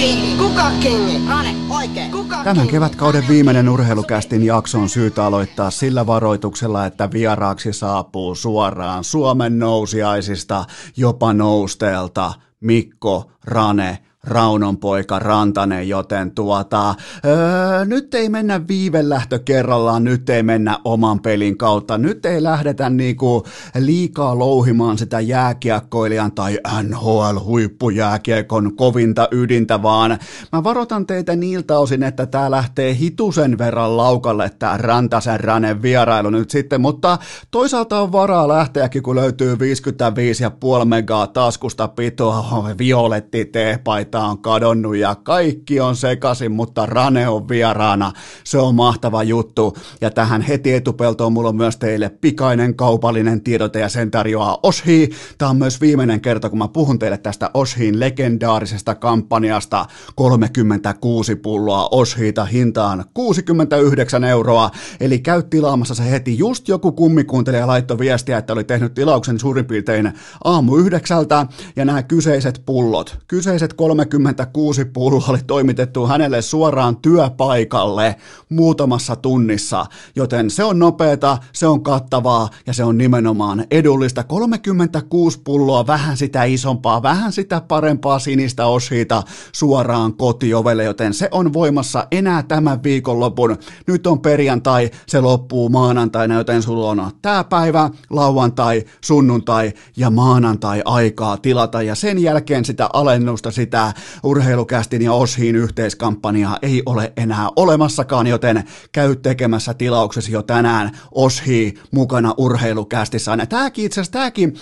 kingi? Kuka kingi? Rane, oikein. Kuka Tämän kevätkauden viimeinen urheilukästin jakso on syytä aloittaa sillä varoituksella, että vieraaksi saapuu suoraan Suomen nousiaisista, jopa nousteelta Mikko Rane Raunon poika Rantanen, joten tuota, öö, nyt ei mennä viivelähtö kerrallaan, nyt ei mennä oman pelin kautta, nyt ei lähdetä niinku liikaa louhimaan sitä jääkiekkoilijan tai NHL-huippujääkiekon kovinta ydintä, vaan mä varoitan teitä niiltä osin, että tää lähtee hitusen verran laukalle tää Rantasen Ranen vierailu nyt sitten, mutta toisaalta on varaa lähteäkin, kun löytyy 55,5 megaa taskusta pitoa, violetti teepaita on kadonnut ja kaikki on sekaisin, mutta Rane on vieraana. Se on mahtava juttu. Ja tähän heti etupeltoon mulla on myös teille pikainen kaupallinen tiedote ja sen tarjoaa Oshi. Tämä on myös viimeinen kerta, kun mä puhun teille tästä Oshiin legendaarisesta kampanjasta. 36 pulloa Oshiita hintaan 69 euroa. Eli käy tilaamassa se heti. Just joku kummikuuntelija laittoi viestiä, että oli tehnyt tilauksen suurin piirtein aamu yhdeksältä. Ja nämä kyseiset pullot, kyseiset 36 pulloa oli toimitettu hänelle suoraan työpaikalle muutamassa tunnissa, joten se on nopeata, se on kattavaa ja se on nimenomaan edullista. 36 pulloa, vähän sitä isompaa, vähän sitä parempaa sinistä osiita suoraan kotiovelle, joten se on voimassa enää tämän viikonlopun. Nyt on perjantai, se loppuu maanantaina, joten sulla on tämä päivä, lauantai, sunnuntai ja maanantai aikaa tilata ja sen jälkeen sitä alennusta, sitä urheilukästin ja Oshiin yhteiskampanjaa ei ole enää olemassakaan, joten käy tekemässä tilauksesi jo tänään Oshi mukana urheilukästissä. Ja tämäkin itse asiassa, tämäkin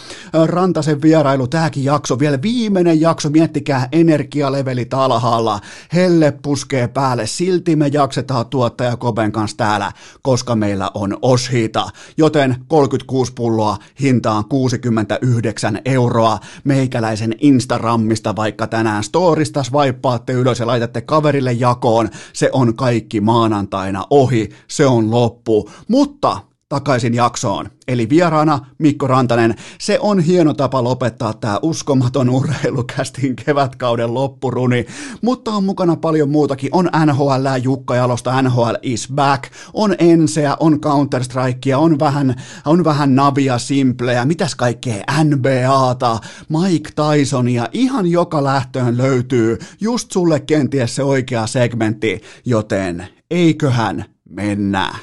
Rantasen vierailu, tämäkin jakso, vielä viimeinen jakso, miettikää energialevelit alhaalla, helle puskee päälle, silti me jaksetaan tuottaja Koben kanssa täällä, koska meillä on Oshiita, joten 36 pulloa hintaan 69 euroa meikäläisen Instagrammista vaikka tänään storista swipaatte ylös ja laitatte kaverille jakoon, se on kaikki maanantaina ohi, se on loppu, mutta takaisin jaksoon. Eli vieraana Mikko Rantanen. Se on hieno tapa lopettaa tämä uskomaton urheilukästin kevätkauden loppuruni, mutta on mukana paljon muutakin. On NHL Jukka Jalosta, NHL is back, on Enseä, on Counter-Strikea, on vähän, on vähän Navia Simpleä, mitäs kaikkea NBAta, Mike Tysonia, ihan joka lähtöön löytyy just sulle kenties se oikea segmentti, joten eiköhän mennä.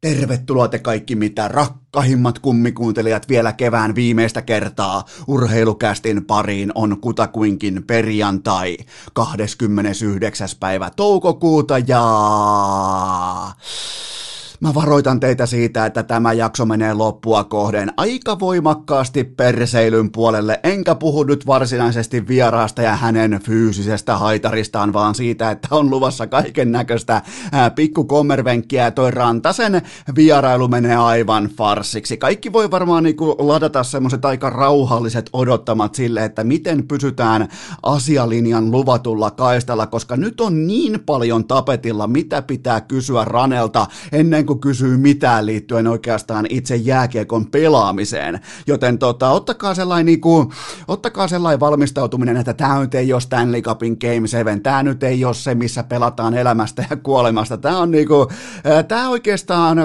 Tervetuloa te kaikki mitä rakkahimmat kummikuuntelijat vielä kevään viimeistä kertaa. Urheilukästin pariin on kutakuinkin perjantai 29. päivä toukokuuta ja... Mä varoitan teitä siitä, että tämä jakso menee loppua kohden aika voimakkaasti perseilyn puolelle, enkä puhu nyt varsinaisesti vieraasta ja hänen fyysisestä haitaristaan, vaan siitä, että on luvassa kaiken näköistä pikkukommervenkkiä ja toi Rantasen vierailu menee aivan farsiksi. Kaikki voi varmaan niinku ladata semmoiset aika rauhalliset odottamat sille, että miten pysytään asialinjan luvatulla kaistalla, koska nyt on niin paljon tapetilla, mitä pitää kysyä Ranelta ennen kuin kysyy mitään liittyen oikeastaan itse jääkiekon pelaamiseen. Joten tota, ottakaa sellainen, niinku, ottakaa sellainen valmistautuminen, että tämä nyt ei ole Stanley Cupin Game 7, tämä nyt ei ole se, missä pelataan elämästä ja kuolemasta. Tämä on niinku, tämä oikeastaan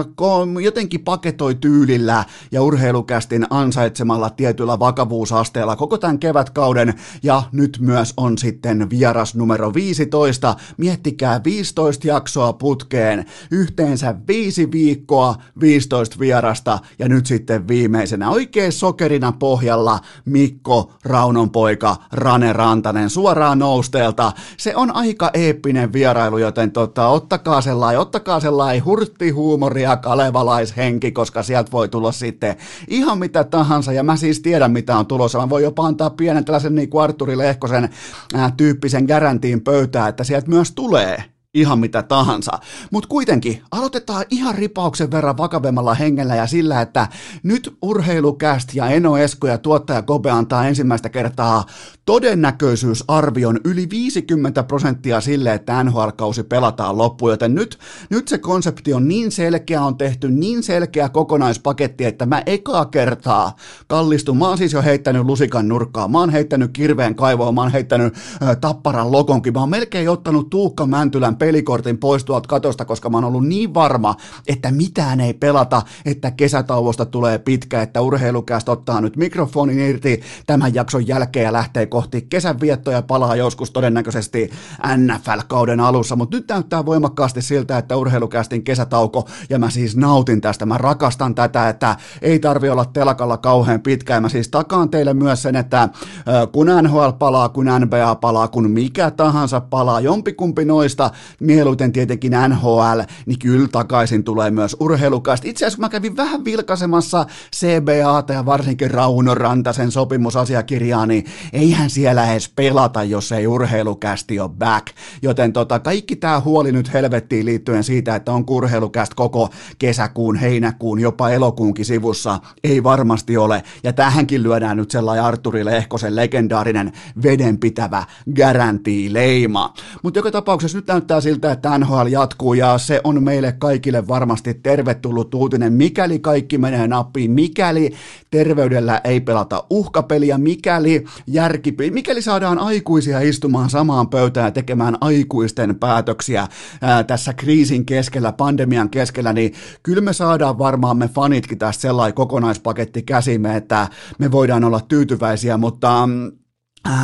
jotenkin paketoi tyylillä ja urheilukästin ansaitsemalla tietyllä vakavuusasteella koko tämän kevätkauden ja nyt myös on sitten vieras numero 15. Miettikää 15 jaksoa putkeen, yhteensä viisi viikkoa, 15 vierasta ja nyt sitten viimeisenä oikein sokerina pohjalla Mikko Raunon poika Rane Rantanen suoraan nousteelta. Se on aika eeppinen vierailu, joten tota, ottakaa sellainen, ottakaa sellainen hurttihuumoria kalevalaishenki, koska sieltä voi tulla sitten ihan mitä tahansa ja mä siis tiedän mitä on tulossa. Mä voin jopa antaa pienen tällaisen niin kuin Arturi Lehkosen ää, tyyppisen garantiin pöytää, että sieltä myös tulee ihan mitä tahansa. Mutta kuitenkin aloitetaan ihan ripauksen verran vakavemmalla hengellä ja sillä, että nyt urheilukäst ja Eno Esko ja tuottaja Kobe antaa ensimmäistä kertaa todennäköisyysarvion yli 50 prosenttia sille, että NHL-kausi pelataan loppuun, joten nyt, nyt se konsepti on niin selkeä, on tehty niin selkeä kokonaispaketti, että mä ekaa kertaa kallistun. Mä oon siis jo heittänyt lusikan nurkkaa, mä oon heittänyt kirveen kaivoa, mä oon heittänyt äh, tapparan lokonkin, mä oon melkein ottanut Tuukka Mäntylän pelikortin pois tuolta katosta, koska mä oon ollut niin varma, että mitään ei pelata, että kesätauosta tulee pitkä, että urheilukästä ottaa nyt mikrofonin irti tämän jakson jälkeen ja lähtee kohti kesänviettoja palaa joskus todennäköisesti NFL-kauden alussa, mutta nyt näyttää voimakkaasti siltä, että urheilukästin kesätauko, ja mä siis nautin tästä, mä rakastan tätä, että ei tarvi olla telakalla kauhean pitkään, mä siis takaan teille myös sen, että kun NHL palaa, kun NBA palaa, kun mikä tahansa palaa, jompikumpi noista, mieluiten tietenkin NHL, niin kyllä takaisin tulee myös urheilukäst. Itse asiassa mä kävin vähän vilkaisemassa CBAta ja varsinkin Rauno Rantasen sopimusasiakirjaa, niin eihän siellä edes pelata, jos ei urheilukästi ole back. Joten tota, kaikki tämä huoli nyt helvettiin liittyen siitä, että on urheilukäst koko kesäkuun, heinäkuun, jopa elokuunkin sivussa, ei varmasti ole. Ja tähänkin lyödään nyt sellainen Arturi Lehkosen legendaarinen vedenpitävä garantiileima. Mutta joka tapauksessa nyt näyttää siltä, että NHL jatkuu ja se on meille kaikille varmasti tervetullut uutinen, mikäli kaikki menee nappiin, mikäli terveydellä ei pelata uhkapeliä, mikäli järki mikäli saadaan aikuisia istumaan samaan pöytään ja tekemään aikuisten päätöksiä ää, tässä kriisin keskellä, pandemian keskellä, niin kyllä me saadaan varmaan me fanitkin tästä sellainen kokonaispaketti käsimme, että me voidaan olla tyytyväisiä, mutta mm,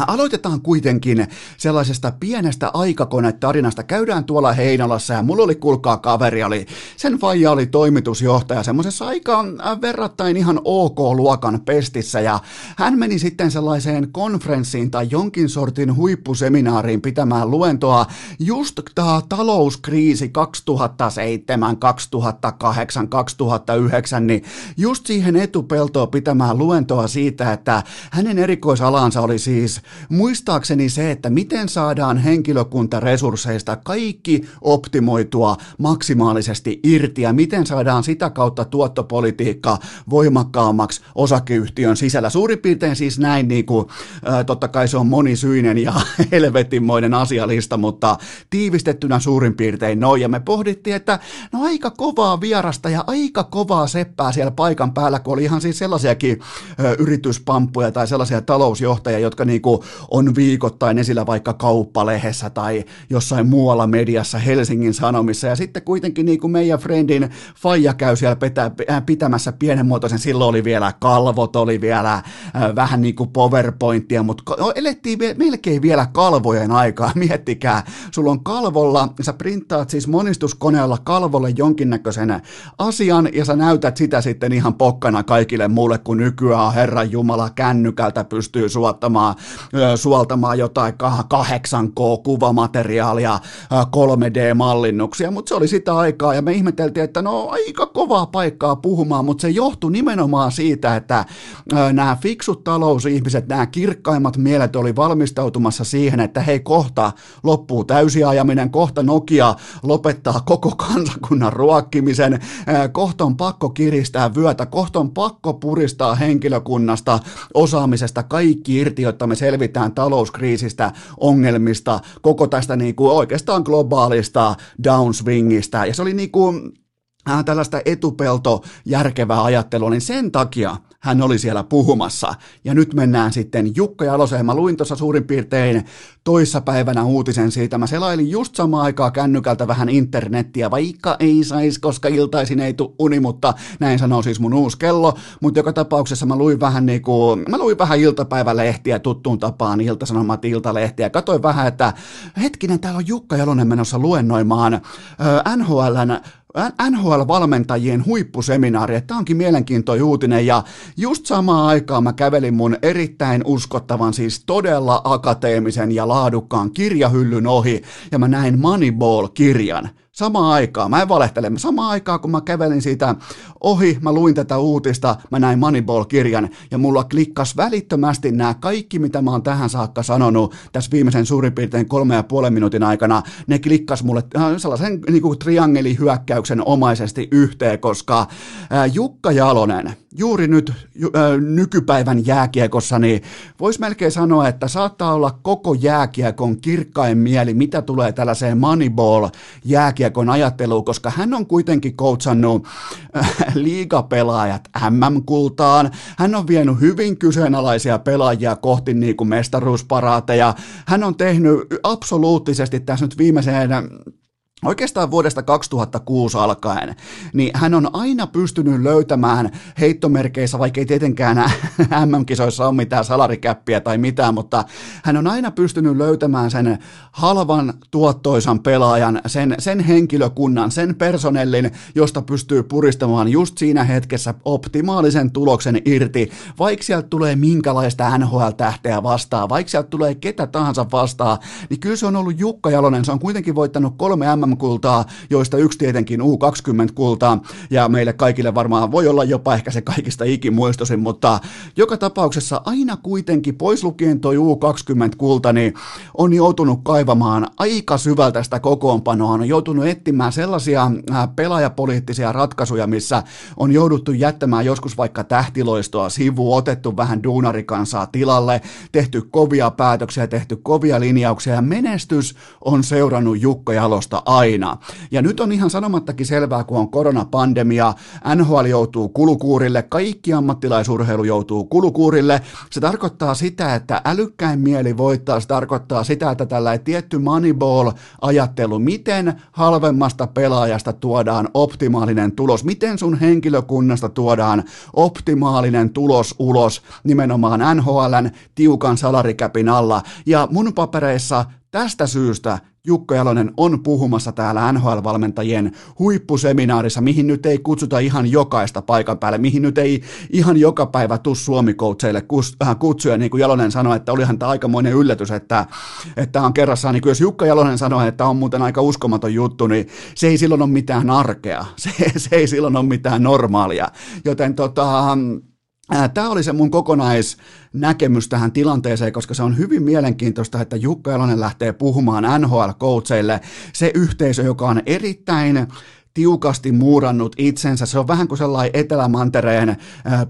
aloitetaan kuitenkin sellaisesta pienestä aikakonetarinasta. Käydään tuolla Heinolassa ja mulla oli, kuulkaa, kaveri oli, sen faija oli toimitusjohtaja semmoisessa aika äh, verrattain ihan ok-luokan pestissä ja hän meni sitten sellaiseen konferenssiin tai jonkin sortin huippuseminaariin pitämään luentoa just tämä talouskriisi 2007, 2008, 2009, niin just siihen etupeltoon pitämään luentoa siitä, että hänen erikoisalansa oli siis siis muistaakseni se, että miten saadaan henkilökuntaresursseista kaikki optimoitua maksimaalisesti irti ja miten saadaan sitä kautta tuottopolitiikka voimakkaammaksi osakeyhtiön sisällä. Suurin piirtein siis näin, niin kuin, ää, totta kai se on monisyinen ja helvetinmoinen asialista, mutta tiivistettynä suurin piirtein noin. Ja me pohdittiin, että no aika kovaa vierasta ja aika kovaa seppää siellä paikan päällä, kun oli ihan siis sellaisiakin ää, yrityspampuja tai sellaisia talousjohtajia, jotka niin kuin on viikoittain esillä vaikka kauppalehdessä tai jossain muualla mediassa Helsingin Sanomissa, ja sitten kuitenkin niin kuin meidän friendin Faija käy siellä petä, pitämässä pienenmuotoisen, silloin oli vielä kalvot, oli vielä äh, vähän niin kuin PowerPointia, mutta elettiin melkein vielä kalvojen aikaa, miettikää, sulla on kalvolla, sä printtaat siis monistuskoneella kalvolle jonkinnäköisen asian, ja sä näytät sitä sitten ihan pokkana kaikille muulle, kun nykyään Herran Jumala kännykältä pystyy suottamaan suoltamaan jotain 8K-kuvamateriaalia, 3D-mallinnuksia, mutta se oli sitä aikaa ja me ihmeteltiin, että no aika kovaa paikkaa puhumaan, mutta se johtui nimenomaan siitä, että nämä fiksut talousihmiset, nämä kirkkaimmat mielet oli valmistautumassa siihen, että hei kohta loppuu täysiajaminen, kohta Nokia lopettaa koko kansakunnan ruokkimisen, kohta on pakko kiristää vyötä, kohta on pakko puristaa henkilökunnasta, osaamisesta kaikki irti, jotta me selvitään talouskriisistä, ongelmista, koko tästä niin kuin oikeastaan globaalista downswingista. Ja se oli niin kuin, tällaista etupelto järkevää ajattelua, niin sen takia hän oli siellä puhumassa. Ja nyt mennään sitten Jukka Jaloseen. Mä luin tuossa suurin piirtein toissapäivänä uutisen siitä. Mä selailin just samaan aikaa kännykältä vähän internettiä, vaikka ei saisi, koska iltaisin ei tule uni, mutta näin sanoo siis mun uusi kello. Mutta joka tapauksessa mä luin vähän niinku, mä luin vähän iltapäivälehtiä tuttuun tapaan, iltasanomat, iltalehtiä. Katoin vähän, että hetkinen, täällä on Jukka Jalonen menossa luennoimaan äh, NHLn NHL-valmentajien huippuseminaari. Tämä onkin mielenkiintoinen uutinen ja just samaan aikaan mä kävelin mun erittäin uskottavan, siis todella akateemisen ja laadukkaan kirjahyllyn ohi ja mä näin Moneyball-kirjan samaan aikaan, mä en valehtele, samaan aikaan kun mä kävelin siitä ohi, mä luin tätä uutista, mä näin Moneyball-kirjan ja mulla klikkas välittömästi nämä kaikki, mitä mä oon tähän saakka sanonut tässä viimeisen suurin piirtein kolme ja puolen minuutin aikana, ne klikkas mulle äh, sellaisen niin kuin triangelihyökkäyksen omaisesti yhteen, koska äh, Jukka Jalonen, juuri nyt äh, nykypäivän jääkiekossa, niin voisi melkein sanoa, että saattaa olla koko jääkiekon kirkkain mieli, mitä tulee tällaiseen Moneyball-jääkiekon ajatteluun, koska hän on kuitenkin coachannut äh, liigapelaajat MM-kultaan, hän on vienyt hyvin kyseenalaisia pelaajia kohti niin kuin mestaruusparaateja, hän on tehnyt absoluuttisesti tässä nyt viimeiseen Oikeastaan vuodesta 2006 alkaen, niin hän on aina pystynyt löytämään heittomerkeissä, vaikka ei tietenkään MM-kisoissa ole mitään salarikäppiä tai mitään, mutta hän on aina pystynyt löytämään sen halvan tuottoisan pelaajan, sen, sen henkilökunnan, sen personellin, josta pystyy puristamaan just siinä hetkessä optimaalisen tuloksen irti, vaikka sieltä tulee minkälaista NHL-tähteä vastaan, vaikka sieltä tulee ketä tahansa vastaan, niin kyllä se on ollut Jukka Jalonen, se on kuitenkin voittanut kolme MM MM-kultaa, joista yksi tietenkin U20-kultaa, ja meille kaikille varmaan voi olla jopa ehkä se kaikista ikimuistoisin, mutta joka tapauksessa aina kuitenkin, pois lukien toi U20-kulta, niin on joutunut kaivamaan aika syvältä sitä kokoonpanoa, on joutunut etsimään sellaisia pelaajapoliittisia ratkaisuja, missä on jouduttu jättämään joskus vaikka tähtiloistoa sivu, otettu vähän duunarikansaa tilalle, tehty kovia päätöksiä, tehty kovia linjauksia, ja menestys on seurannut Jukka Jalosta aina. Ja nyt on ihan sanomattakin selvää, kun on koronapandemia, NHL joutuu kulukuurille, kaikki ammattilaisurheilu joutuu kulukuurille. Se tarkoittaa sitä, että älykkäin mieli voittaa, se tarkoittaa sitä, että tällä tietty moneyball-ajattelu, miten halvemmasta pelaajasta tuodaan optimaalinen tulos, miten sun henkilökunnasta tuodaan optimaalinen tulos ulos nimenomaan NHLn tiukan salarikäpin alla. Ja mun papereissa Tästä syystä Jukka Jalonen on puhumassa täällä NHL-valmentajien huippuseminaarissa, mihin nyt ei kutsuta ihan jokaista paikan päälle, mihin nyt ei ihan joka päivä tuu suomikoutseille äh, kutsuja, niin kuin Jalonen sanoi, että olihan tämä aikamoinen yllätys, että, että on kerrassaan, niin kuin jos Jukka Jalonen sanoi, että on muuten aika uskomaton juttu, niin se ei silloin ole mitään arkea, se, se ei silloin ole mitään normaalia, joten tota, Tämä oli se mun kokonaisnäkemys tähän tilanteeseen, koska se on hyvin mielenkiintoista, että Jukka Jalonen lähtee puhumaan NHL-coacheille, se yhteisö, joka on erittäin tiukasti muurannut itsensä. Se on vähän kuin sellainen Etelämantereen äh,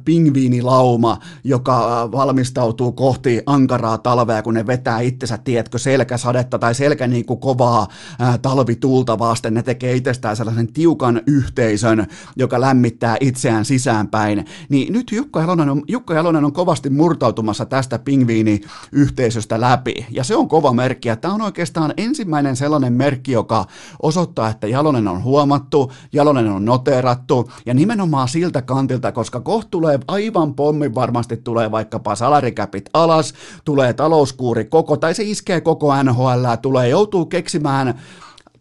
pingviinilauma, joka äh, valmistautuu kohti ankaraa talvea, kun ne vetää itsensä, tiedätkö, selkäsadetta tai selkä niin kuin kovaa äh, talvituulta vasten. Ne tekee itsestään sellaisen tiukan yhteisön, joka lämmittää itseään sisäänpäin. Niin nyt Jukka Jalonen on, Jukka Jalonen on kovasti murtautumassa tästä pingviiniyhteisöstä läpi. Ja se on kova merkki. Ja tämä on oikeastaan ensimmäinen sellainen merkki, joka osoittaa, että Jalonen on huomattu, huomattu, Jalonen on noteerattu, ja nimenomaan siltä kantilta, koska kohta tulee aivan pommin varmasti tulee vaikkapa salarikäpit alas, tulee talouskuuri koko, tai se iskee koko NHL, tulee joutuu keksimään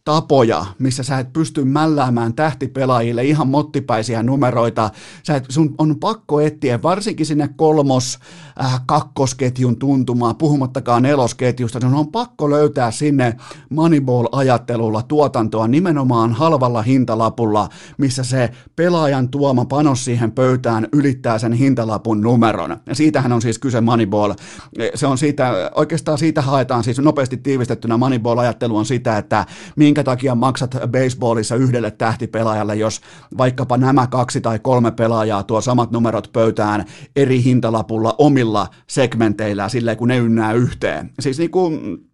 tapoja, missä sä et pysty mälläämään tähtipelaajille ihan mottipäisiä numeroita. Sä et, sun on pakko etsiä varsinkin sinne kolmos, äh, kakkosketjun tuntumaan, puhumattakaan nelosketjusta. Sun on pakko löytää sinne Moneyball-ajattelulla tuotantoa nimenomaan halvalla hintalapulla, missä se pelaajan tuoma panos siihen pöytään ylittää sen hintalapun numeron. Ja siitähän on siis kyse Moneyball. Se on siitä, oikeastaan siitä haetaan siis nopeasti tiivistettynä Moneyball-ajattelu on sitä, että minkä takia maksat baseballissa yhdelle tähtipelaajalle, jos vaikkapa nämä kaksi tai kolme pelaajaa tuo samat numerot pöytään eri hintalapulla omilla segmenteillä silleen, kun ne ynnää yhteen. Siis niin kuin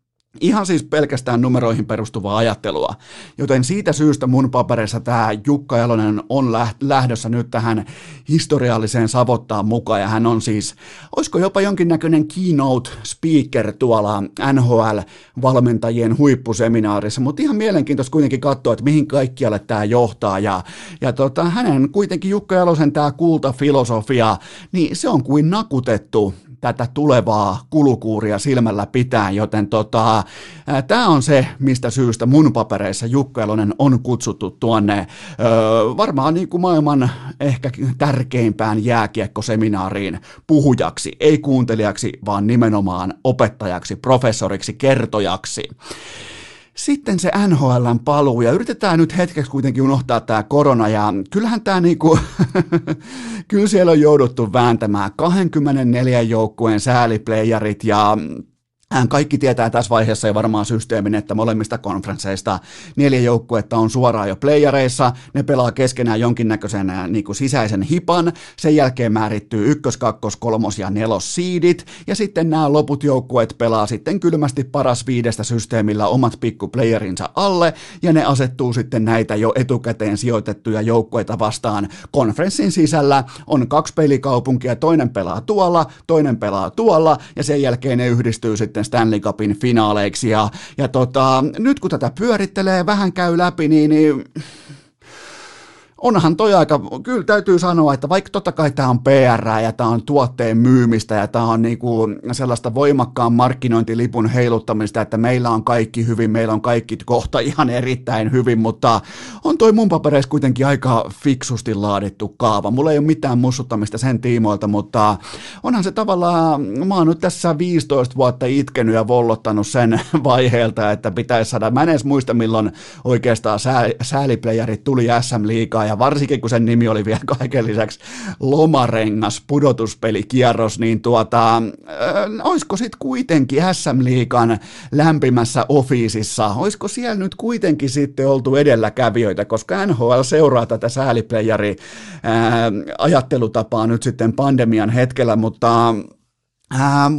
Ihan siis pelkästään numeroihin perustuvaa ajattelua. Joten siitä syystä mun paperissa tämä Jukka Jalonen on lähdössä nyt tähän historialliseen savottaan mukaan. Ja hän on siis, olisiko jopa jonkinnäköinen keynote speaker tuolla NHL-valmentajien huippuseminaarissa. Mutta ihan mielenkiintoista kuitenkin katsoa, että mihin kaikkialle tämä johtaa. Ja, ja tota, hänen kuitenkin Jukka Jalosen tämä kultafilosofia, niin se on kuin nakutettu tätä tulevaa kulukuuria silmällä pitää, joten tota, tämä on se, mistä syystä mun papereissa Jukka Elonen on kutsuttu tuonne öö, varmaan niin kuin maailman ehkä tärkeimpään jääkiekkoseminaariin puhujaksi, ei kuuntelijaksi, vaan nimenomaan opettajaksi, professoriksi, kertojaksi. Sitten se NHLn paluu ja yritetään nyt hetkeksi kuitenkin unohtaa tämä korona ja kyllähän tämä niinku, kyllä siellä on jouduttu vääntämään. 24 joukkueen sääliplayerit ja kaikki tietää tässä vaiheessa ja varmaan systeemin, että molemmista konferensseista neljä joukkuetta on suoraan jo playereissa, ne pelaa keskenään jonkinnäköisen niin kuin sisäisen hipan, sen jälkeen määrittyy ykkös, kakkos, kolmos ja nelos seedit, ja sitten nämä loput joukkueet pelaa sitten kylmästi paras viidestä systeemillä omat pikkuplayerinsa alle, ja ne asettuu sitten näitä jo etukäteen sijoitettuja joukkueita vastaan. Konferenssin sisällä. On kaksi pelikaupunkia, toinen pelaa tuolla, toinen pelaa tuolla, ja sen jälkeen ne yhdistyy sitten sitten Stanley Cupin finaaleiksi. Ja, ja tota, nyt kun tätä pyörittelee, vähän käy läpi, niin, niin onhan toi aika, kyllä täytyy sanoa, että vaikka totta kai tämä on PR ja tämä on tuotteen myymistä ja tämä on niinku sellaista voimakkaan markkinointilipun heiluttamista, että meillä on kaikki hyvin, meillä on kaikki kohta ihan erittäin hyvin, mutta on toi mun papereissa kuitenkin aika fiksusti laadittu kaava. Mulla ei ole mitään mussuttamista sen tiimoilta, mutta onhan se tavallaan, mä oon nyt tässä 15 vuotta itkenyt ja vollottanut sen vaiheelta, että pitäisi saada, mä en edes muista milloin oikeastaan sää, sääliplayerit tuli SM Liigaa ja varsinkin kun sen nimi oli vielä kaiken lisäksi Lomarengas pudotuspelikierros, niin tuota, äh, olisiko sitten kuitenkin SM Liikan lämpimässä ofiisissa, olisiko siellä nyt kuitenkin sitten oltu edelläkävijöitä, koska NHL seuraa tätä sääliplayeri äh, ajattelutapaa nyt sitten pandemian hetkellä, mutta äh,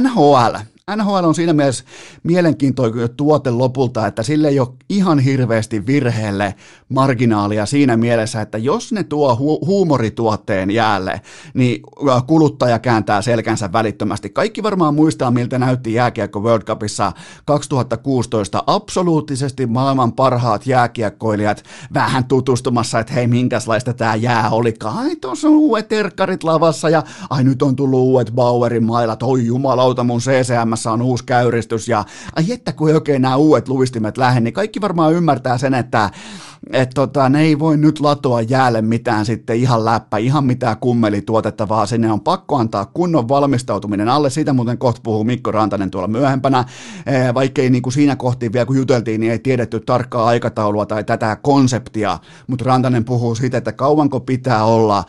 NHL – NHL on siinä mielessä mielenkiintoinen tuote lopulta, että sille ei ole ihan hirveästi virheelle marginaalia siinä mielessä, että jos ne tuo hu- huumorituotteen jäälle, niin kuluttaja kääntää selkänsä välittömästi. Kaikki varmaan muistaa, miltä näytti jääkiekko World Cupissa 2016. Absoluuttisesti maailman parhaat jääkiekkoilijat vähän tutustumassa, että hei, minkälaista tämä jää olikaan. Ai, tuossa on uudet terkkarit lavassa ja ai nyt on tullut uudet Bauerin mailat. Oi jumalauta, mun CCM maailmassa on uusi käyristys ja ai että kun ei oikein nämä uudet luistimet lähde, niin kaikki varmaan ymmärtää sen, että et tota, ne ei voi nyt latoa jäälle mitään sitten ihan läppä, ihan mitään kummelituotetta, vaan sinne on pakko antaa kunnon valmistautuminen alle. Siitä muuten kohta puhuu Mikko Rantanen tuolla myöhempänä, vaikkei niin kuin siinä kohti vielä kun juteltiin, niin ei tiedetty tarkkaa aikataulua tai tätä konseptia, mutta Rantanen puhuu siitä, että kauanko pitää olla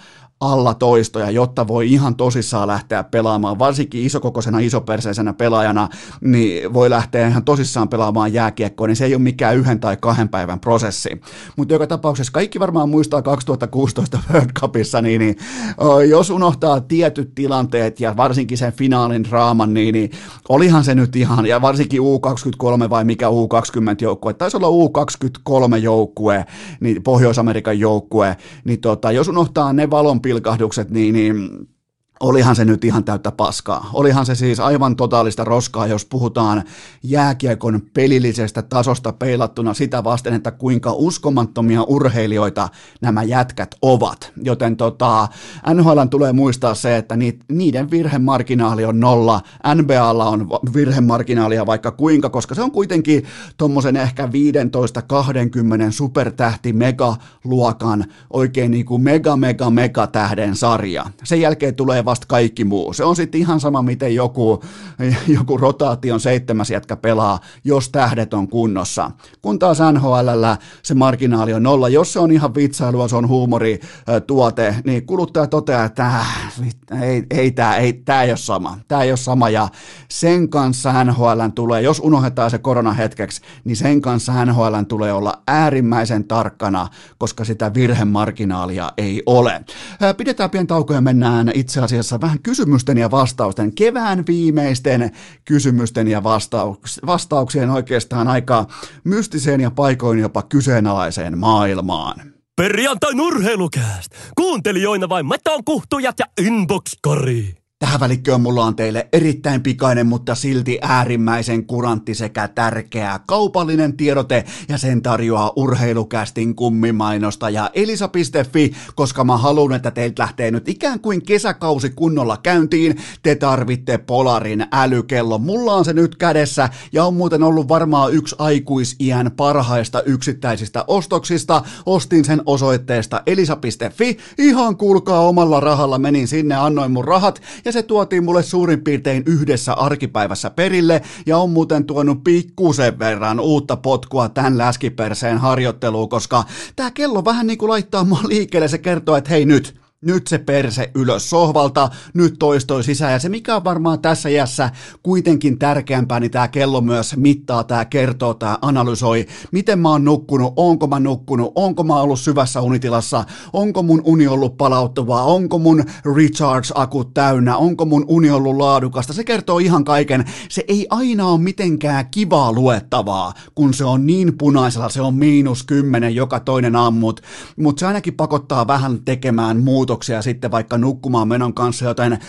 alla toistoja, jotta voi ihan tosissaan lähteä pelaamaan, varsinkin isokokoisena isoperseisenä pelaajana, niin voi lähteä ihan tosissaan pelaamaan jääkiekkoa, niin se ei ole mikään yhden tai kahden päivän prosessi. Mutta joka tapauksessa kaikki varmaan muistaa 2016 World Cupissa, niin, niin jos unohtaa tietyt tilanteet ja varsinkin sen finaalin draaman, niin, niin olihan se nyt ihan, ja varsinkin U23 vai mikä U20 joukkue, taisi olla U23 joukkue, niin Pohjois-Amerikan joukkue, niin tota, jos unohtaa ne valonpilkut, pilkahdukset, niin, niin Olihan se nyt ihan täyttä paskaa. Olihan se siis aivan totaalista roskaa, jos puhutaan jääkiekon pelillisestä tasosta peilattuna sitä vasten, että kuinka uskomattomia urheilijoita nämä jätkät ovat. Joten tota, NHL tulee muistaa se, että niiden virhemarginaali on nolla. NBAlla on virhemarginaalia vaikka kuinka, koska se on kuitenkin tuommoisen ehkä 15-20 supertähti megaluokan oikein niin kuin mega mega mega tähden sarja. Sen jälkeen tulee vasta kaikki muu. Se on sitten ihan sama, miten joku, joku rotaation seitsemäs jätkä pelaa, jos tähdet on kunnossa. Kun taas NHL se marginaali on nolla. Jos se on ihan vitsailua, se on huumorituote, niin kuluttaja toteaa, että äh, ei, ei tämä ei, tää ei ole sama. Tämä ei ole sama ja sen kanssa NHL tulee, jos unohdetaan se korona hetkeksi, niin sen kanssa NHL tulee olla äärimmäisen tarkkana, koska sitä virhemarginaalia ei ole. Pidetään pieni tauko ja mennään itse asiassa asiassa vähän kysymysten ja vastausten, kevään viimeisten kysymysten ja vastauks, vastauksien oikeastaan aika mystiseen ja paikoin jopa kyseenalaiseen maailmaan. Perjantai urheilukääst! Kuuntelijoina vain meton kuhtujat ja inbox-kori. Tähän välikköön mulla on teille erittäin pikainen, mutta silti äärimmäisen kurantti sekä tärkeä kaupallinen tiedote ja sen tarjoaa urheilukästin kummimainosta ja elisa.fi, koska mä haluan, että teiltä lähtee nyt ikään kuin kesäkausi kunnolla käyntiin. Te tarvitte Polarin älykello. Mulla on se nyt kädessä ja on muuten ollut varmaan yksi aikuisiän parhaista yksittäisistä ostoksista. Ostin sen osoitteesta elisa.fi. Ihan kuulkaa omalla rahalla menin sinne, annoin mun rahat ja se tuotiin mulle suurin piirtein yhdessä arkipäivässä perille ja on muuten tuonut pikkusen verran uutta potkua tämän läskiperseen harjoitteluun, koska tämä kello vähän niin kuin laittaa mua liikkeelle, se kertoo, että hei nyt, nyt se perse ylös sohvalta, nyt toistoi sisään. Ja se mikä on varmaan tässä jässä kuitenkin tärkeämpää, niin tämä kello myös mittaa, tämä kertoo, tämä analysoi, miten mä oon nukkunut, onko mä nukkunut, onko mä ollut syvässä unitilassa, onko mun uni ollut palauttuvaa, onko mun recharge-akut täynnä, onko mun uni ollut laadukasta. Se kertoo ihan kaiken. Se ei aina ole mitenkään kivaa luettavaa, kun se on niin punaisella, se on miinus kymmenen joka toinen ammut, mutta se ainakin pakottaa vähän tekemään muuta muutoksia sitten vaikka nukkumaan menon kanssa, joten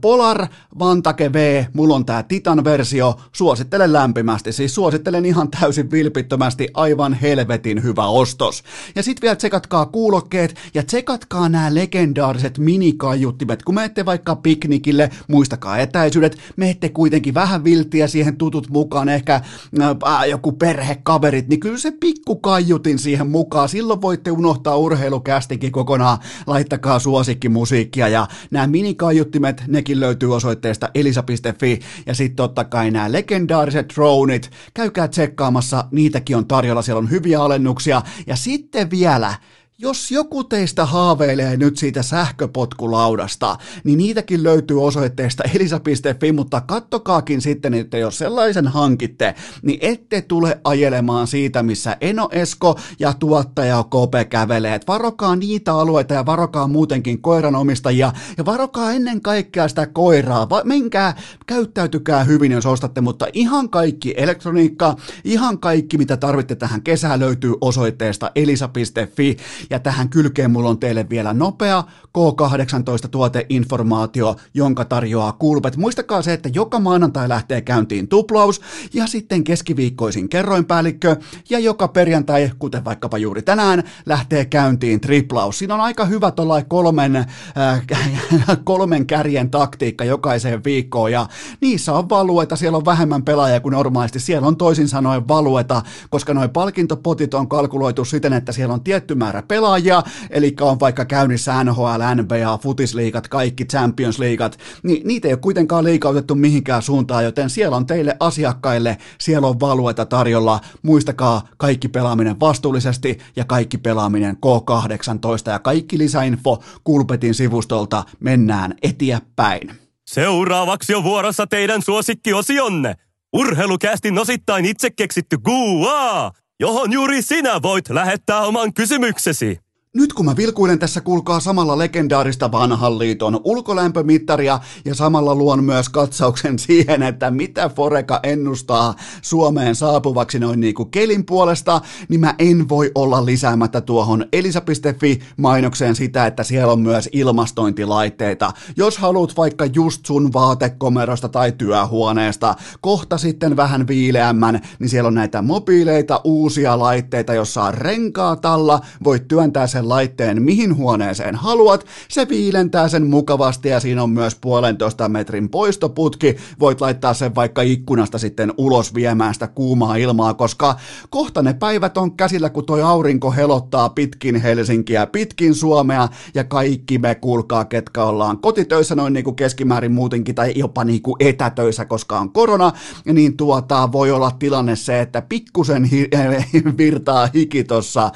Polar Vantake V, mulla on tää Titan-versio, suosittelen lämpimästi, siis suosittelen ihan täysin vilpittömästi, aivan helvetin hyvä ostos. Ja sitten vielä tsekatkaa kuulokkeet ja tsekatkaa nämä legendaariset minikaiuttimet, kun menette vaikka piknikille, muistakaa etäisyydet, menette kuitenkin vähän viltiä siihen tutut mukaan, ehkä äh, joku perhekaverit, niin kyllä se pikku kaiutin siihen mukaan, silloin voitte unohtaa urheilukästikin kokonaan, laittakaa suosikkimusiikkia. Ja nämä minikaiuttimet, nekin löytyy osoitteesta elisa.fi ja sitten totta kai nämä legendaariset droneit, käykää tsekkaamassa, niitäkin on tarjolla, siellä on hyviä alennuksia. Ja sitten vielä jos joku teistä haaveilee nyt siitä sähköpotkulaudasta, niin niitäkin löytyy osoitteesta elisa.fi, mutta kattokaakin sitten, että jos sellaisen hankitte, niin ette tule ajelemaan siitä, missä Eno Esko ja tuottaja Kope kävelee. Varokaa niitä alueita ja varokaa muutenkin koiranomistajia ja varokaa ennen kaikkea sitä koiraa. Va- menkää, käyttäytykää hyvin, jos ostatte, mutta ihan kaikki elektroniikka, ihan kaikki, mitä tarvitte tähän kesään löytyy osoitteesta elisa.fi ja tähän kylkeen mulla on teille vielä nopea K18-tuoteinformaatio, jonka tarjoaa Kulpet. Muistakaa se, että joka maanantai lähtee käyntiin tuplaus ja sitten keskiviikkoisin kerroinpäällikkö ja joka perjantai, kuten vaikkapa juuri tänään, lähtee käyntiin triplaus. Siinä on aika hyvä tuollainen kolmen, äh, kolmen kärjen taktiikka jokaiseen viikkoon ja niissä on valueta, siellä on vähemmän pelaajia kuin normaalisti, siellä on toisin sanoen valueta, koska noin palkintopotit on kalkuloitu siten, että siellä on tietty määrä pelaajia, eli on vaikka käynnissä NHL, NBA, futisliigat, kaikki Champions Leagueat, niin niitä ei ole kuitenkaan liikautettu mihinkään suuntaan, joten siellä on teille asiakkaille, siellä on valueta tarjolla. Muistakaa kaikki pelaaminen vastuullisesti ja kaikki pelaaminen K18 ja kaikki lisäinfo Kulpetin sivustolta mennään eteenpäin. Seuraavaksi on vuorossa teidän suosikkiosionne. Urheilukästin osittain itse keksitty Guaa, johon juuri sinä voit lähettää oman kysymyksesi. Nyt kun mä vilkuilen tässä, kuulkaa samalla legendaarista vanhan liiton ulkolämpömittaria ja samalla luon myös katsauksen siihen, että mitä Foreka ennustaa Suomeen saapuvaksi noin niin kuin kelin puolesta, niin mä en voi olla lisäämättä tuohon elisa.fi mainokseen sitä, että siellä on myös ilmastointilaitteita. Jos haluat vaikka just sun vaatekomerosta tai työhuoneesta kohta sitten vähän viileämmän, niin siellä on näitä mobiileita uusia laitteita, jossa on renkaat alla, voit työntää sen sen laitteen mihin huoneeseen haluat, se viilentää sen mukavasti ja siinä on myös puolentoista metrin poistoputki, voit laittaa sen vaikka ikkunasta sitten ulos viemään sitä kuumaa ilmaa, koska kohta ne päivät on käsillä, kun toi aurinko helottaa pitkin Helsinkiä, pitkin Suomea ja kaikki me kuulkaa, ketkä ollaan kotitöissä noin niin kuin keskimäärin muutenkin tai jopa niin kuin etätöissä, koska on korona, niin tuota, voi olla tilanne se, että pikkusen hi- virtaa hiki tuossa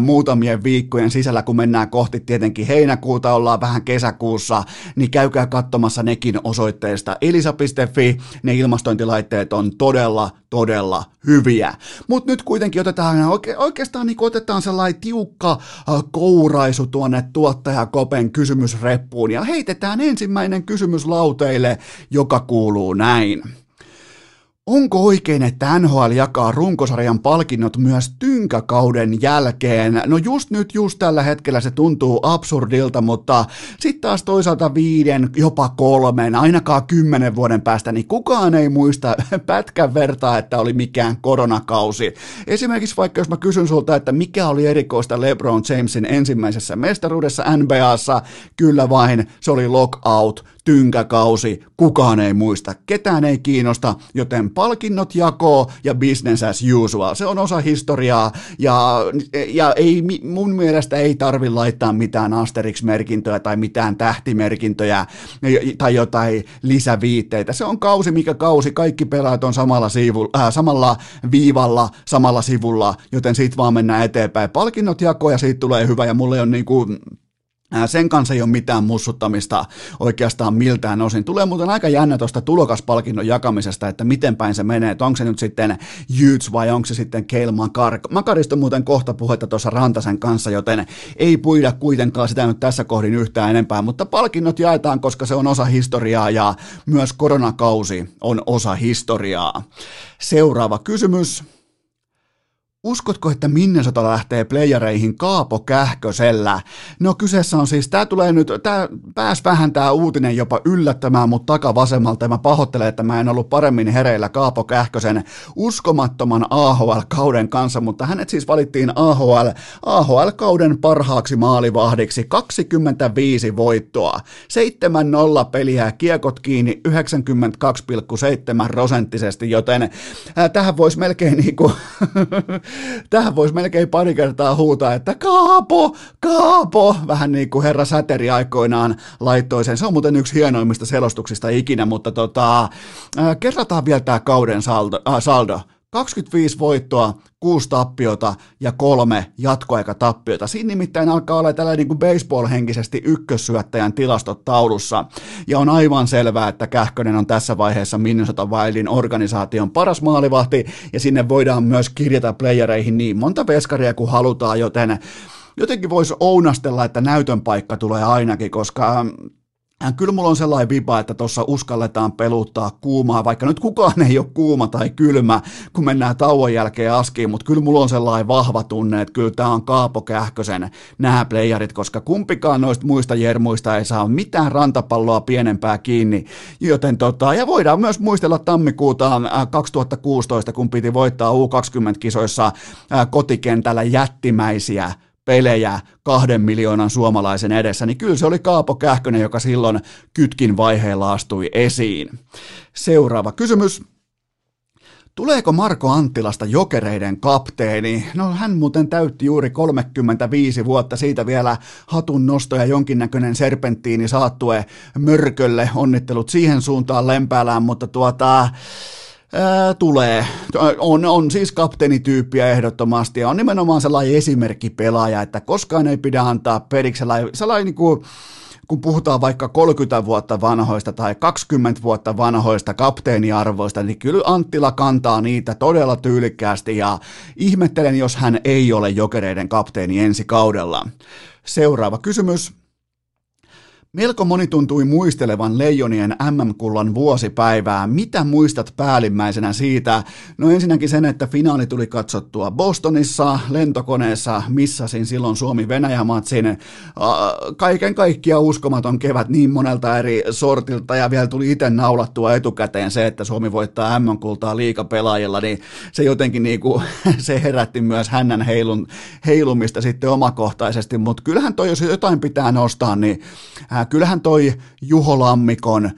muutamien viikkojen kuukauden sisällä, kun mennään kohti tietenkin heinäkuuta, ollaan vähän kesäkuussa, niin käykää katsomassa nekin osoitteesta elisa.fi. Ne ilmastointilaitteet on todella, todella hyviä. Mutta nyt kuitenkin otetaan oike, oikeastaan niin otetaan sellainen tiukka äh, kouraisu tuonne tuottajakopen kysymysreppuun ja heitetään ensimmäinen kysymys lauteille, joka kuuluu näin. Onko oikein, että NHL jakaa runkosarjan palkinnot myös tynkäkauden jälkeen? No just nyt, just tällä hetkellä se tuntuu absurdilta, mutta sitten taas toisaalta viiden, jopa kolmen, ainakaan kymmenen vuoden päästä, niin kukaan ei muista pätkän vertaa, että oli mikään koronakausi. Esimerkiksi vaikka jos mä kysyn sulta, että mikä oli erikoista LeBron Jamesin ensimmäisessä mestaruudessa NBAssa, kyllä vain se oli lockout tynkäkausi, kukaan ei muista, ketään ei kiinnosta, joten palkinnot jakoo ja business as usual. Se on osa historiaa ja, ja ei, mun mielestä ei tarvi laittaa mitään Asterix-merkintöjä tai mitään tähtimerkintöjä tai jotain lisäviitteitä. Se on kausi mikä kausi, kaikki pelaajat on samalla, siivu, äh, samalla viivalla, samalla sivulla, joten siitä vaan mennään eteenpäin. Palkinnot jakoo ja siitä tulee hyvä ja mulle on niin kuin sen kanssa ei ole mitään mussuttamista oikeastaan miltään osin. Tulee muuten aika jännä tuosta tulokaspalkinnon jakamisesta, että miten päin se menee, että onko se nyt sitten Jyts vai onko se sitten Keil Makar. Makarista muuten kohta puhetta tuossa Rantasen kanssa, joten ei puida kuitenkaan sitä nyt tässä kohdin yhtään enempää, mutta palkinnot jaetaan, koska se on osa historiaa ja myös koronakausi on osa historiaa. Seuraava kysymys. Uskotko, että Minnesota lähtee playereihin Kaapo Kähkösellä? No kyseessä on siis, tämä tulee nyt, tämä pääs vähän tämä uutinen jopa yllättämään mut takavasemmalta ja mä pahoittelen, että mä en ollut paremmin hereillä Kaapo Kähkösen uskomattoman AHL-kauden kanssa, mutta hänet siis valittiin AHL, AHL-kauden parhaaksi maalivahdiksi 25 voittoa, 7-0 peliä, kiekot kiinni 92,7 prosenttisesti, joten äh, tähän voisi melkein niinku tähän voisi melkein pari kertaa huutaa, että Kaapo, Kaapo, vähän niin kuin herra Säteri aikoinaan laittoi sen. Se on muuten yksi hienoimmista selostuksista ikinä, mutta tota, äh, kerrataan vielä tämä kauden saldo. Äh, saldo. 25 voittoa, 6 tappiota ja kolme jatkoaikatappiota. Siinä nimittäin alkaa olla tällainen niin kuin baseball-henkisesti ykkössyöttäjän tilastot taulussa. Ja on aivan selvää, että Kähkönen on tässä vaiheessa Minnesota Wildin organisaation paras maalivahti, ja sinne voidaan myös kirjata playereihin niin monta veskaria kuin halutaan, joten jotenkin voisi ounastella, että näytön paikka tulee ainakin, koska Äh, kyllä mulla on sellainen vipa, että tuossa uskalletaan peluttaa kuumaa, vaikka nyt kukaan ei ole kuuma tai kylmä, kun mennään tauon jälkeen askiin, mutta kyllä mulla on sellainen vahva tunne, että kyllä tämä on Kaapo Kähkösen nämä playerit, koska kumpikaan noista muista jermuista ei saa mitään rantapalloa pienempää kiinni, joten tota, ja voidaan myös muistella tammikuuta 2016, äh, kun piti voittaa U20-kisoissa äh, kotikentällä jättimäisiä pelejä kahden miljoonan suomalaisen edessä, niin kyllä se oli Kaapo Kähkönen, joka silloin kytkin vaiheella astui esiin. Seuraava kysymys. Tuleeko Marko Anttilasta jokereiden kapteeni? No hän muuten täytti juuri 35 vuotta, siitä vielä hatun nosto ja jonkinnäköinen serpenttiini saattue mörkölle. Onnittelut siihen suuntaan lempäälään, mutta tuota, Ää, tulee. On, on siis kapteenityyppiä ehdottomasti ja on nimenomaan sellainen esimerkkipelaaja, että koskaan ei pidä antaa periksi sellainen, sellainen niin kuin, kun puhutaan vaikka 30 vuotta vanhoista tai 20 vuotta vanhoista kapteeniarvoista, niin kyllä Anttila kantaa niitä todella tyylikkäästi ja ihmettelen, jos hän ei ole jokereiden kapteeni ensi kaudella. Seuraava kysymys. Melko moni tuntui muistelevan Leijonien MM-kullan vuosipäivää. Mitä muistat päällimmäisenä siitä? No ensinnäkin sen, että finaali tuli katsottua Bostonissa, lentokoneessa, missasin silloin Suomi-Venäjä-matsin. Kaiken kaikkia uskomaton kevät niin monelta eri sortilta ja vielä tuli itse naulattua etukäteen se, että Suomi voittaa MM-kultaa liikapelaajilla, niin se jotenkin niin kuin, se herätti myös hännän heilun, heilumista sitten omakohtaisesti, mutta kyllähän toi, jos jotain pitää nostaa, niin kyllähän toi Juho Lammikon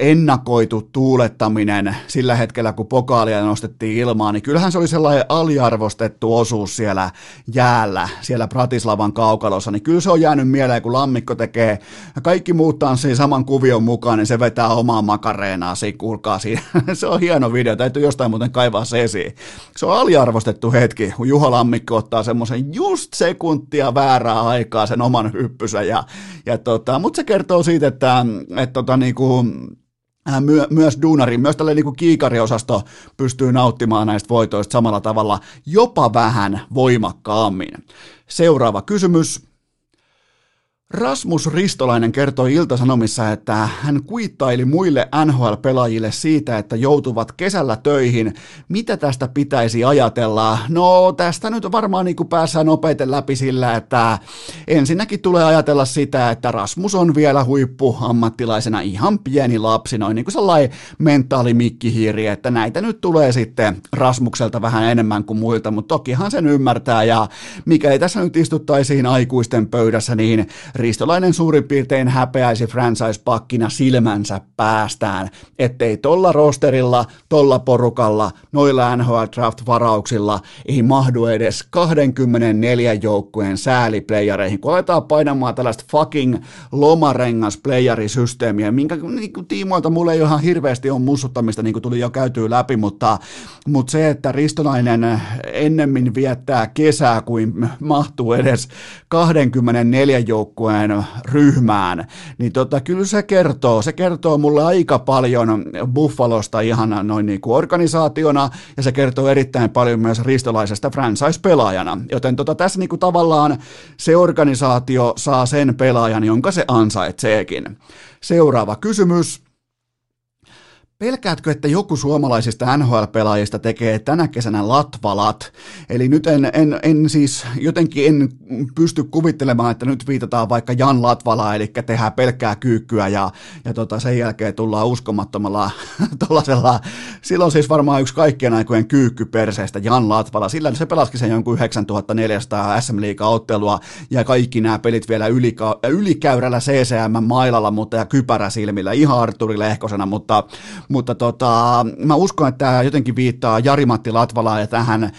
ennakoitu tuulettaminen sillä hetkellä, kun pokaalia nostettiin ilmaan, niin kyllähän se oli sellainen aliarvostettu osuus siellä jäällä, siellä Pratislavan kaukalossa, niin kyllä se on jäänyt mieleen, kun Lammikko tekee, kaikki muut tanssii saman kuvion mukaan, niin se vetää omaa makareenaa, siinä kuulkaa siinä. se on hieno video, täytyy jostain muuten kaivaa se esiin. Se on aliarvostettu hetki, kun Juho Lammikko ottaa semmoisen just sekuntia väärää aikaa sen oman hyppysä, ja, ja tota, mutta se kertoo siitä, että, että tota, niinku, Äh, My, myös duunari, myös tällainen niin kiikariosasto pystyy nauttimaan näistä voitoista samalla tavalla, jopa vähän voimakkaammin. Seuraava kysymys. Rasmus Ristolainen kertoi Iltasanomissa, että hän kuittaili muille NHL-pelaajille siitä, että joutuvat kesällä töihin. Mitä tästä pitäisi ajatella? No tästä nyt varmaan niin päässään nopeiten läpi sillä, että ensinnäkin tulee ajatella sitä, että Rasmus on vielä huippu ammattilaisena ihan pieni lapsi, noin niin kuin sellainen mentaalimikkihiiri, että näitä nyt tulee sitten Rasmukselta vähän enemmän kuin muilta, mutta tokihan sen ymmärtää ja mikäli tässä nyt istuttaisiin aikuisten pöydässä, niin Ristolainen suurin piirtein häpeäisi franchise-pakkina silmänsä päästään, ettei tolla rosterilla, tolla porukalla, noilla NHL Draft-varauksilla ei mahdu edes 24 joukkueen sääliplayereihin, kun aletaan painamaan tällaista fucking lomarengas playerisysteemiä, minkä niin kuin, tiimoilta mulle ei ihan hirveästi on mussuttamista, niin kuin tuli jo käytyä läpi, mutta, mutta se, että Ristolainen ennemmin viettää kesää kuin mahtuu edes 24 joukkueen ryhmään, niin tota, kyllä se kertoo, se kertoo mulle aika paljon Buffalosta ihan noin niin kuin organisaationa, ja se kertoo erittäin paljon myös ristolaisesta franchise-pelaajana, joten tota, tässä niin kuin tavallaan se organisaatio saa sen pelaajan, jonka se ansaitseekin. Seuraava kysymys. Pelkäätkö, että joku suomalaisista NHL-pelaajista tekee tänä kesänä latvalat? Eli nyt en, en, en siis jotenkin en pysty kuvittelemaan, että nyt viitataan vaikka Jan Latvala, eli tehdään pelkkää kyykkyä ja, ja tota, sen jälkeen tullaan uskomattomalla tollasella, silloin siis varmaan yksi kaikkien aikojen kyykky perseestä Jan Latvala. Sillä se pelasikin sen jonkun 9400 SM ottelua ja kaikki nämä pelit vielä ylika, ylikäyrällä CCM-mailalla, mutta ja kypäräsilmillä, ihan Arturi Lehkosena, mutta mutta tota, mä uskon, että tämä jotenkin viittaa Jari-Matti Latvalaa ja tähän ö,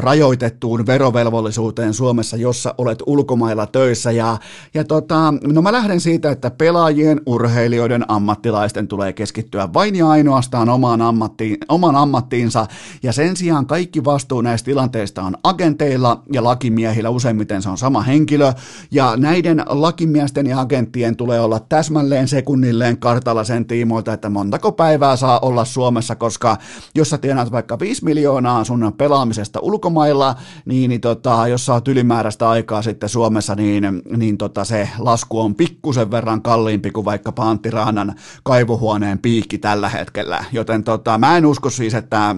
rajoitettuun verovelvollisuuteen Suomessa, jossa olet ulkomailla töissä. Ja, ja tota, no mä lähden siitä, että pelaajien, urheilijoiden, ammattilaisten tulee keskittyä vain ja ainoastaan omaan, ammattiin, omaan ammattiinsa, ja sen sijaan kaikki vastuu näistä tilanteista on agenteilla ja lakimiehillä, useimmiten se on sama henkilö, ja näiden lakimiesten ja agenttien tulee olla täsmälleen sekunnilleen kartalla sen tiimoilta, että montako päivää päivää saa olla Suomessa, koska jos sä tienaat vaikka 5 miljoonaa sun pelaamisesta ulkomailla, niin, niin tota, jos sä oot ylimääräistä aikaa sitten Suomessa, niin, niin tota, se lasku on pikkusen verran kalliimpi kuin vaikka Antti Raanan kaivuhuoneen piikki tällä hetkellä. Joten tota, mä en usko siis, että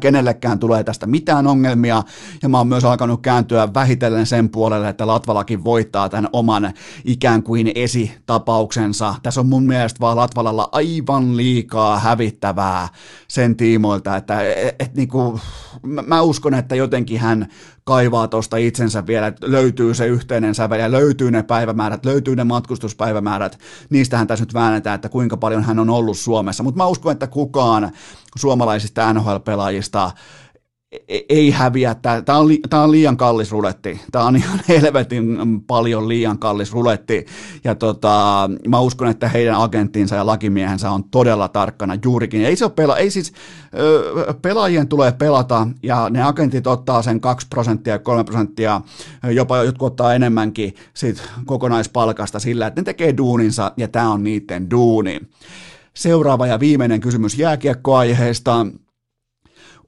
kenellekään tulee tästä mitään ongelmia, ja mä oon myös alkanut kääntyä vähitellen sen puolelle, että Latvalakin voittaa tämän oman ikään kuin esitapauksensa. Tässä on mun mielestä vaan Latvalalla aivan liikaa hävittävää sen tiimoilta, että et, et, niinku, mä, mä uskon, että jotenkin hän kaivaa tuosta itsensä vielä, että löytyy se yhteinen sävel ja löytyy ne päivämäärät, löytyy ne matkustuspäivämäärät. Niistähän tässä nyt väännetään, että kuinka paljon hän on ollut Suomessa. Mutta mä uskon, että kukaan suomalaisista NHL-pelaajista E-, ei häviä. Tämä on, li, tämä on liian kallis ruletti. Tämä on ihan helvetin paljon liian kallis ruletti. Ja tota, mä uskon, että heidän agenttinsa ja lakimiehensä on todella tarkkana juurikin. Ei, se pela, ei siis, pelaajien tulee pelata ja ne agentit ottaa sen 2 prosenttia, 3 prosenttia, jopa jotkut ottaa enemmänkin kokonaispalkasta sillä, että ne tekee duuninsa ja tämä on niiden duuni. Seuraava ja viimeinen kysymys jääkiekkoaiheesta.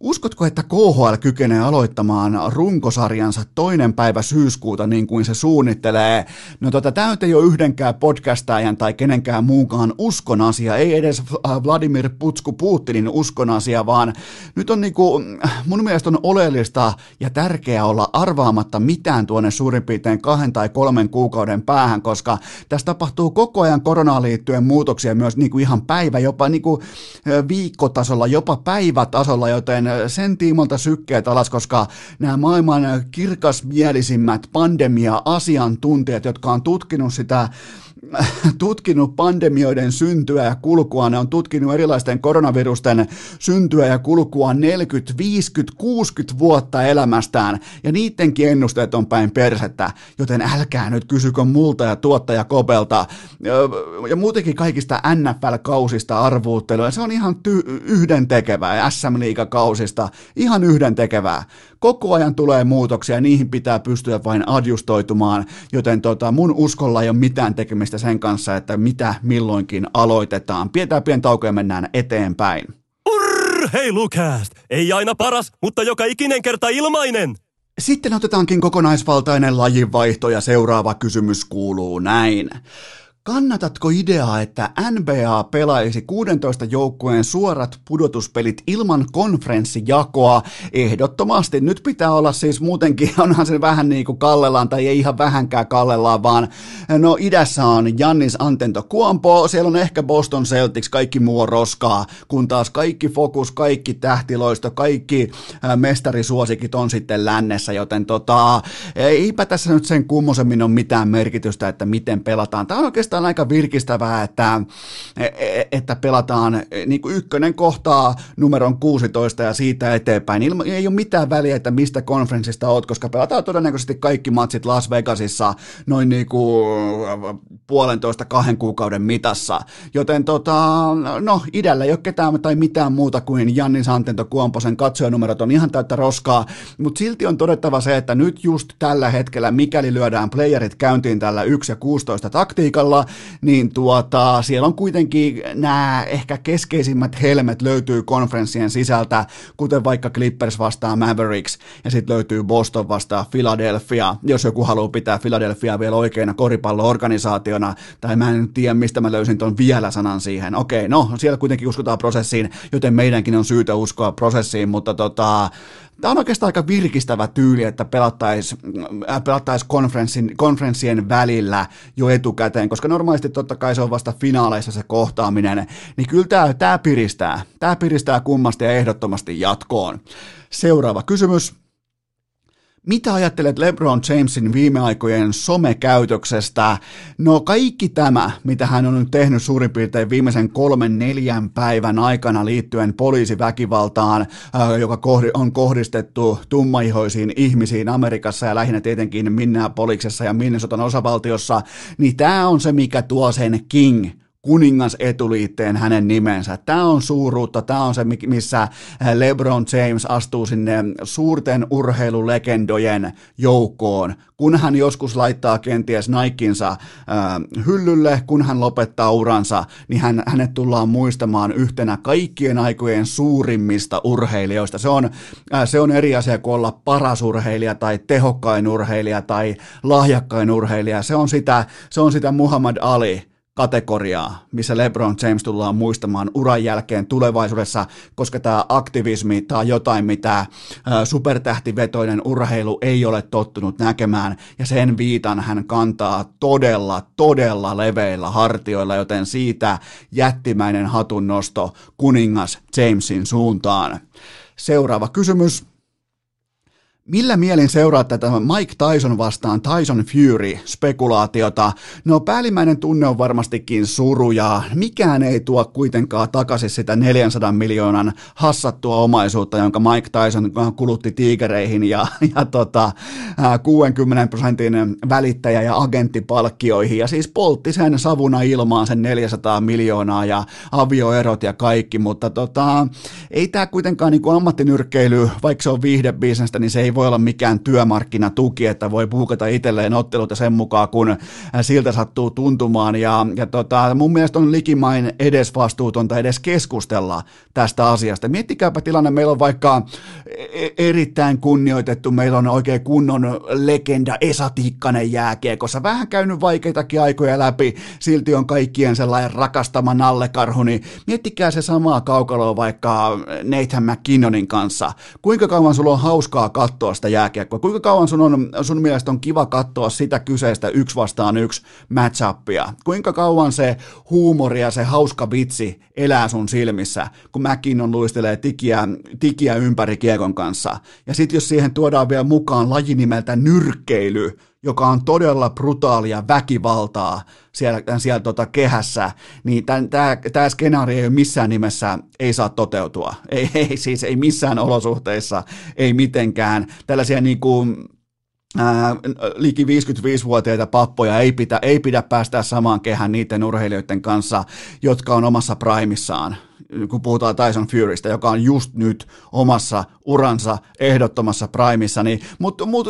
Uskotko, että KHL kykenee aloittamaan runkosarjansa toinen päivä syyskuuta niin kuin se suunnittelee? No tota, tämä ei ole yhdenkään podcastajan tai kenenkään muunkaan uskon asia, ei edes Vladimir Putsku Putinin uskon asia, vaan nyt on niinku, mun mielestä on oleellista ja tärkeää olla arvaamatta mitään tuonne suurin piirtein kahden tai kolmen kuukauden päähän, koska tässä tapahtuu koko ajan koronaan liittyen muutoksia myös niinku ihan päivä, jopa niinku viikkotasolla, jopa päivätasolla, joten sen tiimolta sykkeet alas, koska nämä maailman kirkasmielisimmät pandemia-asiantuntijat, jotka on tutkinut sitä tutkinut pandemioiden syntyä ja kulkua, ne on tutkinut erilaisten koronavirusten syntyä ja kulkua 40, 50, 60 vuotta elämästään, ja niidenkin ennusteet on päin persettä, joten älkää nyt kysykö multa ja tuottaja Kopelta, ja muutenkin kaikista NFL-kausista arvuuttelua, se on ihan ty- yhdentekevää, SM-liigakausista, ihan yhdentekevää. Koko ajan tulee muutoksia, niihin pitää pystyä vain adjustoitumaan, joten tota, mun uskolla ei ole mitään tekemistä tekemistä sen kanssa, että mitä milloinkin aloitetaan. Pidetään pieni tauko ja mennään eteenpäin. Urheilukääst! Ei aina paras, mutta joka ikinen kerta ilmainen! Sitten otetaankin kokonaisvaltainen lajinvaihto ja seuraava kysymys kuuluu näin. Kannatatko ideaa, että NBA pelaisi 16 joukkueen suorat pudotuspelit ilman konferenssijakoa? Ehdottomasti. Nyt pitää olla siis muutenkin, onhan se vähän niin kuin kallellaan, tai ei ihan vähänkään kallellaan, vaan no idässä on Jannis Antento Kuompo, siellä on ehkä Boston Celtics, kaikki muu on roskaa, kun taas kaikki fokus, kaikki tähtiloisto, kaikki mestarisuosikit on sitten lännessä, joten tota, eipä tässä nyt sen kummosemmin ole mitään merkitystä, että miten pelataan. Tämä on oikeastaan on aika virkistävää, että, että pelataan niin kuin ykkönen kohtaa numeron 16 ja siitä eteenpäin. Ilma, ei ole mitään väliä, että mistä konferenssista oot, koska pelataan todennäköisesti kaikki matsit Las Vegasissa noin niin kuin puolentoista kahden kuukauden mitassa. Joten tota, no idällä ei ole ketään tai mitään muuta kuin Janni Santento Kuomposen katsojanumerot on ihan täyttä roskaa, mutta silti on todettava se, että nyt just tällä hetkellä, mikäli lyödään playerit käyntiin tällä 1 ja 16 taktiikalla, niin tuota, siellä on kuitenkin nämä ehkä keskeisimmät helmet löytyy konferenssien sisältä, kuten vaikka Clippers vastaa Mavericks, ja sitten löytyy Boston vastaa Philadelphia, jos joku haluaa pitää Philadelphia vielä oikeana koripallo-organisaationa, tai mä en tiedä, mistä mä löysin tuon vielä sanan siihen. Okei, no, siellä kuitenkin uskotaan prosessiin, joten meidänkin on syytä uskoa prosessiin, mutta tota, Tämä on oikeastaan aika virkistävä tyyli, että pelattaisiin äh, pelattais konferenssin, konferenssien välillä jo etukäteen, koska normaalisti totta kai se on vasta finaaleissa se kohtaaminen, niin kyllä tämä, tämä piristää. Tämä piristää kummasti ja ehdottomasti jatkoon. Seuraava kysymys. Mitä ajattelet LeBron Jamesin viime aikojen somekäytöksestä? No kaikki tämä, mitä hän on nyt tehnyt suurin piirtein viimeisen kolmen neljän päivän aikana liittyen poliisiväkivaltaan, äh, joka on kohdistettu tummaihoisiin ihmisiin Amerikassa ja lähinnä tietenkin Minneapoliksessa ja Minnesotan osavaltiossa, niin tämä on se, mikä tuo sen King kuningas etuliitteen hänen nimensä. Tämä on suuruutta, tämä on se, missä LeBron James astuu sinne suurten urheilulegendojen joukkoon, kun hän joskus laittaa kenties Nikinsa äh, hyllylle, kun hän lopettaa uransa, niin hän, hänet tullaan muistamaan yhtenä kaikkien aikojen suurimmista urheilijoista. Se on, äh, se on eri asia kuin olla paras urheilija tai tehokkain urheilija tai lahjakkain urheilija. Se on sitä, se on sitä Muhammad Ali kategoriaa, missä LeBron James tullaan muistamaan uran jälkeen tulevaisuudessa, koska tämä aktivismi, on jotain, mitä supertähtivetoinen urheilu ei ole tottunut näkemään, ja sen viitan hän kantaa todella, todella leveillä hartioilla, joten siitä jättimäinen hatunnosto kuningas Jamesin suuntaan. Seuraava kysymys. Millä mielin seuraa tätä Mike Tyson vastaan Tyson Fury-spekulaatiota? No päällimmäinen tunne on varmastikin suru ja mikään ei tuo kuitenkaan takaisin sitä 400 miljoonan hassattua omaisuutta, jonka Mike Tyson kulutti tiikereihin ja, ja tota, 60 prosentin välittäjä- ja agenttipalkkioihin ja siis poltti sen savuna ilmaan sen 400 miljoonaa ja avioerot ja kaikki, mutta tota, ei tämä kuitenkaan niin ammattinyrkkeily, vaikka se on viihdebisnestä, niin se ei voi olla mikään työmarkkinatuki, että voi puukata itselleen otteluita sen mukaan, kun äh, siltä sattuu tuntumaan. Ja, ja tota, mun mielestä on likimain edesvastuutonta edes keskustella tästä asiasta. Miettikääpä tilanne, meillä on vaikka e-, erittäin kunnioitettu, meillä on oikein kunnon legenda Esa Tikkanen jääkiekossa, vähän käynyt vaikeitakin aikoja läpi, silti on kaikkien sellainen rakastama nallekarhu, niin miettikää se samaa kaukaloa vaikka Nathan McKinnonin kanssa. Kuinka kauan sulla on hauskaa katsoa katsoa sitä jääkiekkoa? Kuinka kauan sun, on, sun mielestä on kiva katsoa sitä kyseistä yksi vastaan yksi matchuppia? Kuinka kauan se huumori ja se hauska vitsi elää sun silmissä, kun on luistelee tikiä, tikiä ympäri kiekon kanssa? Ja sitten jos siihen tuodaan vielä mukaan laji nimeltä nyrkkeily, joka on todella brutaalia väkivaltaa siellä, siellä tota kehässä, niin tämä skenaario ei missään nimessä ei saa toteutua. Ei, ei siis ei missään olosuhteissa, ei mitenkään. Tällaisia niin kuin, ää, liki 55-vuotiaita pappoja ei, pitä, ei pidä päästä samaan kehän niiden urheilijoiden kanssa, jotka on omassa primissaan kun puhutaan Tyson Furystä, joka on just nyt omassa uransa ehdottomassa primissa, niin, mutta mut,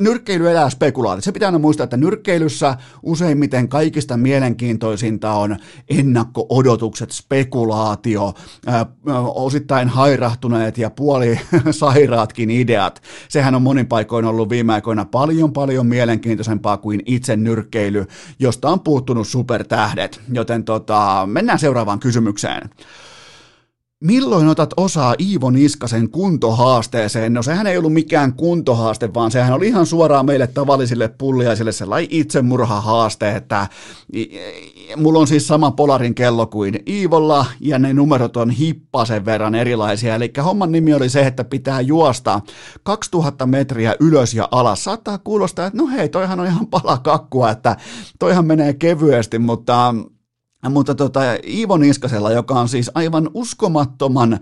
nyrkkeily elää spekulaatio. Se pitää aina muistaa, että nyrkkeilyssä useimmiten kaikista mielenkiintoisinta on ennakko-odotukset, spekulaatio, ää, osittain hairahtuneet ja puoli sairaatkin ideat. Sehän on monin paikoin ollut viime aikoina paljon paljon mielenkiintoisempaa kuin itse nyrkkeily, josta on puuttunut supertähdet. Joten tota, mennään seuraavaan kysymykseen. Milloin otat osaa Iivo Niskasen kuntohaasteeseen? No sehän ei ollut mikään kuntohaaste, vaan sehän oli ihan suoraan meille tavallisille pulliaisille sellainen itsemurhahaaste, että mulla on siis sama Polarin kello kuin Iivolla ja ne numerot on hippasen verran erilaisia. Eli homman nimi oli se, että pitää juosta 2000 metriä ylös ja alas. Saattaa kuulostaa, että no hei, toihan on ihan pala kakkua, että toihan menee kevyesti, mutta mutta tota, Iivo Niskasella, joka on siis aivan uskomattoman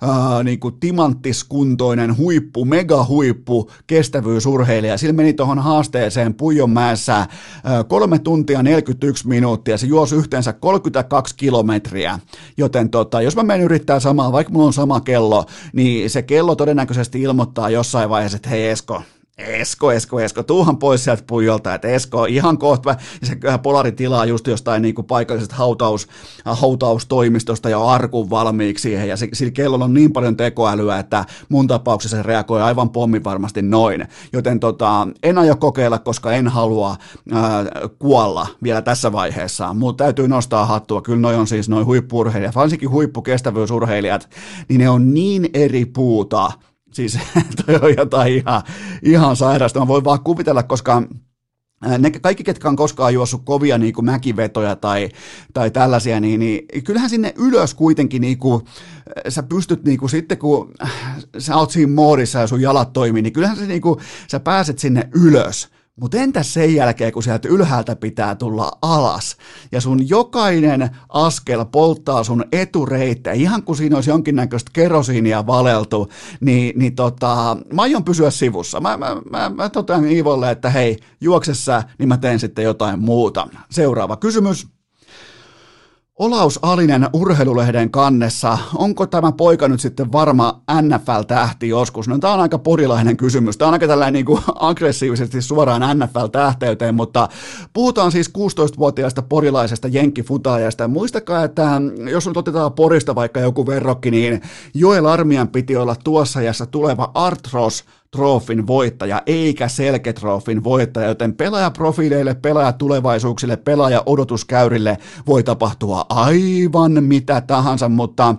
ää, niin kuin timanttiskuntoinen huippu, megahuippu, kestävyysurheilija. Sillä meni tuohon haasteeseen Puijonmäessä ää, kolme tuntia 41 minuuttia. Se juosi yhteensä 32 kilometriä. Joten tota, jos mä menen yrittää samaa, vaikka mulla on sama kello, niin se kello todennäköisesti ilmoittaa jossain vaiheessa, että hei Esko, Esko, Esko, Esko, tuuhan pois sieltä pujolta, että Esko ihan kohta, ja se Polari tilaa just jostain niin kuin paikallisesta hautaus, hautaustoimistosta ja arkun valmiiksi siihen, ja sillä kellolla on niin paljon tekoälyä, että mun tapauksessa se reagoi aivan pommin varmasti noin, joten tota, en aio kokeilla, koska en halua ää, kuolla vielä tässä vaiheessa, mutta täytyy nostaa hattua, kyllä noi on siis noin huippurheilijat, varsinkin huippukestävyysurheilijat, niin ne on niin eri puuta, Siis toi on jotain ihan, ihan sairasta. Mä voin vaan kuvitella, koska ne kaikki, ketkä on koskaan juossut kovia niin kuin mäkivetoja tai, tai tällaisia, niin, niin kyllähän sinne ylös kuitenkin niin kuin, sä pystyt niin kuin, sitten, kun sä oot siinä moodissa ja sun jalat toimii, niin kyllähän sä, niin kuin, sä pääset sinne ylös. Mutta entäs sen jälkeen, kun sieltä ylhäältä pitää tulla alas, ja sun jokainen askel polttaa sun etureittejä, ihan kuin siinä olisi jonkinnäköistä kerosiinia valeltu, niin, niin tota, mä aion pysyä sivussa. Mä, mä, mä, mä totean Iivolle, että hei, juoksessa, niin mä teen sitten jotain muuta. Seuraava kysymys. Olaus Alinen urheilulehden kannessa, onko tämä poika nyt sitten varma NFL-tähti joskus? No tämä on aika porilainen kysymys, tämä on aika tällainen niin kuin aggressiivisesti suoraan NFL-tähteyteen, mutta puhutaan siis 16-vuotiaasta porilaisesta jenkkifutaajasta. Muistakaa, että jos nyt otetaan porista vaikka joku verrokki, niin Joel Armian piti olla tuossa ajassa tuleva Artros Trofin voittaja, eikä Selketrofin voittaja, joten pelaajaprofiileille, pelaajatulevaisuuksille, pelaaja-odotuskäyrille voi tapahtua aivan mitä tahansa, mutta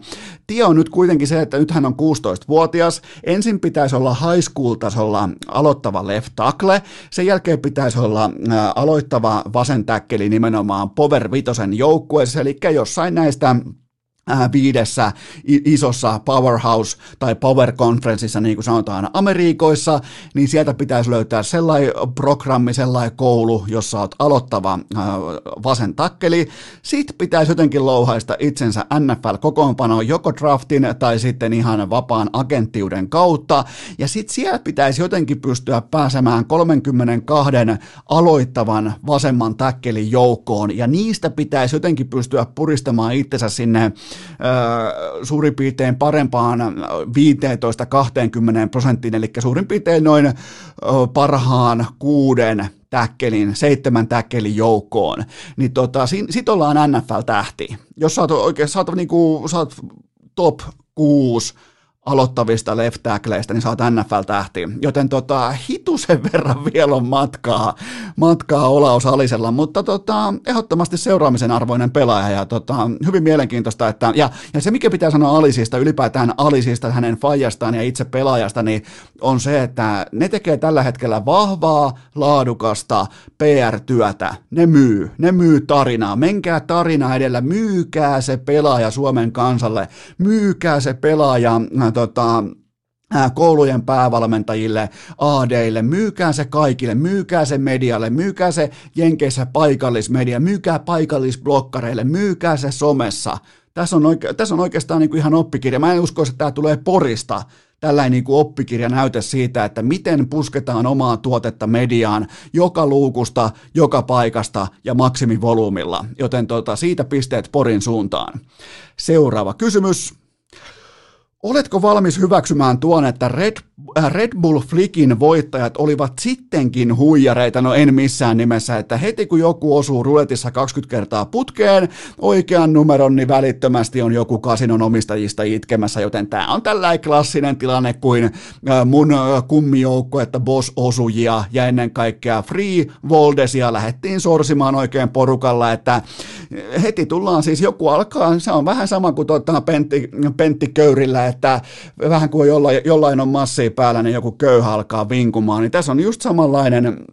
tie on nyt kuitenkin se, että nyt hän on 16-vuotias, ensin pitäisi olla high school-tasolla aloittava left tackle, sen jälkeen pitäisi olla aloittava vasen täkkeli nimenomaan Power Vitosen joukkueessa, eli jossain näistä viidessä isossa powerhouse tai power conferenceissa, niin kuin sanotaan Amerikoissa, niin sieltä pitäisi löytää sellainen programmi, sellainen koulu, jossa olet aloittava äh, vasen takkeli. Sitten pitäisi jotenkin louhaista itsensä NFL-kokoonpanoon joko draftin tai sitten ihan vapaan agenttiuden kautta. Ja sitten siellä pitäisi jotenkin pystyä pääsemään 32 aloittavan vasemman takkelin joukkoon ja niistä pitäisi jotenkin pystyä puristamaan itsensä sinne suurin piirtein parempaan 15-20 prosenttiin, eli suurin piirtein noin parhaan kuuden täkkelin, seitsemän täkkelin joukkoon, niin tota, sit ollaan NFL-tähti. Jos sä oot oikein, sä oot, niinku, sä oot top 6 aloittavista left tackleista, niin saat NFL-tähti. Joten tota, hitusen verran vielä on matkaa, matkaa Olaus Alisella, mutta tota, ehdottomasti seuraamisen arvoinen pelaaja ja tota, hyvin mielenkiintoista, että ja, ja se mikä pitää sanoa Alisista, ylipäätään Alisista, hänen fajastaan ja itse pelaajasta, niin on se, että ne tekee tällä hetkellä vahvaa, laadukasta PR-työtä. Ne myy, ne myy tarinaa. Menkää tarina edellä, myykää se pelaaja Suomen kansalle, myykää se pelaaja tota, koulujen päävalmentajille, ADille, myykää se kaikille, myykää se medialle, myykää se Jenkeissä paikallismedia, myykää paikallisblokkareille, myykää se somessa. Tässä on, oike- tässä on oikeastaan niin kuin ihan oppikirja. Mä en usko, että tämä tulee porista, tällainen niin kuin oppikirja näyte siitä, että miten pusketaan omaa tuotetta mediaan joka luukusta, joka paikasta ja maksimivolyymilla. Joten tota, siitä pisteet Porin suuntaan. Seuraava kysymys. Oletko valmis hyväksymään tuon, että Red, äh, Red Bull Flickin voittajat olivat sittenkin huijareita? No en missään nimessä, että heti kun joku osuu ruletissa 20 kertaa putkeen oikean numeron, niin välittömästi on joku kasinon omistajista itkemässä, joten tämä on tällainen klassinen tilanne kuin äh, mun äh, kummijoukko, että boss osujia ja ennen kaikkea Free Voldesia lähdettiin sorsimaan oikein porukalla, että heti tullaan siis joku alkaa, se on vähän sama kuin tuota Pentti, Pentti Köyrillä, että vähän kuin jollain, jollain on massia päällä, niin joku köyhä alkaa vinkumaan, niin tässä on just samanlainen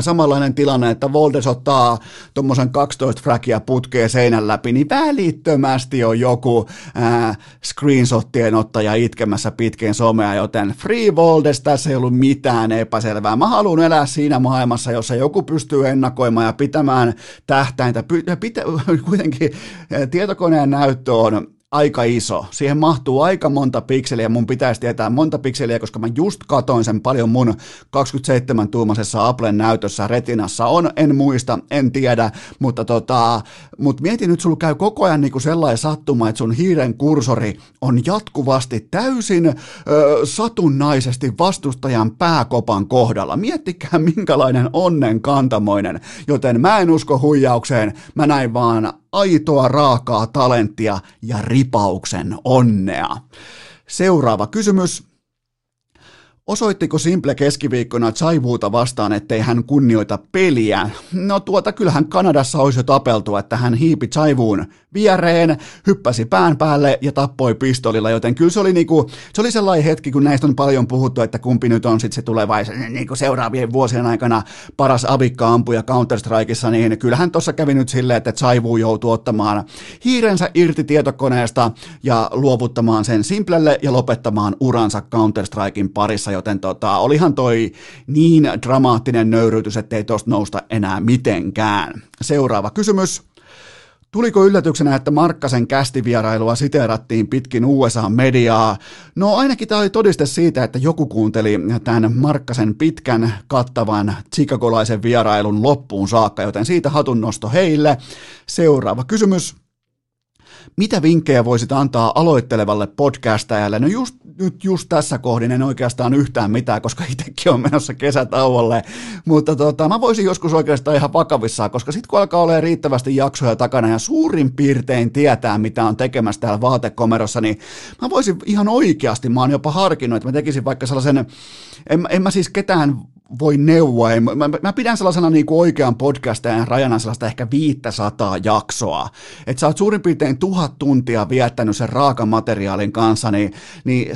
samanlainen tilanne, että Voldes ottaa tuommoisen 12 fragia putkeen seinän läpi, niin välittömästi on joku ää, screenshottien ottaja itkemässä pitkeen somea, joten Free Voldes, tässä ei ollut mitään epäselvää. Mä haluan elää siinä maailmassa, jossa joku pystyy ennakoimaan ja pitämään tähtäintä. Pitä, pitä, kuitenkin tietokoneen näyttö on aika iso. Siihen mahtuu aika monta pikseliä, mun pitäisi tietää monta pikseliä, koska mä just katoin sen paljon mun 27-tuumaisessa Applen näytössä Retinassa on, en muista, en tiedä, mutta tota, mut mietin nyt, sulla käy koko ajan niinku sellainen sattuma, että sun hiiren kursori on jatkuvasti täysin ö, satunnaisesti vastustajan pääkopan kohdalla. Miettikää minkälainen onnen kantamoinen, joten mä en usko huijaukseen, mä näin vaan aitoa raakaa talenttia ja ripauksen onnea. Seuraava kysymys. Osoittiko Simple keskiviikkona Chaivuuta vastaan, ettei hän kunnioita peliä? No tuota, kyllähän Kanadassa olisi jo tapeltu, että hän hiipi Chaivuun viereen, hyppäsi pään päälle ja tappoi pistolilla, joten kyllä se oli, niinku, se oli sellainen hetki, kun näistä on paljon puhuttu, että kumpi nyt on sitten se tulevaisuuden niinku seuraavien vuosien aikana paras avikka-ampuja Counter-Strikeissa, niin kyllähän tuossa kävi nyt silleen, että Chaivu joutuu ottamaan hiirensä irti tietokoneesta ja luovuttamaan sen Simplelle ja lopettamaan uransa Counter-Strikein parissa, joten tota, olihan toi niin dramaattinen nöyryytys, ettei tosta nousta enää mitenkään. Seuraava kysymys. Tuliko yllätyksenä, että Markkasen kästivierailua siteerattiin pitkin USA-mediaa? No ainakin tämä oli todiste siitä, että joku kuunteli tämän Markkasen pitkän kattavan tsikakolaisen vierailun loppuun saakka, joten siitä hatunnosto heille. Seuraava kysymys. Mitä vinkkejä voisit antaa aloittelevalle podcastajalle? No just, nyt just tässä kohdin en oikeastaan yhtään mitään, koska itsekin on menossa kesätauolle, mutta tota, mä voisin joskus oikeastaan ihan vakavissaan, koska sitten kun alkaa olla riittävästi jaksoja takana ja suurin piirtein tietää, mitä on tekemässä täällä vaatekomerossa, niin mä voisin ihan oikeasti, mä oon jopa harkinnut, että mä tekisin vaikka sellaisen, en, en mä siis ketään voi neuvoa. Mä, mä pidän sellaisena niin kuin oikean podcastajan rajana sellaista ehkä 500 jaksoa. Että sä oot suurin piirtein tuhat tuntia viettänyt sen raakamateriaalin kanssa, niin, niin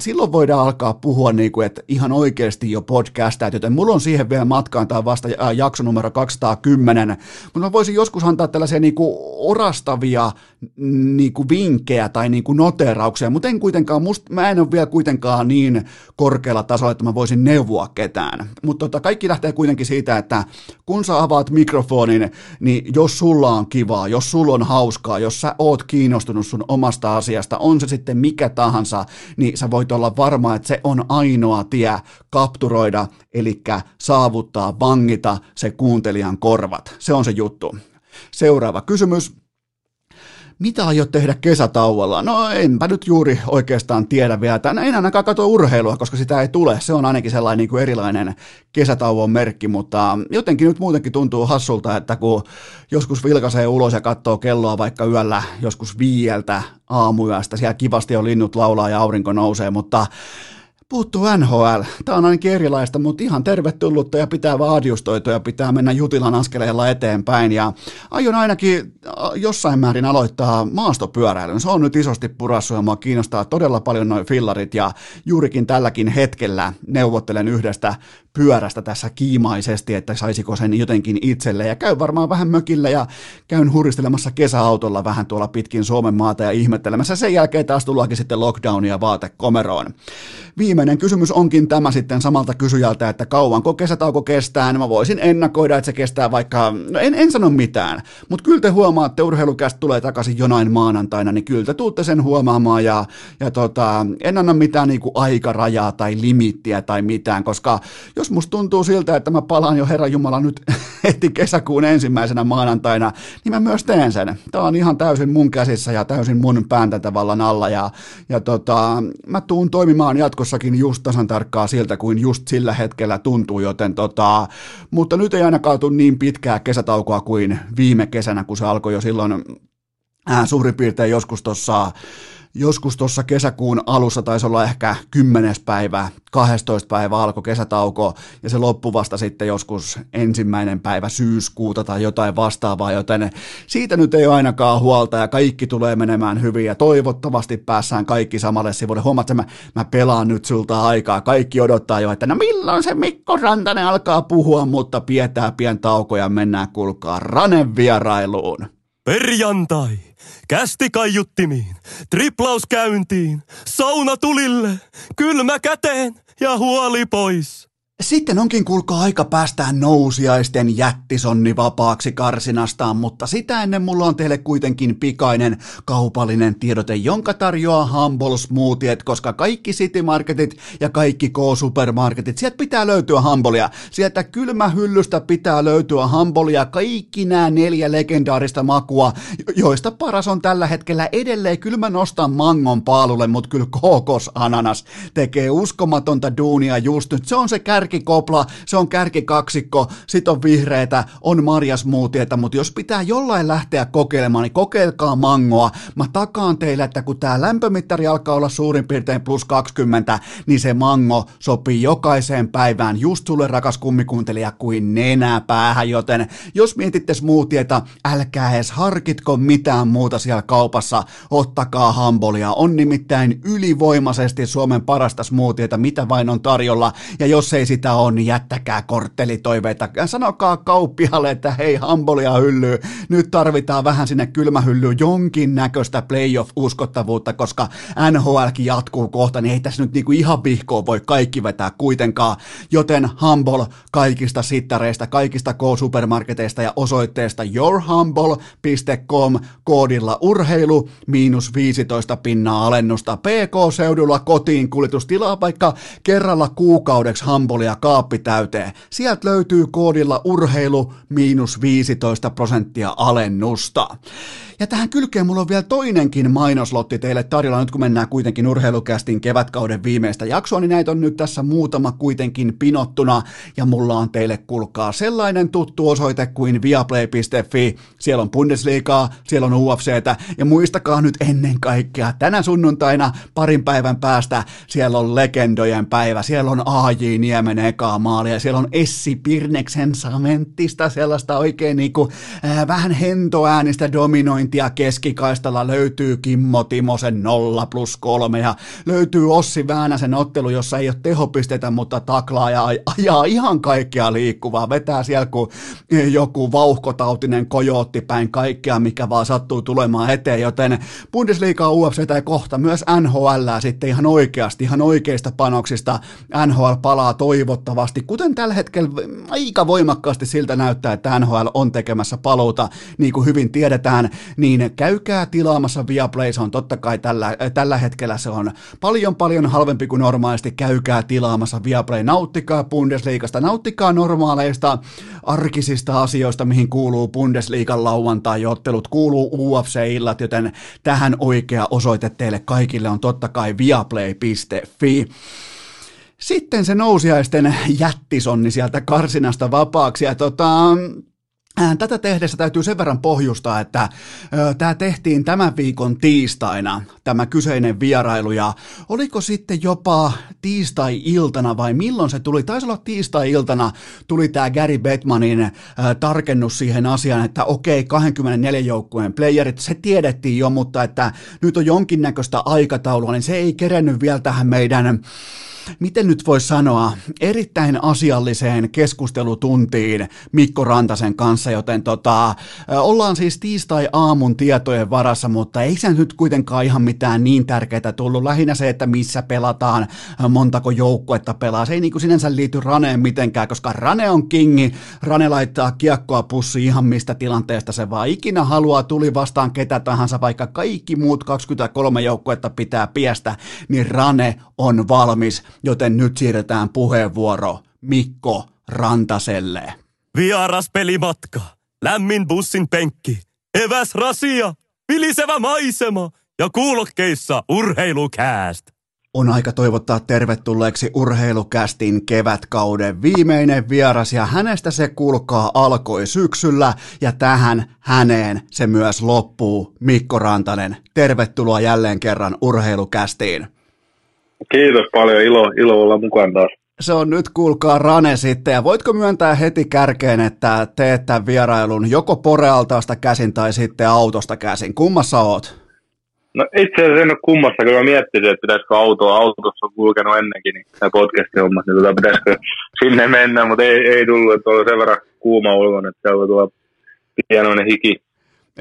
silloin voidaan alkaa puhua niin kuin, että ihan oikeasti jo podcastajat, joten mulla on siihen vielä matkaan, tämä vasta jakso numero 210, mutta mä voisin joskus antaa tällaisia niin kuin orastavia niin kuin vinkkejä tai niin kuin noterauksia, mutta en kuitenkaan, must, mä en ole vielä kuitenkaan niin korkealla tasolla, että mä voisin neuvoa ketään. Mutta tota, kaikki lähtee kuitenkin siitä, että kun sä avaat mikrofonin, niin jos sulla on kivaa, jos sulla on hauskaa, jos sä oot kiinnostunut sun omasta asiasta, on se sitten mikä tahansa, niin sä voit olla varma, että se on ainoa tie kapturoida, eli saavuttaa, vangita se kuuntelijan korvat. Se on se juttu. Seuraava kysymys mitä aiot tehdä kesätauolla? No enpä nyt juuri oikeastaan tiedä vielä. Tänä en ainakaan katso urheilua, koska sitä ei tule. Se on ainakin sellainen niin kuin erilainen kesätauon merkki, mutta jotenkin nyt muutenkin tuntuu hassulta, että kun joskus vilkaisee ulos ja katsoo kelloa vaikka yöllä joskus viieltä aamuyöstä, siellä kivasti on linnut laulaa ja aurinko nousee, mutta puuttuu NHL. Tämä on ainakin erilaista, mutta ihan tervetullutta ja pitää vaan ja pitää mennä Jutilan askeleella eteenpäin. Ja aion ainakin jossain määrin aloittaa maastopyöräilyn. Se on nyt isosti purassu ja mua kiinnostaa todella paljon noin fillarit ja juurikin tälläkin hetkellä neuvottelen yhdestä pyörästä tässä kiimaisesti, että saisiko sen jotenkin itselle. Ja käyn varmaan vähän mökillä ja käyn huristelemassa kesäautolla vähän tuolla pitkin Suomen maata ja ihmettelemässä. Sen jälkeen taas tullaankin sitten lockdownia vaatekomeroon. Viimeinen kysymys onkin tämä sitten samalta kysyjältä, että kauanko kesätauko kestää. Mä voisin ennakoida, että se kestää vaikka, no en, en sano mitään, mutta kyllä te huomaatte, urheilukästä tulee takaisin jonain maanantaina, niin kyllä te tuutte sen huomaamaan ja, ja tota, en anna mitään niinku aikarajaa tai limittiä tai mitään, koska jos musta tuntuu siltä, että mä palaan jo Herran Jumala nyt heti kesäkuun ensimmäisenä maanantaina, niin mä myös teen sen. Tämä on ihan täysin mun käsissä ja täysin mun pääntä tavallaan alla ja, ja tota, mä tuun toimimaan jatkossakin just tasan tarkkaa siltä kuin just sillä hetkellä tuntuu, joten tota, mutta nyt ei ainakaan tule niin pitkää kesätaukoa kuin viime kesänä, kun se alkoi jo silloin äh, suurin piirtein joskus tuossa joskus tuossa kesäkuun alussa taisi olla ehkä 10. päivä, 12. päivä alkoi kesätauko ja se loppui vasta sitten joskus ensimmäinen päivä syyskuuta tai jotain vastaavaa, joten siitä nyt ei ainakaan huolta ja kaikki tulee menemään hyvin ja toivottavasti päässään kaikki samalle sivulle. Huomaat, että mä, mä pelaan nyt sulta aikaa, kaikki odottaa jo, että no milloin se Mikko Rantanen alkaa puhua, mutta pietää pien tauko ja mennään kulkaa Ranen vierailuun. Perjantai. Kästi kaiuttimiin, triplaus käyntiin, sauna tulille, kylmä käteen ja huoli pois. Sitten onkin kuulkaa aika päästään nousiaisten jättisonni vapaaksi karsinastaan, mutta sitä ennen mulla on teille kuitenkin pikainen kaupallinen tiedote, jonka tarjoaa Humble Smoothiet, koska kaikki City Marketit ja kaikki K-supermarketit, sieltä pitää löytyä Humbleia. Sieltä kylmähyllystä pitää löytyä Humbleia, kaikki nämä neljä legendaarista makua, joista paras on tällä hetkellä edelleen. Kyllä mä nostan mangon paalulle, mutta kyllä kokosananas tekee uskomatonta duunia just nyt. Se on se kär kärkikopla, se on kärkikaksikko, sit on vihreitä, on marjasmuutietä, mutta jos pitää jollain lähteä kokeilemaan, niin kokeilkaa mangoa. Mä takaan teille, että kun tää lämpömittari alkaa olla suurin piirtein plus 20, niin se mango sopii jokaiseen päivään just sulle rakas kummikuuntelija kuin nenäpäähän, joten jos mietitte smoothieta, älkää edes harkitko mitään muuta siellä kaupassa, ottakaa hambolia. On nimittäin ylivoimaisesti Suomen parasta smoothieta, mitä vain on tarjolla, ja jos ei sitä on, niin jättäkää korttelitoiveita. Sanokaa kauppialle, että hei, hambolia hyllyy. Nyt tarvitaan vähän sinne kylmähyllyyn jonkin näköistä playoff-uskottavuutta, koska NHLkin jatkuu kohta, niin ei tässä nyt niinku ihan vihkoon voi kaikki vetää kuitenkaan. Joten Humble kaikista sittareista, kaikista K-supermarketeista ja osoitteesta yourhumble.com koodilla urheilu miinus 15 pinnaa alennusta PK-seudulla kotiin kuljetustilaa vaikka kerralla kuukaudeksi Humble ja kaappi täyteen. Sieltä löytyy koodilla urheilu miinus 15 prosenttia alennusta. Ja tähän kylkeen mulla on vielä toinenkin mainoslotti teille tarjolla, nyt kun mennään kuitenkin urheilukästin kevätkauden viimeistä jaksoa, niin näitä on nyt tässä muutama kuitenkin pinottuna, ja mulla on teille kulkaa sellainen tuttu osoite kuin viaplay.fi, siellä on Bundesliigaa, siellä on UFCtä, ja muistakaa nyt ennen kaikkea, tänä sunnuntaina parin päivän päästä siellä on legendojen päivä, siellä on AJ Niemen ekaa maalia, siellä on Essi Pirneksen Samentista sellaista oikein niinku, äh, vähän hentoäänistä dominointia, keskikaistalla löytyy Kimmo Timosen 0 plus 3 ja löytyy Ossi Väänäsen ottelu, jossa ei ole tehopisteitä, mutta taklaa ja ajaa ihan kaikkea liikkuvaa. Vetää siellä kuin joku vauhkotautinen kojootti päin kaikkea, mikä vaan sattuu tulemaan eteen, joten Bundesliga UFC tai kohta myös NHL sitten ihan oikeasti, ihan oikeista panoksista NHL palaa toivottavasti, kuten tällä hetkellä aika voimakkaasti siltä näyttää, että NHL on tekemässä paluuta, niin kuin hyvin tiedetään, niin käykää tilaamassa Viaplay, se on totta kai tällä, tällä hetkellä se on paljon paljon halvempi kuin normaalisti, käykää tilaamassa Viaplay, nauttikaa Bundesliigasta, nauttikaa normaaleista arkisista asioista, mihin kuuluu Bundesliigan lauantai-ottelut, kuuluu UFC-illat, joten tähän oikea osoite teille kaikille on totta kai viaplay.fi. Sitten se nousiaisten jättisonni sieltä karsinasta vapaaksi. Ja tota, Tätä tehdessä täytyy sen verran pohjustaa, että tämä tehtiin tämän viikon tiistaina, tämä kyseinen vierailu, ja oliko sitten jopa tiistai-iltana vai milloin se tuli? Taisi olla tiistai-iltana tuli tämä Gary Bettmanin äh, tarkennus siihen asiaan, että okei, 24 joukkueen playerit, se tiedettiin jo, mutta että nyt on jonkinnäköistä aikataulua, niin se ei kerennyt vielä tähän meidän miten nyt voi sanoa, erittäin asialliseen keskustelutuntiin Mikko Rantasen kanssa, joten tota, ollaan siis tiistai-aamun tietojen varassa, mutta ei se nyt kuitenkaan ihan mitään niin tärkeää tullut. Lähinnä se, että missä pelataan, montako joukkuetta pelaa. Se ei niin kuin sinänsä liity Raneen mitenkään, koska Rane on kingi, Rane laittaa kiekkoa pussi ihan mistä tilanteesta se vaan ikinä haluaa, tuli vastaan ketä tahansa, vaikka kaikki muut 23 joukkuetta pitää piestä, niin Rane on valmis, joten nyt siirretään puheenvuoro Mikko Rantaselle. Vieras pelimatka, lämmin bussin penkki, eväs rasia, vilisevä maisema ja kuulokkeissa urheilukääst. On aika toivottaa tervetulleeksi urheilukästin kevätkauden viimeinen vieras ja hänestä se kulkaa alkoi syksyllä ja tähän häneen se myös loppuu. Mikko Rantanen, tervetuloa jälleen kerran urheilukästiin. Kiitos paljon, ilo, ilo olla mukana taas. Se on nyt kuulkaa Rane sitten ja voitko myöntää heti kärkeen, että teet tämän vierailun joko porealtaasta käsin tai sitten autosta käsin? Kummassa oot? No itse asiassa en ole kummassa, kun mä miettisin, että pitäisikö autoa, autossa on kulkenut ennenkin, niin tämä podcast-hommat, niin tota, pitäisikö sinne mennä, mutta ei, ei tullut, että on sen verran kuuma ulkona, että siellä voi tulla pienoinen hiki,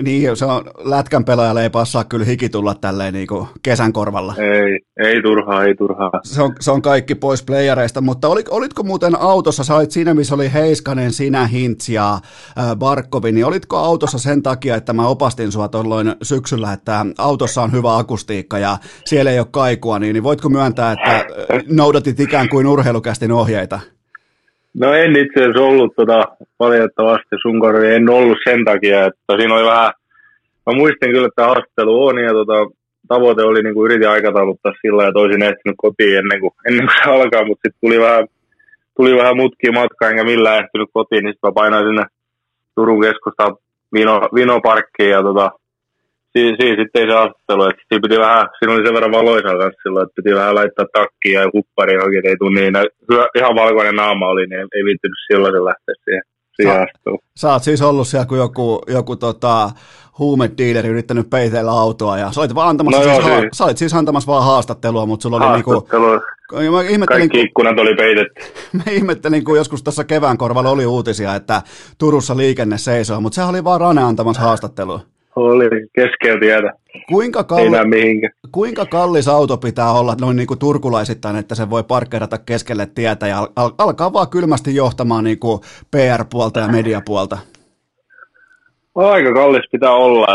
niin, se on, lätkän pelaajalle ei passaa kyllä hiki tulla tälleen niin kuin kesän korvalla. Ei, ei turhaa, ei turhaa. Se on, se on kaikki pois playereista, mutta olit, olitko muuten autossa, sä olit siinä, missä oli Heiskanen, sinä, Hintz ja äh, Barkovi, niin olitko autossa sen takia, että mä opastin sua tuolloin syksyllä, että autossa on hyvä akustiikka ja siellä ei ole kaikua, niin, niin voitko myöntää, että noudatit ikään kuin urheilukästin ohjeita? No en itse asiassa ollut tota, valitettavasti sun korvi, en ollut sen takia, että siinä oli vähän, mä muistin kyllä, että haastattelu on ja tota, tavoite oli, niin kuin yritin aikatauluttaa sillä ja toisin ehtinyt kotiin ennen kuin, ennen kuin se alkaa, mutta sitten tuli vähän, tuli vähän mutkia matkaa, enkä millään ehtinyt kotiin, niin sitten mä painoin sinne Turun keskustaan Vino, Vinoparkkiin ja tota, siinä, siinä sitten ei se haastattelu, että siinä piti vähän, siinä oli sen verran valoisaa kanssa silloin, että piti vähän laittaa takkia ja huppari johonkin, ei tule niin, ihan valkoinen naama oli, niin ei, ei viittinyt silloin lähteä siihen. Sä, sä oot siis ollut siellä kuin joku, joku tota, huumedealeri yrittänyt peitellä autoa ja sä olit, vaan antamassa, no siis, joo, siis, sä olit siis antamassa vaan haastattelua, mutta sulla oli niinku... Mä ihmettelin, Kaikki ikkunat oli peitetty. Mä ihmettelin, kun joskus tuossa kevään korvalla oli uutisia, että Turussa liikenne seisoo, mutta sehän oli vaan Rane antamassa haastattelua oli keskellä tietä. Kuinka, kalli, kuinka kallis auto pitää olla noin niin kuin turkulaisittain, että se voi parkkeerata keskelle tietä ja al- alkaa vaan kylmästi johtamaan niin kuin PR-puolta ja mediapuolta? Aika kallis pitää olla.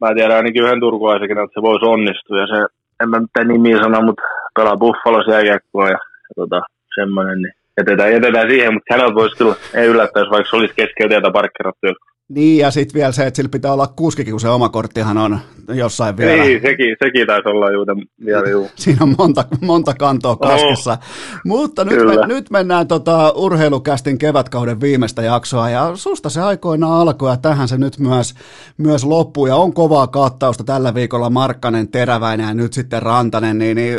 Mä tiedän ainakin yhden turkulaisenkin, että se voisi onnistua. Ja se, en mä mitään nimiä sano, mutta pelaa Buffalossa jääkiekkoa ja, ja tota, semmoinen. Niin jätetään, jätetään siihen, mutta häneltä voisi kyllä, ei yllättäisi, vaikka se olisi keskellä tietä parkkeerattu joskus. Niin, ja sitten vielä se, että sillä pitää olla kuskikin, kun se oma korttihan on jossain vielä. Niin, sekin, sekin taisi olla juuri vielä juu. Siinä on monta, monta kantoa kaskissa. Oh, Mutta nyt, me, nyt mennään tota urheilukästin kevätkauden viimeistä jaksoa, ja susta se aikoina alkoi, ja tähän se nyt myös, myös loppuu, ja on kovaa kattausta tällä viikolla Markkanen, Teräväinen ja nyt sitten Rantanen, niin, niin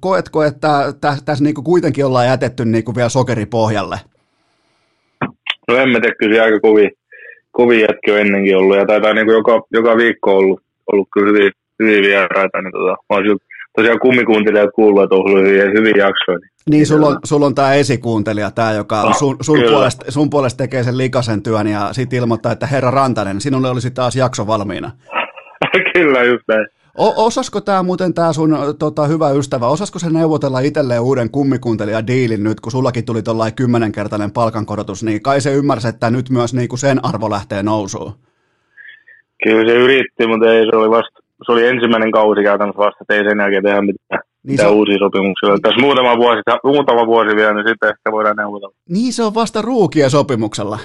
koetko, että tässä täs niinku kuitenkin ollaan jätetty niinku vielä sokeripohjalle? No emme tee kyllä aika kovin kovin jätki on ennenkin ollut ja taitaa niin kuin joka, joka viikko ollut, ollut kyllä hyvin, hyvin vieraita. Niin tota, mä olisin tosiaan kummikuuntelijat kuullut, että on ollut hyviä, hyviä jaksoja. Niin, niin sulla on, sul on tämä esikuuntelija, tämä, joka no, sun, sun, puolesta, sun puolesta tekee sen likasen työn ja sitten ilmoittaa, että herra Rantanen, sinulle olisi taas jakso valmiina. kyllä, just näin. O- osasko tämä muuten tämä sun tota, hyvä ystävä, osasko se neuvotella itselleen uuden kummikuuntelija diilin nyt, kun sullakin tuli tuollainen kymmenenkertainen palkankorotus, niin kai se ymmärsi, että nyt myös niin kuin sen arvo lähtee nousuun? Kyllä se yritti, mutta ei, se oli vasta se oli ensimmäinen kausi käytännössä vasta, että ei sen jälkeen tehdä mitään, niin mitään se... uusia sopimuksia. Tässä muutama vuosi, muutama vuosi vielä, niin sitten ehkä voidaan neuvotella. Niin se on vasta ruukia sopimuksella.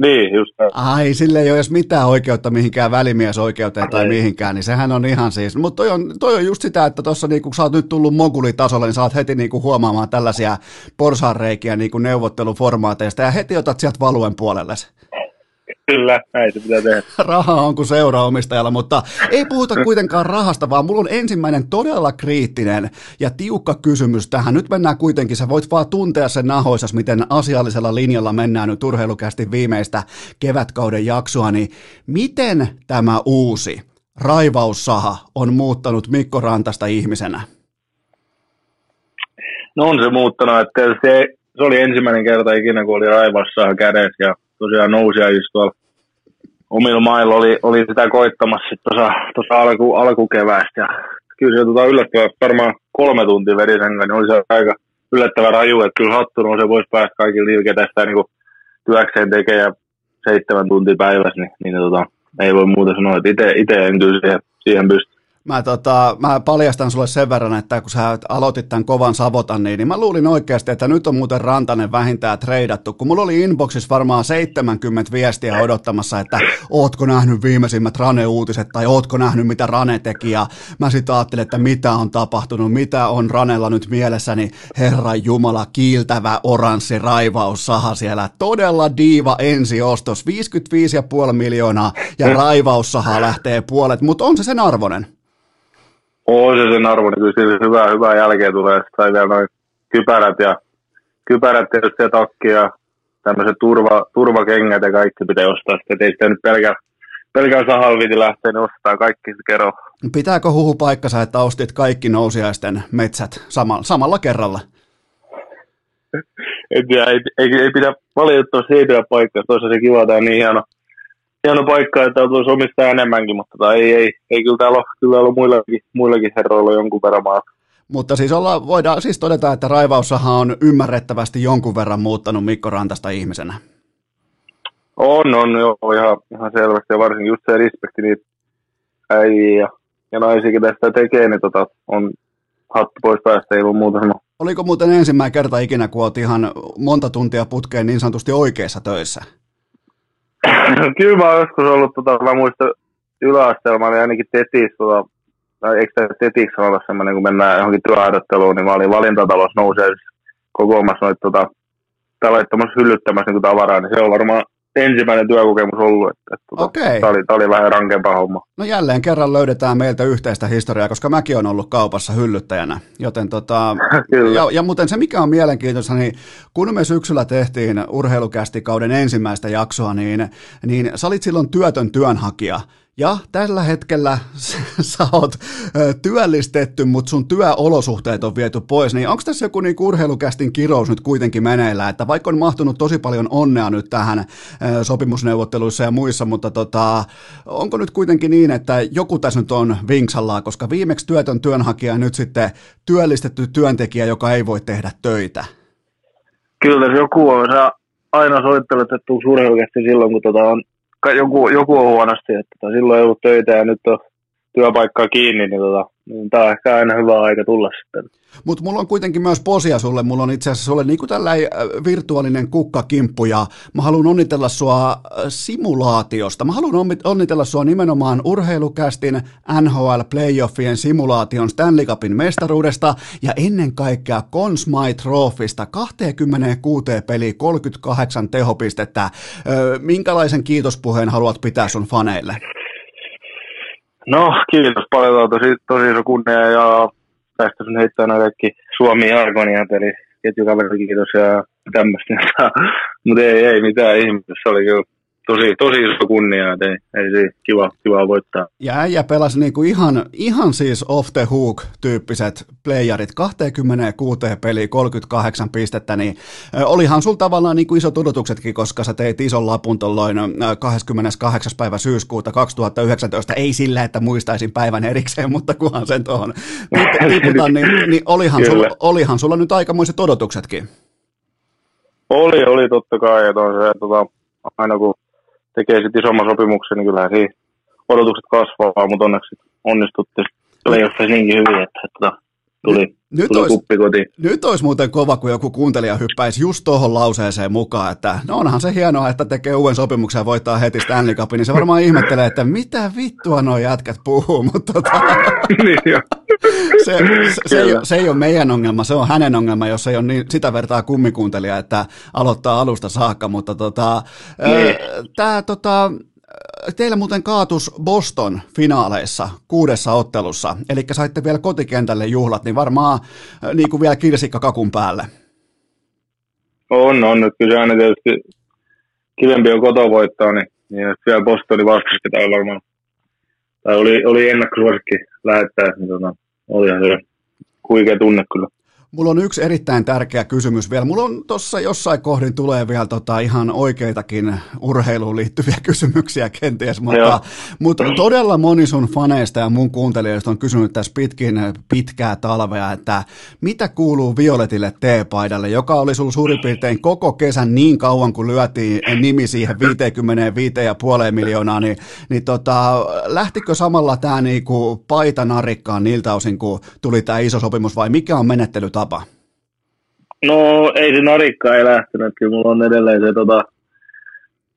Niin, just näin. Ai, sille ei ole edes mitään oikeutta mihinkään välimiesoikeuteen tai ei. mihinkään, niin sehän on ihan siis. Mutta toi on, toi on just sitä, että tuossa niinku, kun sä oot nyt tullut mogulitasolle, niin sä oot heti niinku huomaamaan tällaisia porsaanreikiä niinku neuvotteluformaateista ja heti otat sieltä valuen puolelle. Kyllä, näin se pitää tehdä. Raha on kuin seuraomistajalla, mutta ei puhuta kuitenkaan rahasta, vaan mulla on ensimmäinen todella kriittinen ja tiukka kysymys tähän. Nyt mennään kuitenkin, sä voit vaan tuntea sen nahoisas, miten asiallisella linjalla mennään nyt urheilukästi viimeistä kevätkauden jaksoa, niin miten tämä uusi raivaussaha on muuttanut Mikko Rantasta ihmisenä? No on se muuttanut, että se, se oli ensimmäinen kerta ikinä, kun oli raivassa kädessä ja tosiaan nousi tuolla omilla mailla oli, oli sitä koittamassa tuossa alku, alkukeväästä. Ja kyllä se tota, yllättävän, varmaan kolme tuntia veri sen niin oli se aika yllättävän raju, että kyllä hattu se voisi päästä kaikille niillä, ketä sitä niin työkseen tekee ja seitsemän tuntia päivässä, niin, niin tota, ei voi muuta sanoa, että itse en kyllä siihen, siihen pysty. Mä, tota, mä paljastan sulle sen verran, että kun sä aloitit tämän kovan savotan, niin, niin mä luulin oikeasti, että nyt on muuten Rantanen vähintään treidattu, kun mulla oli inboxissa varmaan 70 viestiä odottamassa, että ootko nähnyt viimeisimmät Rane-uutiset tai ootko nähnyt mitä Rane teki ja mä sitten ajattelin, että mitä on tapahtunut, mitä on Ranella nyt mielessäni, Herran Jumala, kiiltävä oranssi raivaussaha siellä, todella diiva ensiostos, 55,5 miljoonaa ja raivaussaha lähtee puolet, mutta on se sen arvoinen? On se sen arvo, niin kyllä hyvää, hyvää jälkeä tulee. Sitten sai vielä noin kypärät ja kypärät tietysti ja takki ja tämmöiset turva, turvakengät ja kaikki pitää ostaa. Sitten ei sitä nyt pelkää, pelkää sahalviti lähteä, niin ostaa kaikki se kerro. Pitääkö huhu paikkansa, että ostit kaikki nousiaisten metsät sama, samalla kerralla? tiedä, ei, ei, ei pidä valitettavasti ei pidä paikkaa. Toisaalta se kiva, tämä on niin hieno, hieno paikka, että voisi omistaa enemmänkin, mutta tota, ei, ei, ei, kyllä täällä ole, kyllä on muillakin, muillakin herroilla jonkun verran maata. Mutta siis olla, voidaan siis todeta, että Raivaussahan on ymmärrettävästi jonkun verran muuttanut Mikko Rantasta ihmisenä. On, on joo, ihan, ihan selvästi ja varsinkin just se respekti niitä äijiä ja, ja naisia, tästä tekee, niin tota, on hattu pois päästä, ei muuta sanoa. Oliko muuten ensimmäinen kerta ikinä, kun olet ihan monta tuntia putkeen niin sanotusti oikeissa töissä? Kyllä mä oon joskus ollut, tota, mä muistan yläasteella, mä olin ainakin tetis, tota, tai eikö tämä tetiksi sanota semmoinen, kun mennään johonkin työharjoitteluun, niin mä olin valintatalossa nousee kokoamassa noita tota, tai laittamassa hyllyttämässä niin tavaraa, niin se on varmaan ensimmäinen työkokemus ollut. Että, että, tota, Okei. Tämä oli, tämä oli vähän rankempaa homma. No jälleen kerran löydetään meiltä yhteistä historiaa, koska mäkin olen ollut kaupassa hyllyttäjänä. Joten tota, ja, ja muuten se mikä on mielenkiintoista, niin kun me syksyllä tehtiin urheilukästikauden ensimmäistä jaksoa, niin, niin sä olit silloin työtön työnhakija. Ja tällä hetkellä sä oot työllistetty, mutta sun työolosuhteet on viety pois, niin onko tässä joku niin urheilukästin kirous nyt kuitenkin meneillään, että vaikka on mahtunut tosi paljon onnea nyt tähän sopimusneuvotteluissa ja muissa, mutta tota, onko nyt kuitenkin niin, että joku tässä nyt on vinksallaan, koska viimeksi työtön työnhakija nyt sitten työllistetty työntekijä, joka ei voi tehdä töitä? Kyllä tässä joku on. Sä aina soittelet, että tuu silloin, kun tota on joku, joku on huonosti, että tota, silloin ei ollut töitä ja nyt on työpaikkaa kiinni, niin, tota, niin tämä on ehkä aina hyvä aika tulla sitten. Mutta mulla on kuitenkin myös posia sulle, mulla on itse asiassa sulle niinku tällainen äh, virtuaalinen kukkakimppu ja mä haluan onnitella sua äh, simulaatiosta. Mä haluan onnitella sua nimenomaan urheilukästin NHL playoffien simulaation Stanley Cupin mestaruudesta ja ennen kaikkea Consmite Trophysta 26 peli 38 tehopistettä. Minkälaisen kiitospuheen haluat pitää sun faneille? No, kiitos paljon. Tosi, tosi iso kunnia ja tästä sun heittää kaikki Suomi Argonia peli ketjukaveri kiitos ja tämmöistä. Mutta ei, ei mitään ihmistä, se oli kyllä tosi, tosi iso kunnia, että ei, ei kiva, kiva voittaa. Ja äijä pelasi niinku ihan, ihan siis off the hook tyyppiset playerit, 26 peliä, 38 pistettä, niin olihan sulla tavallaan niinku isot odotuksetkin, koska sä teit ison lapun tuolloin 28. päivä syyskuuta 2019, ei sillä, että muistaisin päivän erikseen, mutta kunhan sen tuohon tiputan, niin, niin olihan, sulla, olihan sulla nyt aikamoiset odotuksetkin. Oli, oli totta kai, että on se, tota, aina kun tekee sitten isomman sopimuksen, niin kyllähän siinä odotukset kasvaa, mutta onneksi onnistuttiin playoffissa niinkin hyvin, että, että tuli, nyt tuli olisi. Nyt olisi muuten kova, kun joku kuuntelija hyppäisi just tuohon lauseeseen mukaan, että no onhan se hienoa, että tekee uuden sopimuksen ja voittaa heti Stanley Cupin, niin se varmaan ihmettelee, että mitä vittua nuo jätkät puhuu, mutta tota, niin se, se, se, ei, se ei ole meidän ongelma, se on hänen ongelma, jos ei ole niin, sitä vertaa kummikuuntelija, että aloittaa alusta saakka, mutta tota, niin. tämä tota, teillä muuten kaatus Boston finaaleissa kuudessa ottelussa, eli saitte vielä kotikentälle juhlat, niin varmaan niin kuin vielä kirsikka kakun päälle. On, on. Nyt kyllä aina tietysti kivempi on koto voittaa, niin, niin vielä Bostonin vastasi, tai varmaan, tai oli, oli ennakkosuosikki lähettää, niin tota, olihan se huikea tunne kyllä. Mulla on yksi erittäin tärkeä kysymys vielä. Mulla on tuossa jossain kohdin tulee vielä tota ihan oikeitakin urheiluun liittyviä kysymyksiä kenties, mutta, mutta todella moni sun faneista ja mun kuuntelijoista on kysynyt tässä pitkin pitkää talvea, että mitä kuuluu Violetille T-paidalle, joka oli sulla suurin piirtein koko kesän niin kauan, kun lyötiin nimi siihen 55,5 miljoonaa, niin, niin tota, lähtikö samalla tämä niinku paita narikkaan niiltä osin, kun tuli tämä iso sopimus vai mikä on menettelytapa? Tapa? No ei se narikka ei lähtenyt, kyllä mulla on edelleen se tota,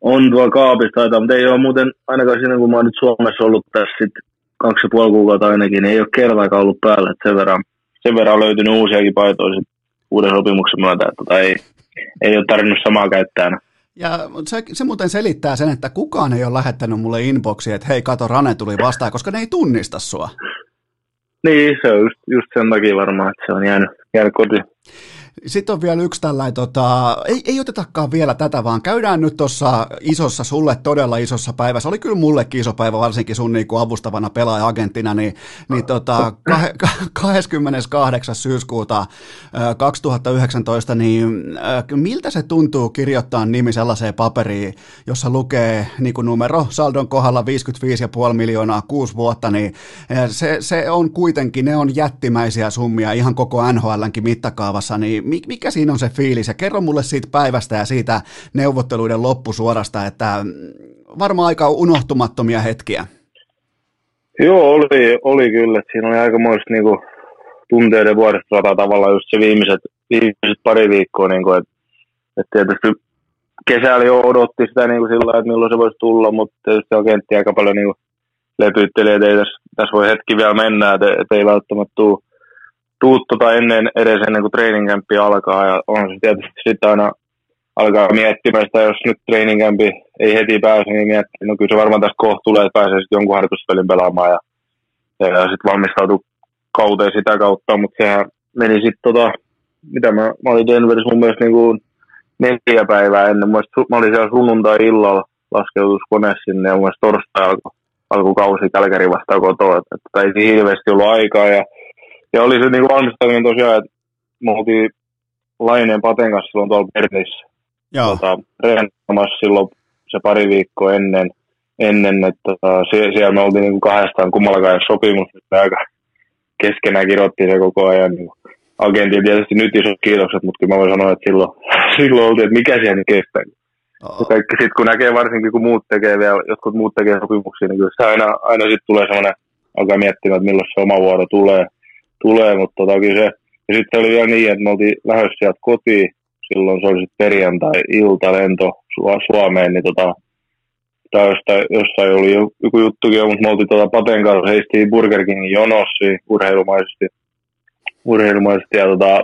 on tuo kaapista mutta ei ole muuten, ainakaan siinä kun mä oon nyt Suomessa ollut tässä sit kaksi ja puoli kuukautta ainakin, niin ei ole kertaakaan ollut päällä, että sen verran, sen verran on löytynyt uusiakin paitoja sit uuden sopimuksen myötä, että tota, ei, ei ole tarvinnut samaa käyttää Ja se, se muuten selittää sen, että kukaan ei ole lähettänyt mulle inboxia, että hei kato, Rane tuli vastaan, koska ne ei tunnista sua. Niin, se on just, just sen takia varmaan, että se on jäänyt, jäänyt kotiin. Sitten on vielä yksi tällainen, tota, ei, ei otetakaan vielä tätä, vaan käydään nyt tuossa isossa, sulle todella isossa päivässä. Oli kyllä mullekin iso päivä, varsinkin sun niin avustavana pelaaja-agenttina, niin, niin tota, 28. syyskuuta 2019, niin miltä se tuntuu kirjoittaa nimi sellaiseen paperiin, jossa lukee niin kuin numero saldon kohdalla 55,5 miljoonaa kuusi vuotta, niin se, se on kuitenkin, ne on jättimäisiä summia ihan koko NHLnkin mittakaavassa, niin mikä siinä on se fiilis? Ja kerro mulle siitä päivästä ja siitä neuvotteluiden loppusuorasta, että mm, varmaan aika unohtumattomia hetkiä. Joo, oli, oli kyllä. Siinä oli aikamoista niin kuin, tunteiden vuodesta tavallaan just se viimeiset, viimeiset pari viikkoa. Niin kuin, että, että tietysti kesällä jo odotti sitä niin kuin sillä että milloin se voisi tulla, mutta tietysti agentti aika paljon niin lepyytteli, että ei tässä, tässä voi hetki vielä mennä, että, että ei välttämättä tule tuu tota ennen, edes ennen kuin treeninkämpi alkaa. Ja on se tietysti sitten aina alkaa miettimään sitä, jos nyt treeninkämpi ei heti pääse, niin miettii, no kyllä se varmaan tässä kohta tulee, että pääsee sitten jonkun harjoituspelin pelaamaan ja, ja, sitten valmistautuu kauteen sitä kautta, mutta sehän meni sitten tota, mitä mä, mä olin Denverissä mun mielestä niin kuin neljä päivää ennen, mä, mä olin siellä sunnuntai-illalla laskeutuskone sinne ja oli se niin valmistaminen tosiaan, että me oltiin Laineen Paten kanssa silloin tuolla Bernissä tota, silloin se pari viikkoa ennen, ennen että uh, siellä me oltiin niin kahdestaan kummallakaan sopimus, että aika keskenään kirjoittiin se koko ajan. Niin agentti tietysti nyt isot kiitokset, mutta mä voin sanoa, että silloin, silloin oltiin, että mikä siellä kestää. Oh. Kaikki sitten kun näkee varsinkin, kun muut tekee vielä, jotkut muut tekee sopimuksia, niin kyllä se aina, aina sitten tulee semmoinen, alkaa miettimään, että milloin se oma vuoro tulee tulee, mutta tota, kyllä se, ja sitten oli vielä niin, että me oltiin lähdössä sieltä kotiin, silloin se oli sitten perjantai-ilta lento Suomeen, niin tota, tai jostain, jossain oli joku juttukin, mutta me oltiin tota Paten kanssa, heistiin Burger Kingin jonossi urheilumaisesti, urheilumaisesti ja tota,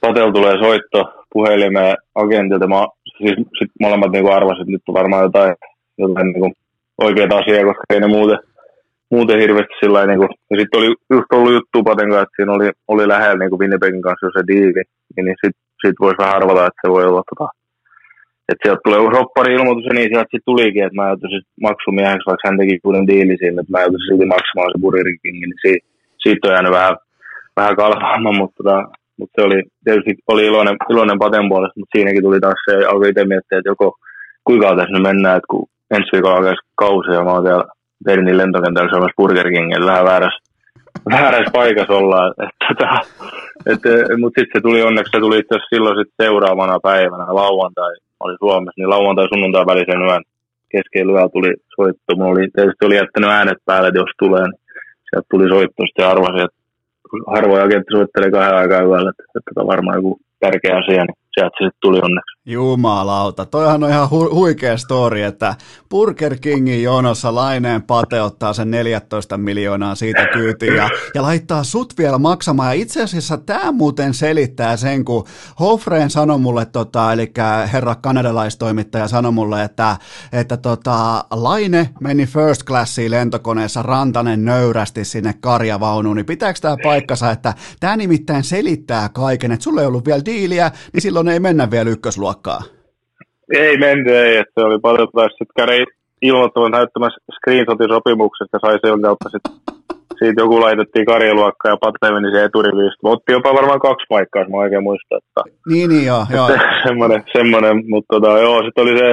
Patel tulee soitto puhelimeen agentilta. Mä, siis sit molemmat niinku arvasit, että nyt on varmaan jotain, jotain niinku oikeaa asiaa, koska ei ne muuten, muuten hirveästi sillä niin kuin, ja sitten oli just ollut juttu Paten kanssa, että siinä oli, oli lähellä niin Winnipegin kanssa se diili, niin, niin sitten sit voisi vähän arvata, että se voi olla tota, että sieltä tulee soppari-ilmoitus ja niin sieltä sitten tulikin, että mä joutuisin maksumieheksi, vaikka hän teki uuden diili siinä, että mä joutuisin silti maksamaan se Burger niin siitä, siitä on jäänyt vähän, vähän kalvaamaan, mutta, tota, mutta se oli tietysti oli iloinen, iloinen Paten puolesta, mutta siinäkin tuli taas se, alkoi itse miettiä, että joko kuinka tässä nyt mennään, että kun ensi viikolla alkaisi kausi ja mä oon siellä Bernin lentokentällä Suomessa Burger King, eli vähän väärässä, väärässä paikassa ollaan. Tota, Mutta sitten se tuli onneksi, se tuli itse silloin sit seuraavana päivänä, lauantai, oli Suomessa, niin lauantai sunnuntai välisen yön kesken yöllä tuli soitto. Mulla oli, tietysti oli jättänyt äänet päälle, että jos tulee, niin sieltä tuli soitto, sitten arvasin, että harvoin agentti soittelee kahden aikaa yöllä, että, että, että varmaan joku tärkeä asia, niin sieltä se sitten tuli onneksi. Jumalauta, toihan on ihan hu- huikea story, että Burger Kingin jonossa Laineen Pate ottaa sen 14 miljoonaa siitä kyytiin ja, ja laittaa sut vielä maksamaan. Ja itse asiassa tämä muuten selittää sen, kun Hofreen sanoi mulle, tota, eli herra kanadalaistoimittaja sanoi mulle, että, että tota, Laine meni first classiin lentokoneessa, Rantanen nöyrästi sinne karjavaunuun, niin pitääkö tämä paikkansa, että tämä nimittäin selittää kaiken, että sulla ei ollut vielä diiliä, niin silloin ei mennä vielä ykkösluokkaa. Ei menty, ei. Että se oli paljon taas sitten käri ilmoittavan näyttämässä screenshotin sopimuksesta sai sen kautta sitten siitä joku laitettiin karjaluokka ja Pate meni se eturiviin. Otti jopa varmaan kaksi paikkaa, jos mä oikein muistan. Että, niin, niin joo. joo. semmoinen, semmoinen, mutta tota, joo, sitten oli se,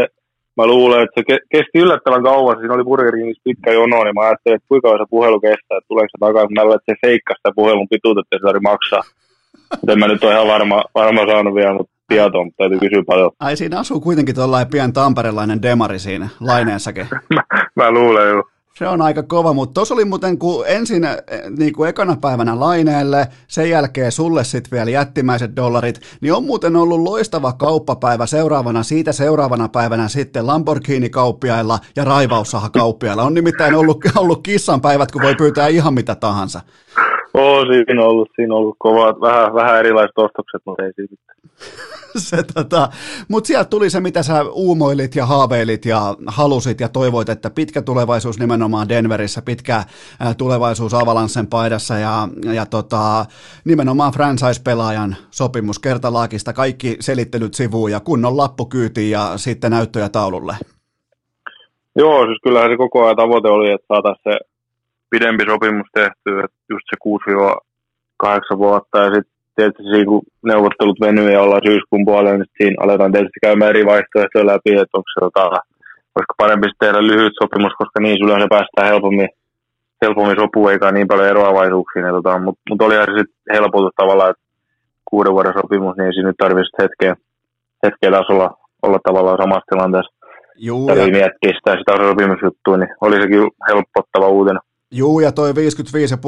mä luulen, että se kesti yllättävän kauan. Siinä oli Burger Kingissa pitkä jono, niin mä ajattelin, että kuinka se puhelu kestää, että tuleeko se takaisin. Mä luulen, että se seikkaa sitä puhelun pituutta, että se tarvitse maksaa. Mutta en mä nyt ole ihan varma, varma saanut vielä, mutta tietoa, mutta täytyy kysyä paljon. Ai siinä asuu kuitenkin tuollainen pian tamperelainen demari siinä laineessakin. mä, mä luulen jo. Se on aika kova, mutta tuossa oli muuten, kun ensin eh, niin kuin ekana päivänä laineelle, sen jälkeen sulle sitten vielä jättimäiset dollarit, niin on muuten ollut loistava kauppapäivä seuraavana, siitä seuraavana päivänä sitten Lamborghini-kauppiailla ja raivaussaha-kauppiailla. On nimittäin ollut, ollut kissan päivät, kun voi pyytää ihan mitä tahansa. Oo, siinä on ollut, siinä on ollut kovat, vähän, vähän erilaiset ostokset, mutta ei siitä. se, tota, mutta sieltä tuli se, mitä sä uumoilit ja haaveilit ja halusit ja toivoit, että pitkä tulevaisuus nimenomaan Denverissä, pitkä tulevaisuus Avalanssen paidassa ja, ja tota, nimenomaan franchise-pelaajan sopimus kertalaakista, kaikki selittelyt sivuun ja kunnon lappu kyytiin ja sitten näyttöjä taululle. Joo, siis kyllähän se koko ajan tavoite oli, että saataisiin se pidempi sopimus tehty, että just se 6-8 vuotta ja sitten tietysti siinä, kun neuvottelut venyy ja ollaan syyskuun puolella, niin siinä aletaan tietysti käymään eri vaihtoehtoja läpi, että onko se tota, olisiko parempi tehdä lyhyt sopimus, koska niin yleensä päästään helpommin, helpommin sopuun eikä niin paljon eroavaisuuksia. Tota, Mutta mut olihan se sitten helpotus tavallaan, että kuuden vuoden sopimus, niin siinä nyt tarvitsisi hetkeä, hetkeä taas olla, olla tavallaan samassa tilanteessa. Juu, ja... miettiä sitä, sitä sopimusjuttua, niin oli sekin helpottava uutena. Juu, ja toi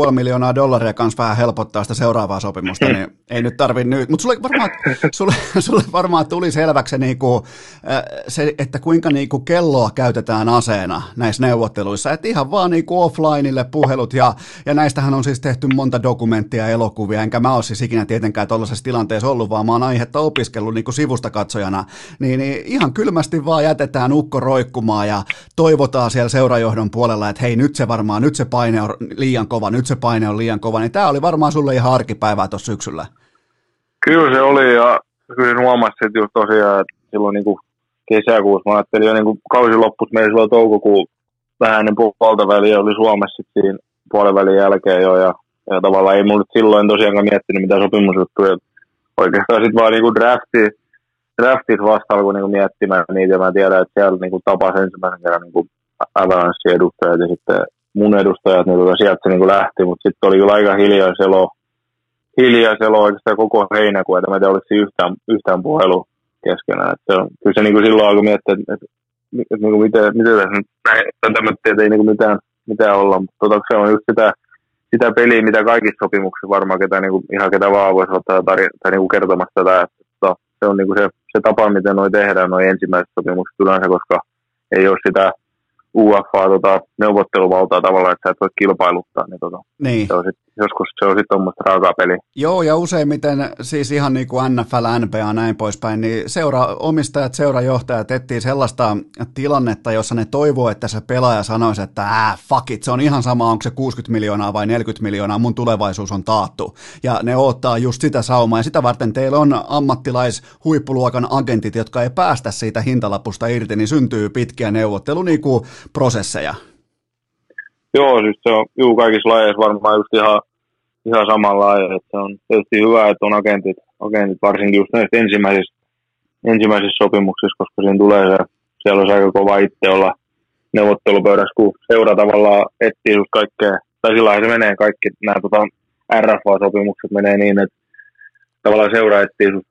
55,5 miljoonaa dollaria kanssa vähän helpottaa sitä seuraavaa sopimusta, niin ei nyt tarvi nyt. Mutta sulle varmaan, sulle, sulle varmaan tuli selväksi se, niinku, se, että kuinka niinku kelloa käytetään aseena näissä neuvotteluissa. Että ihan vaan niinku offlineille puhelut, ja, ja näistähän on siis tehty monta dokumenttia ja elokuvia, enkä mä ole siis ikinä tietenkään tuollaisessa tilanteessa ollut, vaan mä oon aihetta opiskellut niinku sivusta katsojana. Niin, niin ihan kylmästi vaan jätetään ukko roikkumaan ja toivotaan siellä seurajohdon puolella, että hei nyt se varmaan, nyt se paine on liian kova, nyt se paine on liian kova, niin tämä oli varmaan sulle ihan arkipäivää tuossa syksyllä. Kyllä se oli ja kyllä huomasin, että just tosiaan, että silloin niin kuin kesäkuussa, mä ajattelin jo niin kuin kausi loppus meillä silloin toukokuun vähän ennen puolta väliä oli Suomessa siinä puolen välin jälkeen jo ja, ja tavallaan ei mulla silloin tosiaankaan miettinyt mitä sopimusjuttuja. Oikeastaan sitten vaan niinku drafti, draftit vasta alkoi niinku miettimään niitä ja mä tiedän, että siellä niinku tapasi ensimmäisen kerran niinku Avalanche edustajat ja sitten mun edustajat, niin tota, sieltä se niin lähti, mutta sitten oli kyllä aika hiljaiselo, hiljaiselo oikeastaan koko heinäkuun, että mä tiedä, oliko yhtään, yhtään puhelu keskenään. Et se on, kyllä se niin kuin silloin alkoi miettiä, että, että, että, että niin miten, miten tässä nyt että ei niin kuin mitään, mitään olla, mutta tota, se on just sitä, sitä peliä, mitä kaikissa sopimuksissa varmaan ketä, niin kuin, ihan ketä vaan voisi ottaa tar- tai niin kuin kertomassa tätä, että, että se on niin kuin se, se tapa, miten noi tehdään, noin ensimmäiset sopimukset yleensä, koska ei ole sitä UFA tota, neuvotteluvaltaa tavallaan, että sä et voi kilpailuttaa, niin, tota, niin. Se on sit, joskus se on sitten tuommoista raakaa peliä. Joo, ja useimmiten siis ihan niin kuin NFL, NBA näin poispäin, niin seura, omistajat, seurajohtajat etsii sellaista tilannetta, jossa ne toivoo, että se pelaaja sanoisi, että äh, fuck it, se on ihan sama, onko se 60 miljoonaa vai 40 miljoonaa, mun tulevaisuus on taattu. Ja ne ottaa just sitä saumaa, ja sitä varten teillä on ammattilais huippuluokan agentit, jotka ei päästä siitä hintalapusta irti, niin syntyy pitkiä neuvottelu niin kuin prosesseja. Joo, siis se on juu, kaikissa lajeissa varmaan just ihan, ihan samanlainen. Että se on tietysti hyvä, että on agentit, agentit varsinkin just näissä ensimmäisissä, ensimmäisissä sopimuksissa, koska siinä tulee se, siellä on aika kova itse olla neuvottelupöydässä, kun seura tavallaan etsii just kaikkea, tai sillä se menee kaikki nämä tota, RFA-sopimukset menee niin, että tavallaan seura etsii just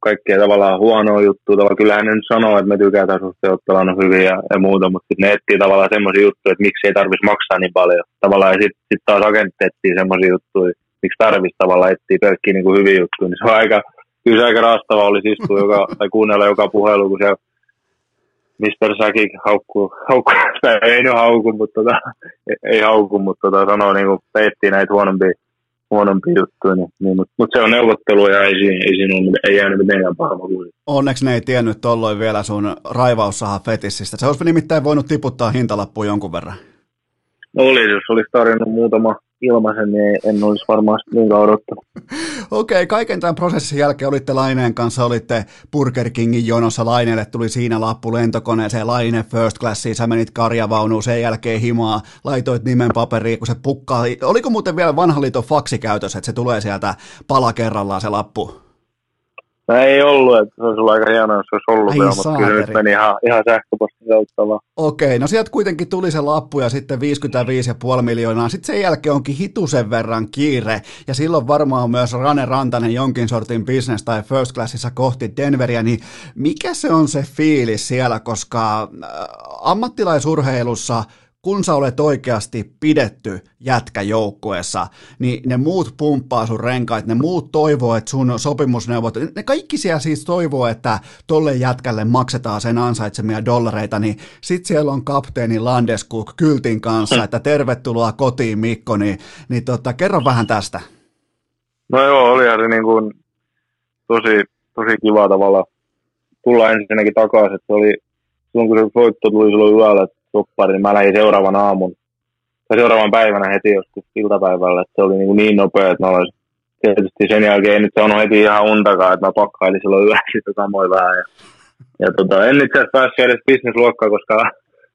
kaikkia tavallaan huonoa juttuja. Tavallaan kyllähän ne nyt sanoo, että me tykätään suhteen ottaa hyvin ja, ja muuta, mutta sitten ne etsii tavallaan semmoisia juttuja, että miksi ei tarvitsisi maksaa niin paljon. Tavallaan ja sitten sit taas agentti etsii semmoisia juttuja, miksi tarvitsisi tavallaan etsiä pelkkiä niin kuin hyviä juttuja. Niin se on aika, kyllä se aika raastava olisi istua joka, tai kuunnella joka puhelu, kun se Mr. Säkin haukkuu, haukkuu, tai ei nyt hauku, mutta tota, ei, hauku, mutta tota, sanoo niin kuin, näitä huonompia huonompi juttu, niin, niin, mutta mut se on neuvottelu ja ei ei, siinä ole, ei jäänyt mitenkään paha Onneksi ne ei tiennyt tolloin vielä sun raivaussaha fetissistä. Se olisi nimittäin voinut tiputtaa hintalappuun jonkun verran. Oli, jos olisi tarjonnut muutama, ilmaisen, niin en olisi varmaan niin odottanut. Okei, okay, kaiken tämän prosessin jälkeen olitte Laineen kanssa, olitte Burger Kingin jonossa, Laineelle tuli siinä lappu lentokoneeseen, Laine first classiin, sä menit karjavaunuun, sen jälkeen himaa, laitoit nimen paperiin, kun se pukkaa. Oliko muuten vielä vanhan liiton faksikäytös, että se tulee sieltä pala kerrallaan se lappu? No ei ollut, että se olisi ollut aika hienoa, jos se olisi ollut Ai vielä, mutta kyllä nyt meni ihan, ihan sähköpostin Okei, no sieltä kuitenkin tuli se lappu ja sitten 55,5 miljoonaa. Sitten sen jälkeen onkin hitusen verran kiire. Ja silloin varmaan myös Rane Rantanen jonkin sortin business tai first classissa kohti Denveriä, niin mikä se on se fiilis siellä, koska äh, ammattilaisurheilussa – kun sä olet oikeasti pidetty jätkä joukkueessa, niin ne muut pumppaa sun renkaat, ne muut toivoo, että sun sopimusneuvot, ne kaikki siellä siis toivoo, että tolle jätkälle maksetaan sen ansaitsemia dollareita, niin sit siellä on kapteeni Landeskuk kyltin kanssa, että tervetuloa kotiin Mikko, niin, niin tota, kerro vähän tästä. No joo, oli se niin kuin tosi, tosi kiva tavalla tulla ensinnäkin takaisin, että se oli silloin kun se voitto tuli silloin yöllä, soppari, niin mä lähdin seuraavan aamun, tai seuraavan päivänä heti joskus iltapäivällä, että se oli niin, niin nopea, että mä olisin tietysti sen jälkeen nyt saanut heti ihan untakaan, että mä pakkailin silloin yöllä sitten samoin vähän. Ja, ja tota, en itse asiassa päässyt edes bisnesluokkaan, koska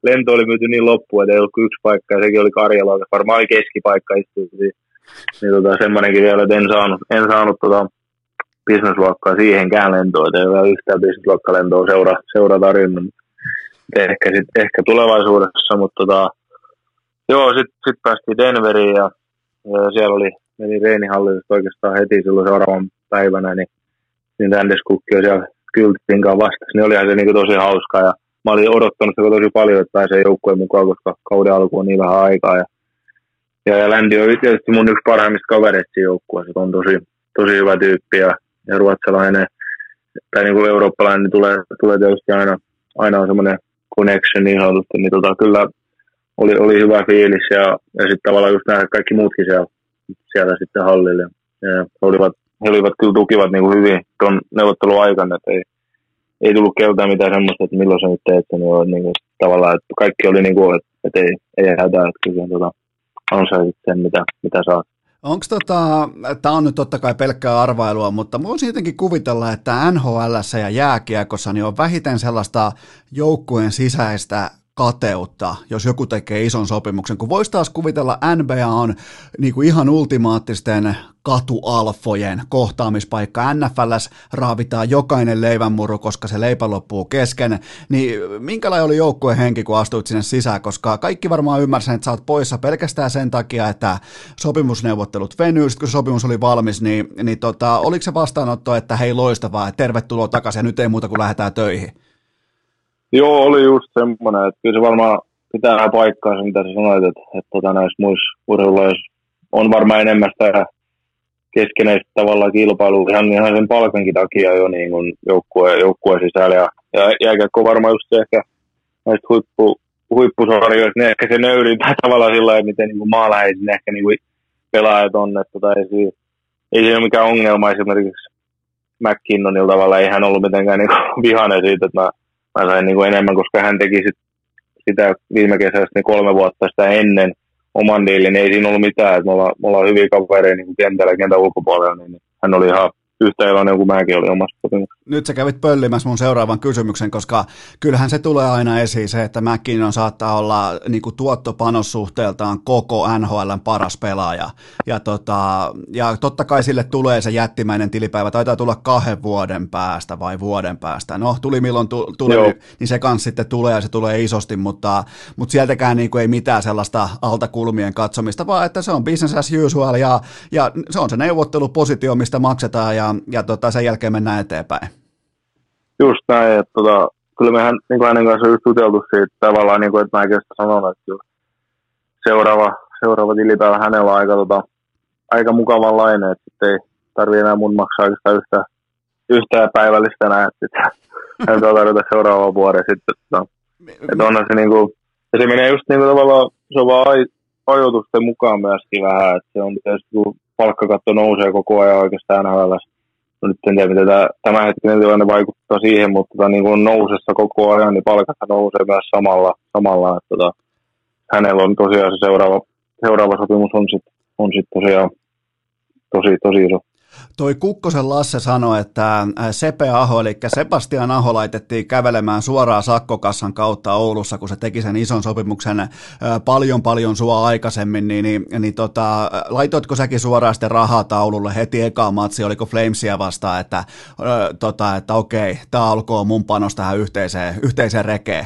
lento oli myyty niin loppuun, että ei ollut yksi paikka, ja sekin oli Karjala, varmaan oli keskipaikka istuu. Niin, niin tota, semmoinenkin vielä, että en saanut, en saanut tota, bisnesluokkaa siihenkään lentoon, että ei ole yhtään bisnesluokkalentoa seura, seura tarjonnut ehkä, sit, ehkä tulevaisuudessa, mutta tota, joo, sitten sit päästiin Denveriin ja, ja siellä oli, meni reenihallitusta oikeastaan heti silloin seuraavan päivänä, niin, niin Andes Kukki siellä kyltin kanssa vastasi, niin olihan se niin tosi hauska ja mä olin odottanut sitä tosi paljon, että pääsee joukkueen mukaan, koska kauden alku on niin vähän aikaa ja, ja, ja Länti on tietysti mun yksi parhaimmista kavereista joukkueessa, on tosi, tosi hyvä tyyppi ja, ja ruotsalainen tai niin kuin eurooppalainen niin tulee, tulee tietysti aina, aina on semmoinen connection niin sanotusti, niin tota, kyllä oli, oli hyvä fiilis ja, ja sitten tavallaan just nämä kaikki muutkin siellä, siellä sitten hallille. Ja he olivat, he olivat kyllä tukivat niin kuin hyvin tuon neuvottelun aikana, että ei, ei tullut keltään mitään semmoista, että milloin sä nyt teet sen, niin, niin kuin, tavallaan, että kaikki oli niin kuin, että, että ei, ei hätää, että kyllä tota, ansaisit sen, mitä, mitä saat. Onko tota, tämä on nyt totta kai pelkkää arvailua, mutta voisin jotenkin kuvitella, että NHL ja jääkiekossa niin on vähiten sellaista joukkueen sisäistä kateutta, jos joku tekee ison sopimuksen, kun voisi taas kuvitella, NBA on niin kuin ihan ultimaattisten katualfojen kohtaamispaikka. NFLs raavitaan jokainen leivänmuru, koska se leipä loppuu kesken. Niin minkälainen oli joukkueen henki, kun astuit sinne sisään, koska kaikki varmaan ymmärsivät, että sä oot poissa pelkästään sen takia, että sopimusneuvottelut venyy, kun se sopimus oli valmis, niin, niin tota, oliko se vastaanotto, että hei loistavaa, tervetuloa takaisin ja nyt ei muuta kuin lähdetään töihin? Joo, oli just semmoinen, että kyllä se varmaan pitää paikkaa mitä sä sanoit, että, että tota, näissä muissa urheilulaisissa on varmaan enemmän sitä keskeneistä tavallaan kilpailu ihan, ihan sen palkankin takia jo niin kuin joukkue, joukkue sisällä. Ja, ja jääkiekko varmaan just se ehkä näistä huippu, huippusarjoista, niin ehkä se nöyrintää tavallaan sillä että miten niin maaläheisin ehkä niin kuin pelaajat on. Että tota, ei, siinä, ei se ole mikään ongelma esimerkiksi McKinnonilla tavalla, ei hän ollut mitenkään niin vihainen siitä, että mä mä sain niin kuin enemmän, koska hän teki sit sitä viime kesästä niin kolme vuotta sitä ennen oman diilin, ei siinä ollut mitään, että me ollaan, me ollaan hyviä kavereita niin kentällä kentän ulkopuolella, niin hän oli ihan yhtä iloinen kuin mäkin olin omassa sopimuksessa. Nyt sä kävit pöllimässä mun seuraavan kysymyksen, koska kyllähän se tulee aina esiin se, että on saattaa olla niin kuin tuottopanossuhteeltaan koko NHLn paras pelaaja. Ja, tota, ja totta kai sille tulee se jättimäinen tilipäivä, taitaa tulla kahden vuoden päästä vai vuoden päästä. No, tuli milloin tu- tuli, Joo. niin se kanssa sitten tulee ja se tulee isosti, mutta, mutta sieltäkään niin kuin ei mitään sellaista altakulmien katsomista, vaan että se on business as usual ja, ja se on se neuvottelupositio, mistä maksetaan ja ja, tota, sen jälkeen mennään eteenpäin. Just näin, että tota, kyllä mehän niin kuin hänen kanssa just juteltu siitä tavallaan, niin kuin, että mäkin sanon, että kyllä seuraava, seuraava tilipäivä hänellä on aika, tota, aika mukavanlainen, että sitten ei tarvitse enää mun maksaa oikeastaan yhtä, yhtään päivällistä enää, että sitten hän saa tarjota seuraava vuoden sitten. Tota, että onhan se niin kuin, ja se menee just niin kuin tavallaan, se on vaan ajoitusten mukaan myöskin vähän, että se on tietysti kun palkkakatto nousee koko ajan oikeastaan NHLssä, no nyt en tiedä, miten tämä, tämä hetkinen tilanne vaikuttaa siihen, mutta tota, niin kuin nousessa koko ajan, niin palkat nousee myös samalla, samalla että tota, hänellä on tosiaan se seuraava, seuraava sopimus on sitten on sitten tosiaan tosi, tosi iso. Toi Kukkosen Lasse sanoi, että Sepe Aho, eli Sebastian Aho laitettiin kävelemään suoraan sakkokassan kautta Oulussa, kun se teki sen ison sopimuksen paljon paljon sua aikaisemmin, niin, niin, niin tota, laitoitko säkin suoraan sitten rahaa taululle heti eka matsi, oliko Flamesia vastaan, että, tota, että okei, tämä alkoi mun panos tähän yhteiseen, yhteiseen rekeen?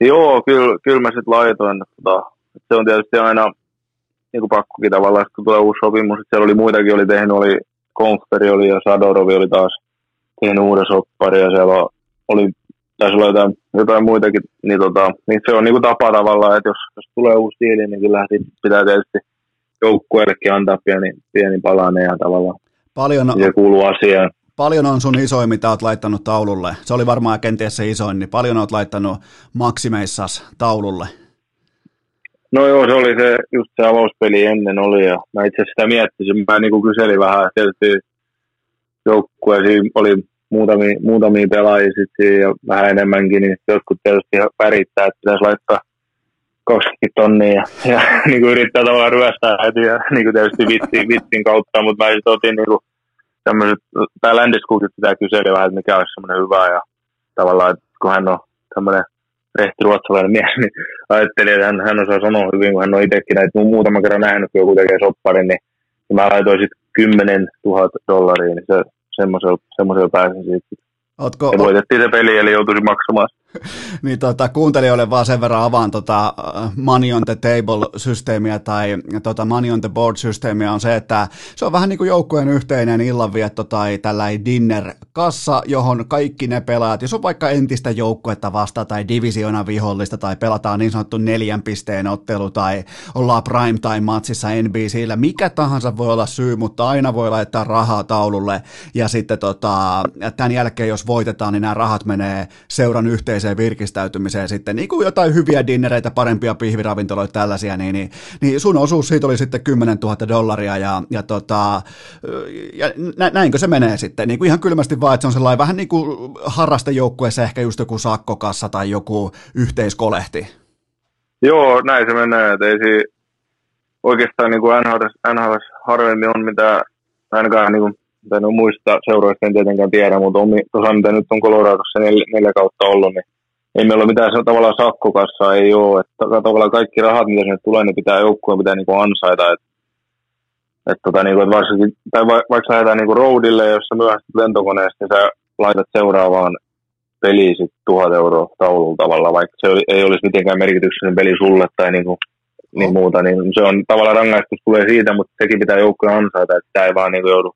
Joo, kyllä, kyllä mä sitten laitoin. Tota, se on tietysti aina niin kuin pakkokin tavallaan, kun tulee uusi sopimus, että siellä oli muitakin, oli tehnyt, oli Konferi oli ja Sadorovi oli taas tehnyt uuden soppari ja siellä oli, taisi olla jotain, jotain muitakin, niin, tota, niin se on niin kuin tapa tavallaan, että jos, jos tulee uusi diili, niin kyllä pitää tietysti joukkueellekin antaa pieni, pieni palanen ja tavallaan Paljon, se kuuluu asiaan. Paljon on sun isoin, mitä oot laittanut taululle? Se oli varmaan kenties se isoin, niin paljon oot laittanut maksimeissas taululle? No joo, se oli se, just se avauspeli ennen oli ja mä itse sitä miettisin. Mä niin kuin kyselin vähän, tietysti joukkueisiin oli muutamia, muutamia pelaajia sitten ja vähän enemmänkin, niin jotkut tietysti värittää, että pitäisi laittaa 20 tonnia ja, ja niin kuin yrittää tavallaan ryöstää heti ja niin kuin tietysti vitsin, vitsin kautta, mutta mä sitten otin niin kuin tämmöiset, tämä Landeskogit pitää kysellä vähän, että mikä olisi semmoinen hyvä ja tavallaan, että kun hän on tämmöinen rehti ruotsalainen mies, niin ajattelin, että hän, hän osaa sanoa hyvin, kun hän on itsekin näitä muutaman kerran nähnyt, kun joku tekee sopparin, niin, niin mä laitoin sitten 10 000 dollaria, niin se, semmoisella, semmoisella pääsin siitä. Ootko, ja voitettiin se peli, eli joutuisi maksamaan niin tota, kuuntelijoille vaan sen verran avaan tota Money on the Table-systeemiä tai tota Money on the Board-systeemiä on se, että se on vähän niin kuin joukkueen yhteinen illanvietto tai tällainen dinner-kassa, johon kaikki ne pelaajat, jos on vaikka entistä joukkuetta vasta tai divisiona vihollista tai pelataan niin sanottu neljän pisteen ottelu tai ollaan prime time matsissa NBCllä, mikä tahansa voi olla syy, mutta aina voi laittaa rahaa taululle. Ja sitten tota, tämän jälkeen jos voitetaan, niin nämä rahat menee seuran yhteiseen yhteiseen virkistäytymiseen sitten, niin kuin jotain hyviä dinnereitä, parempia pihviravintoloita, tällaisia, niin, niin, niin sun osuus siitä oli sitten 10 000 dollaria ja, ja, tota, ja nä, näinkö se menee sitten, niin kuin ihan kylmästi vaan, että se on sellainen vähän niin kuin harrastejoukkueessa ehkä just joku sakkokassa tai joku yhteiskolehti. Joo, näin se menee, että ei siinä oikeastaan niin kuin NHL, NHL harvemmin on mitä ainakaan niin kuin en muista seuroista en tietenkään tiedä, mutta tuossa mitä nyt on Coloradossa neljä, neljä kautta ollut, niin ei meillä ole mitään tavallaan sakkokassaa, ei ole. Että tavallaan kaikki rahat, mitä sinne tulee, niin pitää joukkueen pitää niin kuin ansaita. Että et tota, niin kuin, että varsinkin, tai va, vaikka lähdetään niin roadille, jos sä myöhästyt lentokoneesta, niin sä laitat seuraavaan peliin sit tuhat euroa taululla tavalla, vaikka se oli, ei olisi mitenkään merkityksellinen peli sulle tai niin, kuin, niin muuta, niin se on tavallaan rangaistus tulee siitä, mutta sekin pitää joukkojen ansaita, että tämä ei vaan niin kuin joudu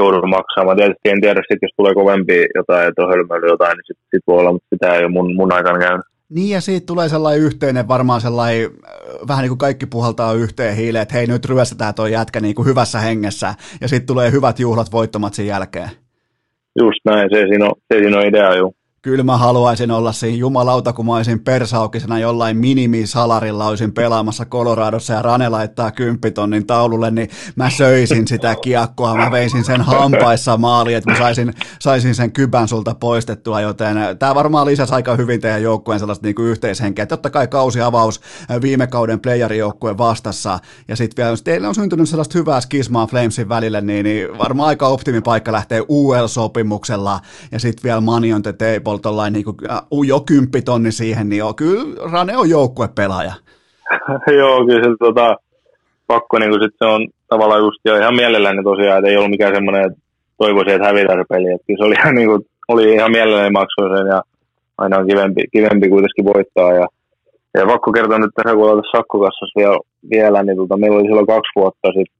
joudun maksamaan. Tietysti en tiedä, sit, jos tulee kovempi jotain, että on hölmöily jotain, niin sitten sit voi olla, mutta sitä ei ole mun, mun aikana käynyt. Niin ja siitä tulee sellainen yhteinen, varmaan sellainen, äh, vähän niin kuin kaikki puhaltaa yhteen hiileen, että hei nyt ryöstetään tuo jätkä niin kuin hyvässä hengessä ja sitten tulee hyvät juhlat voittomat sen jälkeen. Just näin, se siinä on, se siinä on idea juu kyllä mä haluaisin olla siinä jumalauta, kun mä olisin persaukisena jollain minimisalarilla olisin pelaamassa Coloradossa ja Rane laittaa kymppitonnin taululle, niin mä söisin sitä kiekkoa, mä veisin sen hampaissa maaliin, että mä saisin, saisin sen kybän sulta poistettua, joten tämä varmaan lisäsi aika hyvin teidän joukkueen sellaista niin yhteishenkeä. Totta kai kausiavaus viime kauden playerijoukkueen vastassa, ja sitten vielä, jos teille on syntynyt sellaista hyvää skismaa Flamesin välille, niin, niin varmaan aika optimipaikka lähtee UL-sopimuksella, ja sitten vielä money on Paul tollain niin kuin, jo kymppitonni siihen, niin joo, kyllä Rane on joukkuepelaaja. joo, kyllä se tota, pakko, niin kuin sit se on tavallaan just jo ihan mielelläni tosiaan, että ei ollut mikään semmoinen, että toivoisin, että hävitään se peli. Että se oli ihan, niin kuin, oli ihan mielelläni maksoi sen ja aina on kivempi, kivempi kuitenkin voittaa. Ja, ja pakko kertoa nyt tässä, kun ollaan sakkokassassa vielä, vielä niin tota, meillä oli silloin kaksi vuotta sitten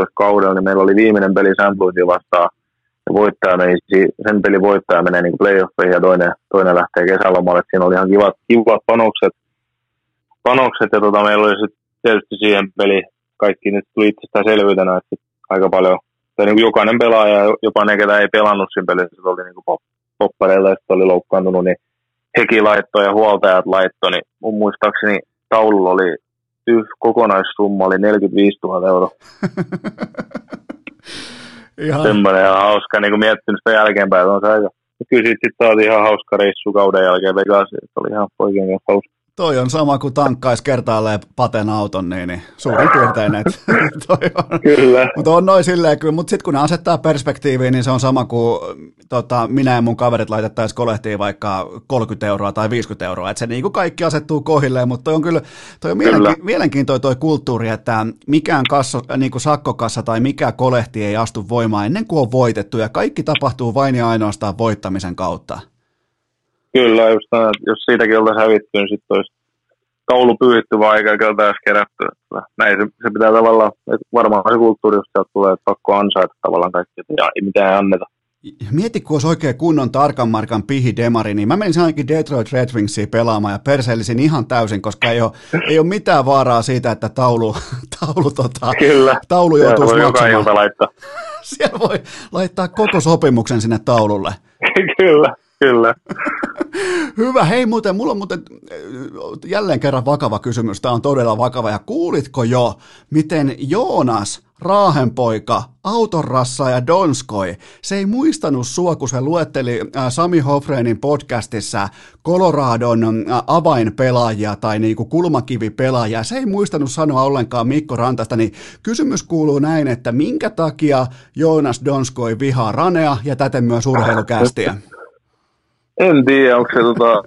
2017-2018 kaudella, niin meillä oli viimeinen peli St. Louisin vastaan voittaja meni, sen pelin voittaja menee niin playoffeihin ja toinen, toinen lähtee kesälomalle. Siinä oli ihan kivat, kivat panokset, panokset ja tota, meillä oli sitten tietysti siihen peli kaikki nyt tuli itsestään selvyytenä, että aika paljon, tai niin kuin jokainen pelaaja, jopa ne, ketä ei pelannut siinä pelissä, oli niin kuin poppareilla ja oli loukkaantunut, niin hekin laittoi ja huoltajat laittoi, niin mun muistaakseni taululla oli yh, kokonaissumma oli 45 000 euroa. Ihan. Semmoinen ihan hauska, niin kuin miettinyt sitä jälkeenpäin, on se aika. Kyllä sitten sit saatiin ihan hauska reissu kauden jälkeen Vegasiin, että oli ihan kanssa hauska. Toi on sama kuin tankkais kertaalleen paten auton, niin, niin suurin piirtein, että toi on. Kyllä. Mutta on noin silleen kyllä, mutta sitten kun ne asettaa perspektiiviin, niin se on sama kuin tota, minä ja mun kaverit laitettaisiin kolehtiin vaikka 30 euroa tai 50 euroa, että se niin kuin kaikki asettuu kohilleen, mutta toi on kyllä, toi on mielenki- mielenkiintoinen toi kulttuuri, että mikään kasso, niin kuin sakkokassa tai mikä kolehti ei astu voimaan ennen kuin on voitettu, ja kaikki tapahtuu vain ja ainoastaan voittamisen kautta. Kyllä, just näin, että jos siitäkin oltaisiin hävitty, niin sitten olisi taulu pyyhitty vaan eikä keltä kerätty. Näin se, se pitää tavallaan, että varmaan se kulttuuri, jos sieltä tulee, että pakko ansaita tavallaan kaikki, ei mitään anneta. Mieti, kun olisi oikein kunnon tarkan markan pihi demari, niin mä menisin ainakin Detroit Red Wingsiin pelaamaan ja perseellisin ihan täysin, koska ei ole, ei ole mitään vaaraa siitä, että taulu, taulu, tota, Kyllä. taulu joutuu maksamaan. laittaa. Siellä voi laittaa koko sopimuksen sinne taululle. kyllä, kyllä. Hyvä. Hei muuten, mulla on muuten äh, jälleen kerran vakava kysymys. Tämä on todella vakava. Ja kuulitko jo, miten Joonas, Raahenpoika, Autorassa ja Donskoi, se ei muistanut sua, kun se luetteli äh, Sami Hofreinin podcastissa Coloradon äh, avainpelaajia tai niinku kulmakivipelaajia. Se ei muistanut sanoa ollenkaan Mikko Rantasta, niin kysymys kuuluu näin, että minkä takia Joonas Donskoi vihaa Ranea ja täten myös urheilukästiä? En tiedä, onko se, tota,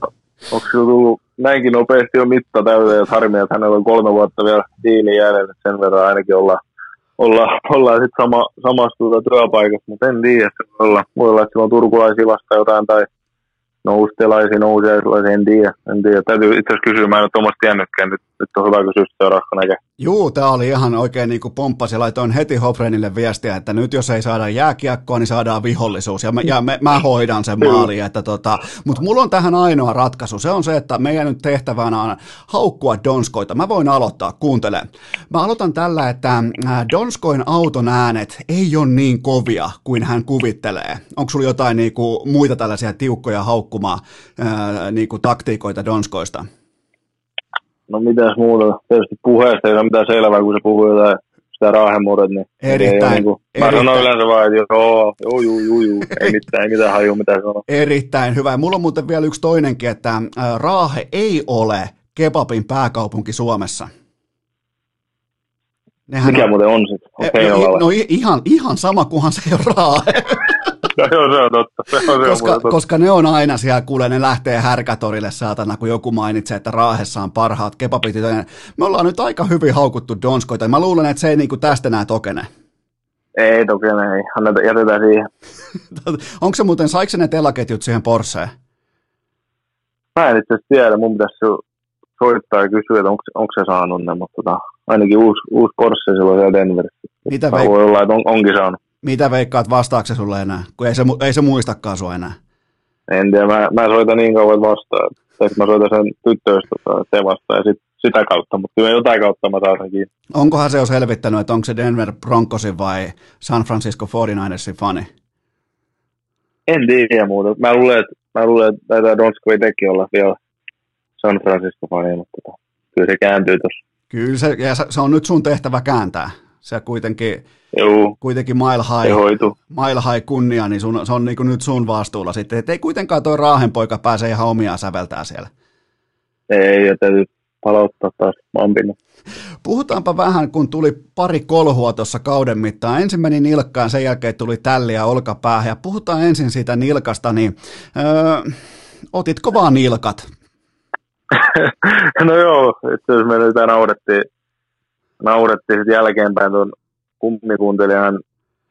onko se tullut näinkin nopeasti jo mitta täyteen, että harmi, että hänellä on kolme vuotta vielä diili jäljellä, että sen verran ainakin ollaan, olla, ollaan sitten sama, samassa tuota työpaikassa, mutta en tiedä, se voi olla, voi olla, että on turkulaisia vasta jotain tai noustelaisia, nousiaisia, en tiedä, en tiedä. Täytyy itse asiassa kysyä, mä en ole tuommoista tiennytkään, nyt, nyt on hyvä kysyä seuraavassa näkee. Juu, tämä oli ihan oikein niin kuin pomppasi. Laitoin heti Hofrenille viestiä, että nyt jos ei saada jääkiekkoa, niin saadaan vihollisuus. Ja, mä, ja me, mä hoidan sen maaliin. Että tota, Mutta mulla on tähän ainoa ratkaisu. Se on se, että meidän nyt tehtävänä on haukkua Donskoita. Mä voin aloittaa, kuuntele. Mä aloitan tällä, että äh, Donskoin auton äänet ei ole niin kovia kuin hän kuvittelee. Onko sulla jotain niin kuin, muita tällaisia tiukkoja haukkumaa niin kuin taktiikoita Donskoista? No mitäs muuta, tietysti puheesta ei ole mitään selvää, kun se puhuu jotain sitä raahemuudet, niin Erittäin, ei niin kuin, mä erittäin. sanon yleensä vaan, että joo, joo, joo, joo, joo. ei mitään, ei mitään hajua, mitä sanoa. Erittäin hyvä. Ja Mulla on muuten vielä yksi toinenkin, että ää, Raahe ei ole kebabin pääkaupunki Suomessa. Nehän Mikä muuten on sitten? On Eh, Heinolalla. no i- ihan, ihan sama, kunhan se ei ole Raahe. Joo, se on totta. Se on, se on koska, muuten totta. koska ne on aina siellä, kuule, ne lähtee härkätorille saatana, kun joku mainitsee, että Raahessa on parhaat kebabit. Me ollaan nyt aika hyvin haukuttu Donskoita. Mä luulen, että se ei niinku tästä enää tokene. Ei toki, ei. Anneta, jätetään siihen. Onko se muuten, saiko se ne telaketjut siihen Porscheen? Mä en itse asiassa tiedä, mun pitäisi soittaa ja kysyä, että onko, onko se saanut ne, mutta tota, ainakin uusi, uusi Porsche silloin siellä Denverissä. Mitä, veik- voi olla, että on, onkin saanut. Mitä veikkaat, vastaako se sulle enää? Kun ei se, ei se muistakaan sua enää. En tiedä, mä, mä soitan niin kauan, vastaan. Tai mä soitan sen tyttöystävää, että se vastaa ja sit, sitä kautta, mutta kyllä jotain kautta mä saan kiinni. Onkohan se jo selvittänyt, että onko se Denver Broncosin vai San Francisco 49ersin fani? En tiedä muuta. Mä luulen, että, mä luulen, että taitaa Donsko ei teki olla vielä San Francisco fani, mutta kyllä se kääntyy tuossa. Kyllä se, ja se- se on nyt sun tehtävä kääntää. Se kuitenkin, Joo, kuitenkin mile high, mile high kunnia, niin sun, se on niin nyt sun vastuulla sitten. Et ei kuitenkaan toi Raahenpoika pääse ihan omiaan säveltää siellä. Ei, ja täytyy palauttaa taas maanpinnan. Puhutaanpa vähän, kun tuli pari kolhua tuossa kauden mittaan. Ensin meni nilkkaan, sen jälkeen tuli tälliä olkapäähän. Ja puhutaan ensin siitä nilkasta, niin öö, otitko vaan nilkat? no joo, itse asiassa me nyt naurettiin, naurettiin sitten jälkeenpäin tuon kummikuuntelijan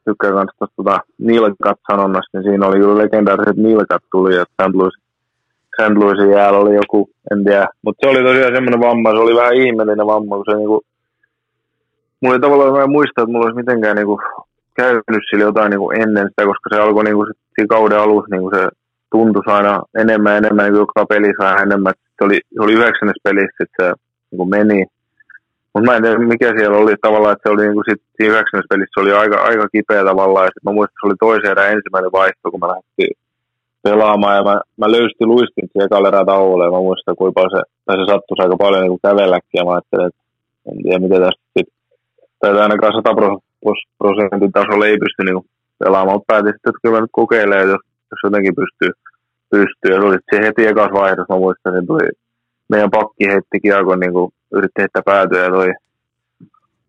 tykkää kanssa tuosta tota nilkat sanonnasta, niin siinä oli kyllä legendaariset nilkat tuli, että St. Louis, St. Louisin jäällä oli joku, en tiedä, mutta se oli tosiaan semmoinen vamma, se oli vähän ihmeellinen vamma, kun se niinku, mulla ei tavallaan, mä muista, että mulla olisi mitenkään niinku käynyt sillä jotain niinku ennen sitä, koska se alkoi niinku sit kauden alussa niinku se tuntui aina enemmän ja enemmän, niin joka peli sai enemmän. Se oli, se oli yhdeksännes pelissä, että se niin kuin meni. Mutta mä en tiedä, mikä siellä oli tavallaan, että se oli niin kuin sit, siinä yhdeksännes pelissä se oli aika, aika kipeä tavallaan. Ja sit mä muistan, että se oli toisen erän ensimmäinen vaihto, kun mä lähdettiin pelaamaan. Ja mä, mä löystin luistin siihen erää tauolle. Ja mä muistan, kuinka paljon se, tai se sattuisi aika paljon niin kuin kävelläkin. Ja mä ajattelin, että en tiedä, mitä tästä sitten. Tai ainakaan 100 prosentin tasolla ei pysty niin pelaamaan. Mutta päätin sitten, että kyllä mä nyt kokeilen, jos, jos jotenkin pystyy pystyy. Ja se oli se heti ekas vaihdos, mä muistan, niin tuli, meidän pakki heitti kiekon, niin kuin yritti heittää päätyä ja toi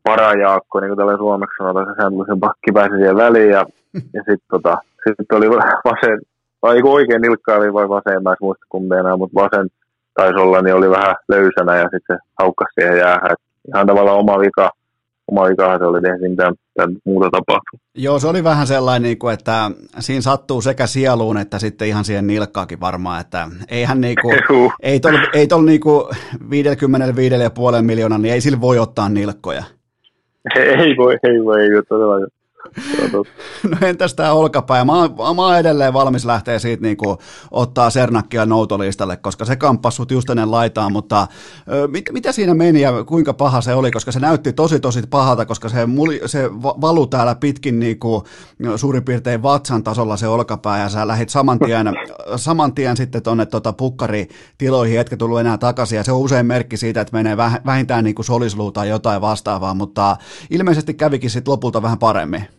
parajaakko, niin kuin tällä suomeksi sanotaan, se sen pakki pääsi siihen väliin ja, ja sitten tota, sit oli vasen, vai oikein nilkka oli vai vasen, mä en muista kumpi enää, mutta vasen taisi olla, niin oli vähän löysänä ja sitten se haukkasi siihen jäähän. Ihan tavallaan oma vika, oma vika se oli, ei mitään, mitään muuta tapahtuu. Joo, se oli vähän sellainen, niin että siinä sattuu sekä sieluun että sitten ihan siihen nilkkaakin varmaan, että eihän niin kuin, ei tuolla ei tol niin kuin 55,5 miljoonaa, niin ei sillä voi ottaa nilkkoja. Ei voi, ei voi, ei voi todellakaan. No entäs tämä olkapää? Mä, mä oon edelleen valmis lähteä siitä niin kuin, ottaa Sernakkia noutolistalle, koska se kamppasi sut just ennen laitaan, mutta mit, mitä siinä meni ja kuinka paha se oli, koska se näytti tosi tosi pahalta, koska se, muli, se valu täällä pitkin niin kuin, suurin piirtein vatsan tasolla se olkapää ja sä lähit saman tien, saman tien sitten tuonne tota, pukkaritiloihin, etkä tullut enää takaisin ja se on usein merkki siitä, että menee vähintään niin kuin solisluu tai jotain vastaavaa, mutta ilmeisesti kävikin sitten lopulta vähän paremmin.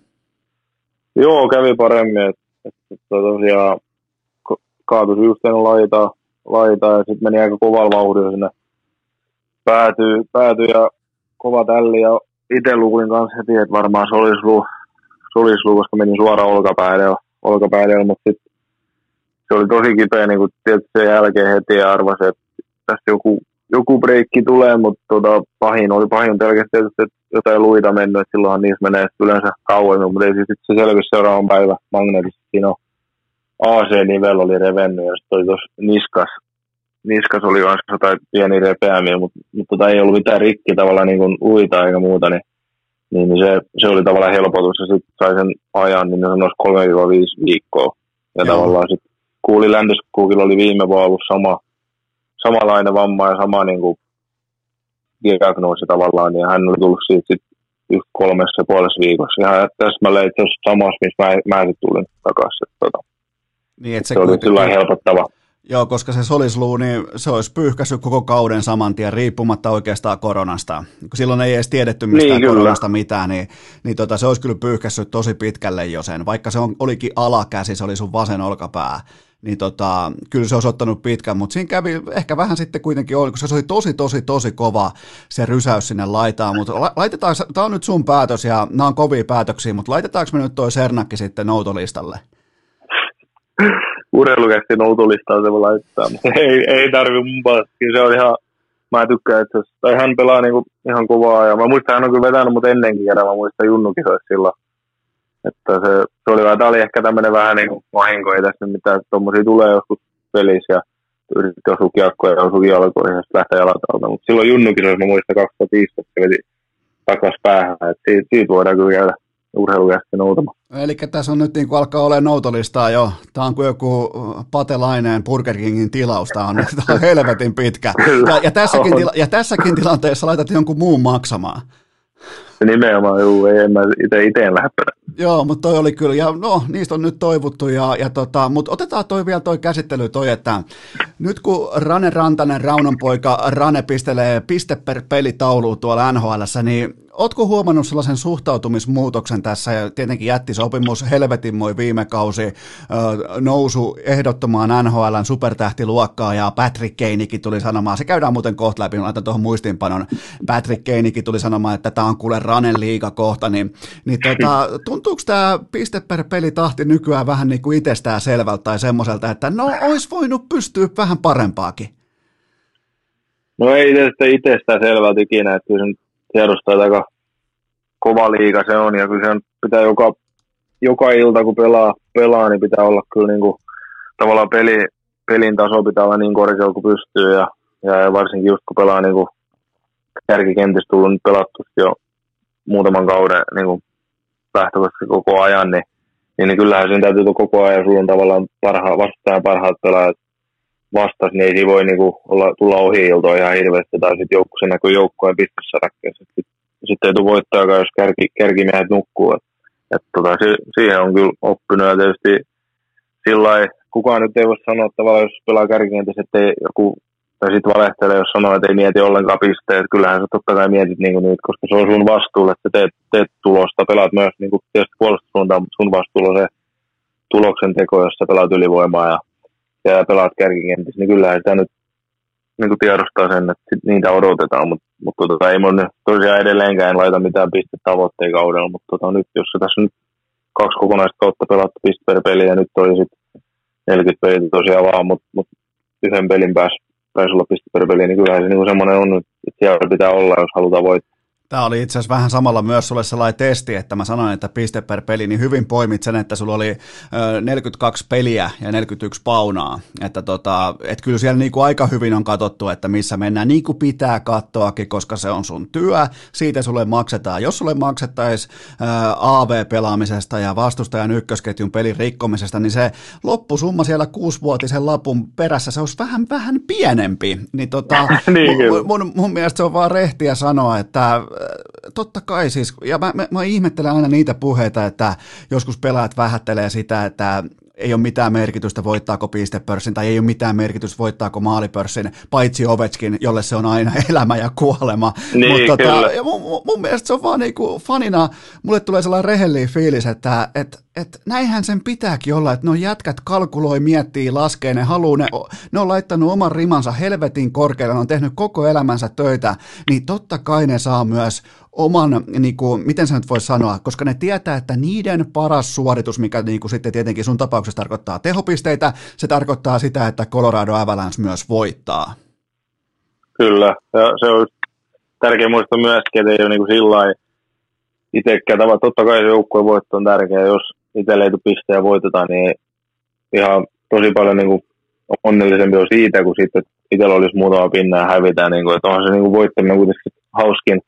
Joo, kävi paremmin, että et, et, tosiaan kaatui just laita, laita ja sitten meni aika kovalla vauhdilla sinne. Päätyy, pääty ja kova tälli ja itse luulin kanssa heti, että varmaan solisluu, solisluu koska meni suoraan olkapäälle, olkapäälle mutta sitten se oli tosi kipeä niin kuin tietysti sen jälkeen heti ja arvasin, että tästä joku, joku breikki tulee, mutta tota, pahin oli pahin pelkästään että jotain luita mennyt, että silloinhan niissä menee yleensä kauemmin, mutta ei siis se selvisi seuraavan päivä magneettisesti. Siinä on AC-nivel oli revennyt ja sitten oli tuossa niskas, niskas oli myös jotain pieni repeämiä, mutta, mutta tota ei ollut mitään rikki tavallaan niin kuin luita eikä muuta, niin, niin, niin se, se, oli tavallaan helpotus ja sitten sai sen ajan, niin sanoisi 3-5 viikkoa. Ja Joo. tavallaan sitten kuuli Ländeskuukilla oli viime vuonna ollut sama, samanlainen vamma ja sama niin kuin diagnoosi tavallaan, niin hän oli tullut siitä sit just kolmessa ja puolessa viikossa. Ihan täsmälleen itse asiassa samassa, missä mä, mä sitten tulin takaisin. Tota. Niin, että se, se oli kyllä helpottava. Joo, koska se solisluu, niin se olisi pyyhkässyt koko kauden saman tien, riippumatta oikeastaan koronasta. Silloin ei edes tiedetty mistään niin, koronasta mitään, niin, niin tota, se olisi kyllä pyyhkässyt tosi pitkälle jo sen. Vaikka se on, olikin alakäsi, se oli sun vasen olkapää, niin tota, kyllä se olisi ottanut pitkän, mutta siinä kävi ehkä vähän sitten kuitenkin oli, kun se oli tosi, tosi, tosi kova se rysäys sinne laitaan, mutta laitetaanko, tämä on nyt sun päätös ja nämä on kovia päätöksiä, mutta laitetaanko me nyt toi Sernakki sitten noutolistalle? Urheilukästi noutolistaa se voi laittaa, mutta ei, ei tarvi mun puolesta. se on ihan, mä tykkään että tai hän pelaa niinku ihan kovaa ja mä muistan, hän on kyllä vetänyt mut ennenkin kerran, mä muistan Junnukisoissa silloin että se, se oli, tämä oli ehkä tämmöinen vähän niin kuin vahinko, ei tässä mitään, tuommoisia tulee joskus pelissä ja yritti osua kiekkoja ja osui jalkoihin ja sitten lähtee jalat alta. Mutta silloin Junnukin olisi, mä muistan 2015, se veti takas päähän, että siitä, siitä voidaan kyllä käydä urheilukästi noutamaan. Eli tässä on nyt niin kuin alkaa olla noutolistaa jo. Tämä on kuin joku patelainen Burger Kingin tilaus. Tämä on, tämä on helvetin pitkä. Ja, ja, tässäkin, tila, ja tässäkin tilanteessa laitat jonkun muun maksamaan. Nimenomaan, juu, ei mä itse itse lähde Joo, mutta toi oli kyllä, ja no, niistä on nyt toivottu, ja, ja tota, mutta otetaan toi vielä toi käsittely toi, että nyt kun Rane Rantanen, Raunon poika Rane pistelee piste per pelitaulu tuolla NHL, niin Oletko huomannut sellaisen suhtautumismuutoksen tässä, ja tietenkin jättisopimus, helvetin moi viime kausi, nousu ehdottomaan NHLn supertähtiluokkaa, ja Patrick Keinikin tuli sanomaan, se käydään muuten kohta läpi, laitan tuohon muistiinpanon, Patrick Keinikin tuli sanomaan, että tämä on kuule Ranen liiga kohta, niin, niin tota, tuntuuko tämä piste per pelitahti nykyään vähän niin kuin itsestään selvältä tai semmoiselta, että no olisi voinut pystyä vähän parempaakin? No ei itsestään selvältä ikinä, että kyllä tiedostaa, että aika kova liiga se on, ja kyllä se pitää joka, joka ilta, kun pelaa, pelaa, niin pitää olla kyllä niin kuin, tavallaan peli, pelin taso pitää olla niin korkealla kuin pystyy, ja, ja varsinkin just kun pelaa niin kuin kärkikentissä tullut nyt pelattu jo muutaman kauden niin kuin lähtökohtaisesti koko ajan, niin, niin, kyllähän siinä täytyy koko ajan, sulla on tavallaan parha, vastaan parhaat pelaajat vastas, niin ei siinä voi niinku olla, tulla ohi iltoa ihan hirveästi, tai sitten joukku, se näkyy joukkueen pistesarakkeessa. Sitten sit ei tule voittajakaan, jos kärki, kärkimiehet nukkuu. Et, et tota, si, siihen on kyllä oppinut, ja tietysti sillä kukaan nyt ei voi sanoa tavallaan, jos pelaa kärkikentässä, että ei joku, tai sitten valehtelee, jos sanoo, että ei mieti ollenkaan pisteet. Kyllähän sä totta kai mietit niinku niitä, koska se on sun vastuulla, että teet, teet tulosta, pelaat myös niinku, tietysti puolustussuuntaan, mutta sun vastuulla se tuloksen teko, jos sä pelaat ylivoimaa ja ja pelaat kärkikentissä, niin kyllähän sitä nyt niin kuin tiedostaa sen, että sit niitä odotetaan, mutta mut tota, ei mun tosiaan edelleenkään en laita mitään pistetavoitteita kaudella, mutta tota, nyt jos se tässä nyt kaksi kokonaista kautta pelattu piste per peli ja nyt oli sitten 40 peliä tosiaan vaan, mutta mut yhden pelin päässä taisi olla piste per peli, niin kyllähän se niin semmoinen on, että siellä pitää olla, jos halutaan voittaa. Tämä oli itse asiassa vähän samalla myös sulle sellainen testi, että mä sanoin, että piste per peli, niin hyvin poimit sen, että sulla oli 42 peliä ja 41 paunaa. Että tota, et kyllä siellä niinku aika hyvin on katsottu, että missä mennään niin kuin pitää katsoakin, koska se on sun työ, siitä sulle maksetaan. Jos sulle maksettaisiin AV-pelaamisesta ja vastustajan ykkösketjun pelin rikkomisesta, niin se loppusumma siellä kuusivuotisen lapun perässä, se olisi vähän, vähän pienempi. Niin tota, niin, mun, mun, mun mielestä se on vaan rehtiä sanoa, että totta kai siis, ja mä, mä, mä ihmettelen aina niitä puheita, että joskus pelaajat vähättelee sitä, että ei ole mitään merkitystä voittaako pistepörssin tai ei ole mitään merkitystä voittaako maalipörssin, paitsi Ovechkin, jolle se on aina elämä ja kuolema. Niin, Mutta tota, ja mun, mun, mielestä se on vaan niinku fanina, mulle tulee sellainen rehellinen fiilis, että et, et näinhän sen pitääkin olla, että no jätkät kalkuloi, miettii, laskee, ne haluaa, ne, ne on laittanut oman rimansa helvetin korkealle, ne on tehnyt koko elämänsä töitä, niin totta kai ne saa myös oman, niin kuin, miten sä nyt voisi sanoa, koska ne tietää, että niiden paras suoritus, mikä niin kuin sitten tietenkin sun tapauksessa tarkoittaa tehopisteitä, se tarkoittaa sitä, että Colorado Avalanche myös voittaa. Kyllä, ja se on tärkeä muistaa myöskin, että ei ole niin kuin sillä itsekään tavalla. Totta kai se joukkueen voitto on tärkeä, jos itselle ei pisteä voitetaan, niin ihan tosi paljon niin kuin onnellisempi on siitä, kun sitten itsellä olisi muutama pinna ja hävitään. Niin kuin, että onhan se niin kuin voittaminen kuitenkin hauskin,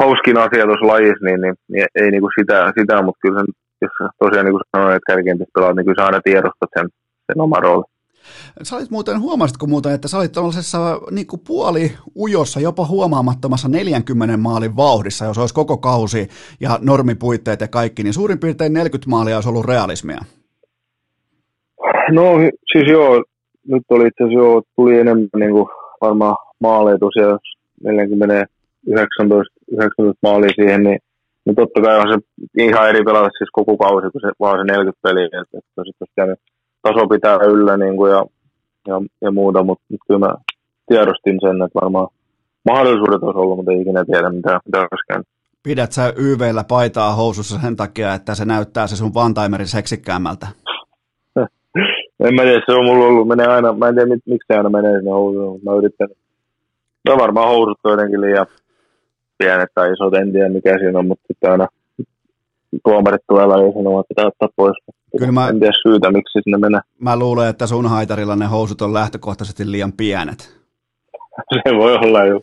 hauskin asia tuossa lajissa, niin, niin, niin ei niin kuin sitä, sitä, mutta kyllä sen, jos tosiaan niin kuin sanoin, että kärkientässä pelaat, niin kyllä sä aina tiedostat sen, sen oman roolin. Sä olit muuten, huomasitko muuten, että sä olit tuollaisessa niin puoli ujossa, jopa huomaamattomassa 40 maalin vauhdissa, jos olisi koko kausi ja normipuitteet ja kaikki, niin suurin piirtein 40 maalia olisi ollut realismia. No siis joo, nyt oli itse asiassa joo, tuli enemmän niin kuin varmaan maaleja tosiaan 40 19, 19 maalia siihen, niin, niin totta kai on se ihan eri pelata siis koko kausi, kun se vaan se 40 peliä, että, että sitten taso pitää yllä niin kuin ja, ja, ja, muuta, mutta nyt kyllä mä tiedostin sen, että varmaan mahdollisuudet olisi ollut, mutta ei ikinä tiedä, mitä, mitä olisi käynyt. Pidät sä YVllä paitaa housussa sen takia, että se näyttää se sun one seksikkäämmältä? en mä tiedä, se on mulla ollut, menee aina, mä en tiedä miksi se aina menee sinne housuun, mä yritän, no varmaan housut on jotenkin liian pienet tai isot, en tiedä mikä siinä on, mutta sitten aina tuomarit tulee väliin sanomaan, että pitää ottaa pois. Kyllä mä, en tiedä syytä, miksi sinne menee. Mä luulen, että sun haitarilla ne housut on lähtökohtaisesti liian pienet. Se voi olla jo.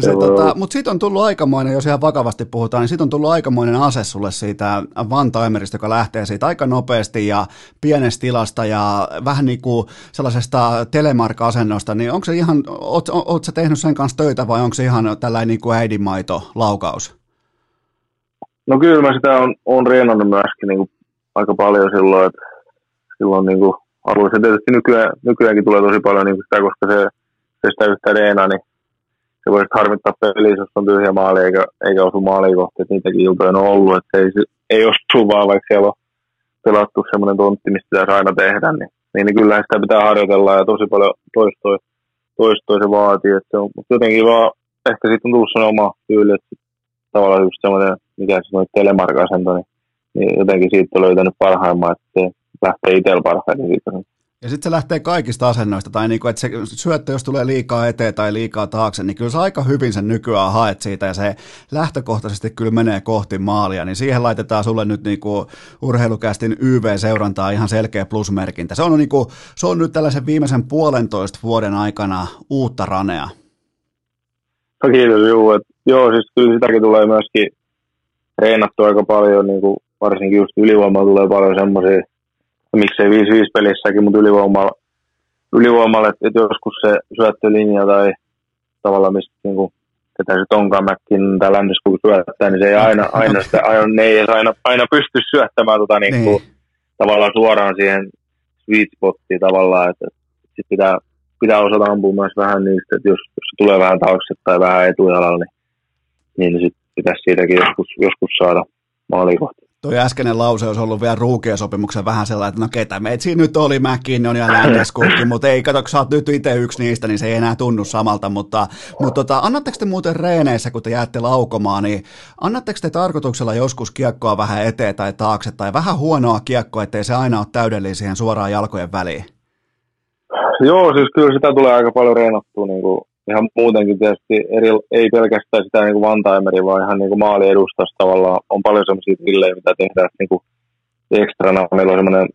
Se, tota, mutta siitä on tullut aikamoinen, jos ihan vakavasti puhutaan, niin siitä on tullut aikamoinen ase sulle siitä Van Timerista, joka lähtee siitä aika nopeasti ja pienestä tilasta ja vähän niin kuin sellaisesta telemark-asennosta, niin onko se ihan, oot, oot sä tehnyt sen kanssa töitä vai onko se ihan tällainen niin kuin äidinmaito laukaus? No kyllä mä sitä on, on reenannut myöskin niin kuin aika paljon silloin, että silloin niin kuin alueessa tietysti nykyään, nykyäänkin tulee tosi paljon niin kuin sitä, koska se, se sitä yhtä reenaa, niin se voisi harmittaa pelissä, jos on tyhjä maali eikä, eikä osu maaliin kohti, että niitäkin iltoja on ollut, että ei, ei osu vaan, vaikka siellä on pelattu semmoinen tontti, mistä pitäisi aina tehdä, niin, niin, niin kyllähän sitä pitää harjoitella ja tosi paljon toistoi, toistoi se vaatii, että se on, mutta jotenkin vaan ehkä sitten on tullut sellainen oma tyyli, että tavallaan just semmoinen, mikä se sanoi, telemark-asento, niin, niin jotenkin siitä on löytänyt parhaimman, että se lähtee itsellä parhaiten siitä. Ja sitten se lähtee kaikista asennoista, tai niinku, että se syöttö, jos tulee liikaa eteen tai liikaa taakse, niin kyllä sä aika hyvin sen nykyään haet siitä, ja se lähtökohtaisesti kyllä menee kohti maalia, niin siihen laitetaan sulle nyt niinku urheilukästin YV-seurantaa ihan selkeä plusmerkintä. Se on, niinku, se on nyt tällaisen viimeisen puolentoista vuoden aikana uutta ranea. No kiitos, juu. Et, joo, siis kyllä sitäkin tulee myöskin treenattu aika paljon, niin kuin varsinkin just ylivoimalla tulee paljon semmoisia miksei 5-5 pelissäkin, mutta ylivoimalla, ylivoimalla että, joskus se syöttölinja tai tavallaan mistä niin kuin, ketä se onkaan Mäkkin tai Landeskog syöttää, niin se ei aina, aina, sitä, aina, ne ei aina, aina pysty syöttämään tota, niin kuin, niin. tavallaan suoraan siihen sweet spottiin tavallaan, että, sit pitää, pitää osata ampua myös vähän niistä, että jos, jos se tulee vähän taakse tai vähän etujalalla, niin, niin sit pitäisi siitäkin joskus, joskus saada maaliin toi äskeinen lause olisi ollut vielä ruukien sopimuksen vähän sellainen, että no ketä meitä siinä nyt oli, McKinnon ja Landeskukki, mutta ei, kato, kun sä oot nyt itse yksi niistä, niin se ei enää tunnu samalta, mutta, mutta tota, annatteko te muuten reeneissä, kun te jäätte laukomaan, niin annatteko te tarkoituksella joskus kiekkoa vähän eteen tai taakse, tai vähän huonoa kiekkoa, ettei se aina ole täydellinen siihen suoraan jalkojen väliin? Joo, siis kyllä sitä tulee aika paljon reenattua niin kuin ihan muutenkin tietysti, eri, ei pelkästään sitä niin kuin vaan ihan niin kuin maali tavallaan. On paljon sellaisia trillejä, mitä tehdään niin kuin ekstrana. Meillä on sellainen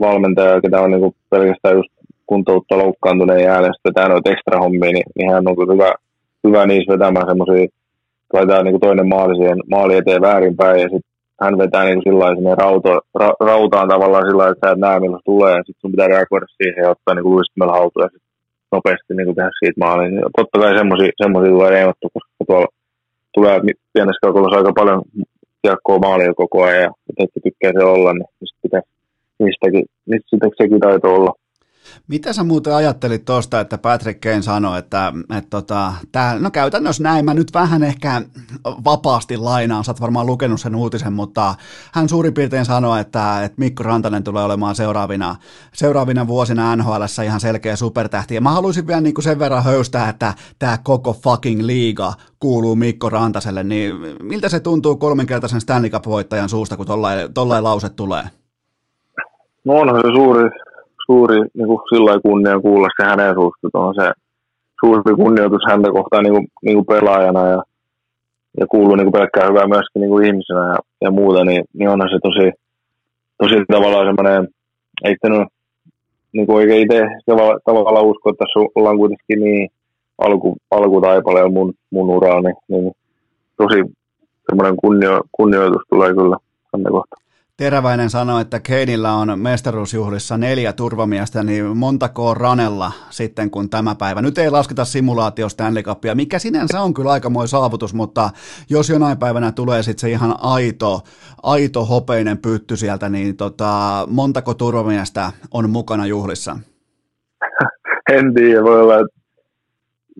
valmentaja, joka on niin kuin pelkästään just kuntoutta loukkaantuneen jälleen, sitten vetää noita ekstra hommia, niin, niin hän on hyvä, hyvä niissä vetämään semmoisia, laitetaan niin kuin toinen maali siihen maali eteen väärinpäin ja sitten hän vetää niin kuin sillä rauto, ra, rautaan tavallaan sillä että sä et näe milloin tulee ja sitten sun pitää reagoida siihen ja ottaa niin kuin luistimella haltuun ja nopeasti niin kuin tehdä siitä maaliin. Niin totta kai semmoisia tulee reenattu, koska tuolla tulee pienessä kaukolla aika paljon kiekkoa maalia koko ajan ja että tykkää se olla, niin mistä pitää, mistäkin, mistä sekin taito olla. Mitä sä muuten ajattelit tuosta, että Patrick Kane sanoi, että, että tota, tää, no käytännössä näin, mä nyt vähän ehkä vapaasti lainaan, sä oot varmaan lukenut sen uutisen, mutta hän suurin piirtein sanoi, että, että Mikko Rantanen tulee olemaan seuraavina, seuraavina vuosina NHL ihan selkeä supertähti. Ja mä haluaisin vielä niin kuin sen verran höystää, että tämä koko fucking liiga kuuluu Mikko Rantaselle, niin miltä se tuntuu kolminkertaisen Stanley Cup-voittajan suusta, kun tollain lause tulee? No onhan se suuri, suuri niin kuin sillä kunnia kuulla se hänen suusta. On se suuri kunnioitus häntä kohtaan niin kuin, niin kuin pelaajana ja, ja kuuluu niin kuin pelkkää hyvää myöskin niin kuin ihmisenä ja, ja muuta, niin, niin onhan se tosi, tosi tavallaan semmoinen, ei sitten niin kuin oikein itse tavallaan, usko, että tässä ollaan kuitenkin niin alku, alkutaipaleella mun, mun uralla, niin, niin tosi semmoinen kunnio, kunnioitus tulee kyllä tänne kohtaan. Teräväinen sanoi, että Keinillä on mestaruusjuhlissa neljä turvamiestä, niin montako on ranella sitten kun tämä päivä. Nyt ei lasketa simulaatio Stanley Cupia, mikä sinänsä on kyllä aikamoinen saavutus, mutta jos jonain päivänä tulee sitten se ihan aito, aito hopeinen pytty sieltä, niin tota, montako turvamiestä on mukana juhlissa? En tiedä, voi olla, että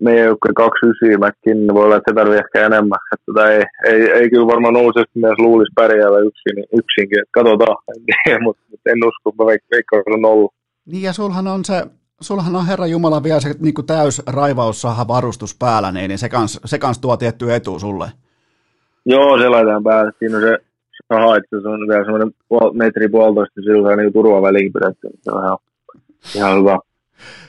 meidän joukkue 29 mäkin, niin voi olla, että se tarvii ehkä enemmän. Että tota ei, ei, ei, kyllä varmaan nousesti myös luulisi pärjäävä yksin, yksinkin. Että katsotaan, mutta, mutta en usko, että veikkaan on ollut. Niin ja sulhan on se, sulhan on Herra Jumala vielä se niin täys raivaussaha varustus päällä, niin, niin se, kans, se kans tuo tietty etu sulle. Joo, se laitetaan päälle. Siinä on se saha, että se on vielä semmoinen puol, metri puolitoista, sillä on niin turvaväliin pidetty. Se on ihan, ihan hyvä.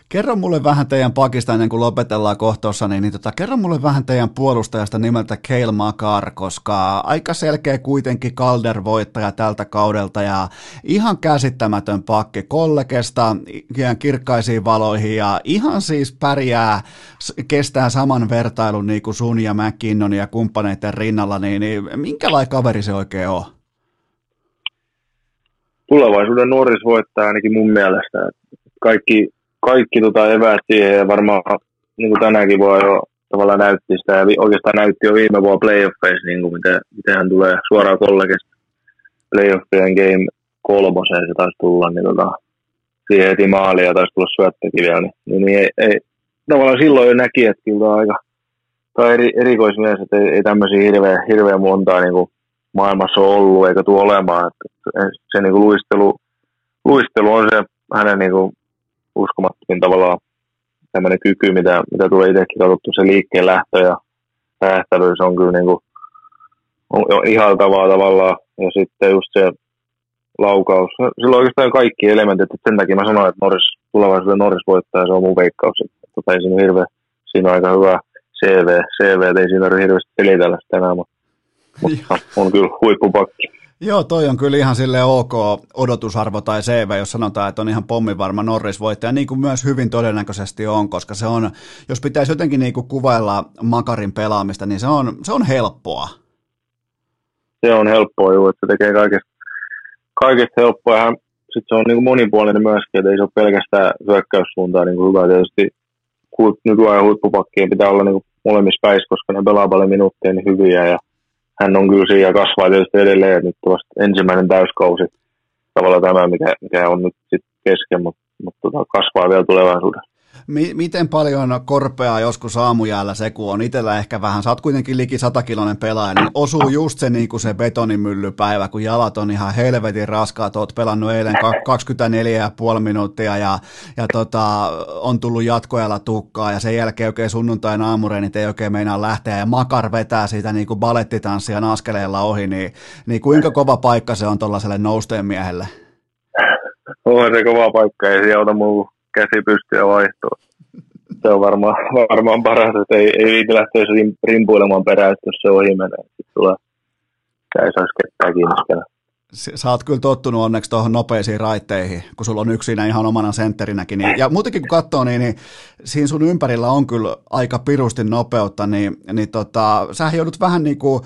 Kerro mulle vähän teidän pakista ennen kuin lopetellaan kohtossa, niin, niin tota, kerro mulle vähän teidän puolustajasta nimeltä Keil Makar, koska aika selkeä kuitenkin Calder-voittaja tältä kaudelta ja ihan käsittämätön pakki kollegesta kirkkaisiin valoihin ja ihan siis pärjää, kestää saman vertailun niin kuin sun ja McKinnon ja kumppaneiden rinnalla, niin, niin minkälainen kaveri se oikein on? Tulevaisuuden nuoris voittaa ainakin mun mielestä. Kaikki kaikki tota eväät siihen ja varmaan niin kuin tänäänkin voi jo tavallaan näytti sitä ja oikeastaan näytti jo viime vuonna playoffeissa, niin kuin miten, miten hän tulee suoraan kollegesta playoffien game kolmoseen se taisi tulla, niin tota, siihen heti maali ja taisi tulla syöttökin vielä, niin, niin, niin ei, ei, tavallaan silloin jo näki, että kyllä aika tai eri, erikoismies, että ei, ei tämmöisiä hirveän, hirveän montaa niin kuin maailmassa ole ollut eikä tule olemaan. Että se niin kuin luistelu, luistelu on se hänen niin kuin uskomattomin tavallaan tämmöinen kyky, mitä, mitä tulee itsekin katsottu, se liikkeen lähtö ja räjähtävyys on kyllä niin kuin, on ihaltavaa tavallaan. Ja sitten just se laukaus. No, silloin oikeastaan kaikki elementit, että sen takia mä sanoin, että Norris, tulevaisuuden Norris voittaa ja se on mun veikkaus. Että, tota, ei siinä, hirveä, siinä on aika hyvä CV, CV ei siinä ole hirveästi selitellä sitä enää, mutta, mutta on kyllä huippupakki. Joo, toi on kyllä ihan sille ok odotusarvo tai CV, jos sanotaan, että on ihan pommivarma Norris-voittaja, niin kuin myös hyvin todennäköisesti on, koska se on, jos pitäisi jotenkin niin kuin kuvailla Makarin pelaamista, niin se on, se on helppoa. Se on helppoa, joo, että se tekee kaikesta, kaikesta helppoa. Ja sitten se on niin kuin monipuolinen myöskin, että ei se ole pelkästään hyökkäyssuuntaan niin kuin hyvä. Tietysti nykyajan huippupakkien pitää olla niin kuin molemmissa päissä, koska ne pelaa paljon minuutteja niin hyviä ja hän on kyllä siinä ja kasvaa tietysti edelleen. Nyt vasta ensimmäinen täyskausi tavallaan tämä, mikä, mikä on nyt sitten kesken, mutta, mutta tota, kasvaa vielä tulevaisuudessa. Mi- miten paljon korpeaa joskus aamujäällä se, kun on? Itsellä ehkä vähän, sä oot kuitenkin liki satakiloinen pelaaja, niin osuu just se, niin kuin se betonimyllypäivä, kun jalat on ihan helvetin raskaat, oot pelannut eilen 24,5 minuuttia ja, ja tota, on tullut jatkoajalla tukkaa ja sen jälkeen oikein sunnuntain aamureenit ei oikein meinaa lähteä ja makar vetää siitä niin kuin balettitanssijan askeleella ohi, niin, niin kuinka kova paikka se on tuollaiselle nousteen miehelle? On se kova paikka, ei sieltä muu käsi pystyä vaihtoa. Se on varmaan, varmaan paras, että ei, ei viiti lähteä rimpuilemaan perään, jos se ohi menee. Sitten tulee, ei saisi sä oot kyllä tottunut onneksi tuohon nopeisiin raitteihin, kun sulla on yksi siinä ihan omana sentterinäkin. Niin, ja muutenkin kun katsoo, niin, niin siinä sun ympärillä on kyllä aika pirusti nopeutta, niin, niin tota, sä joudut vähän niin kuin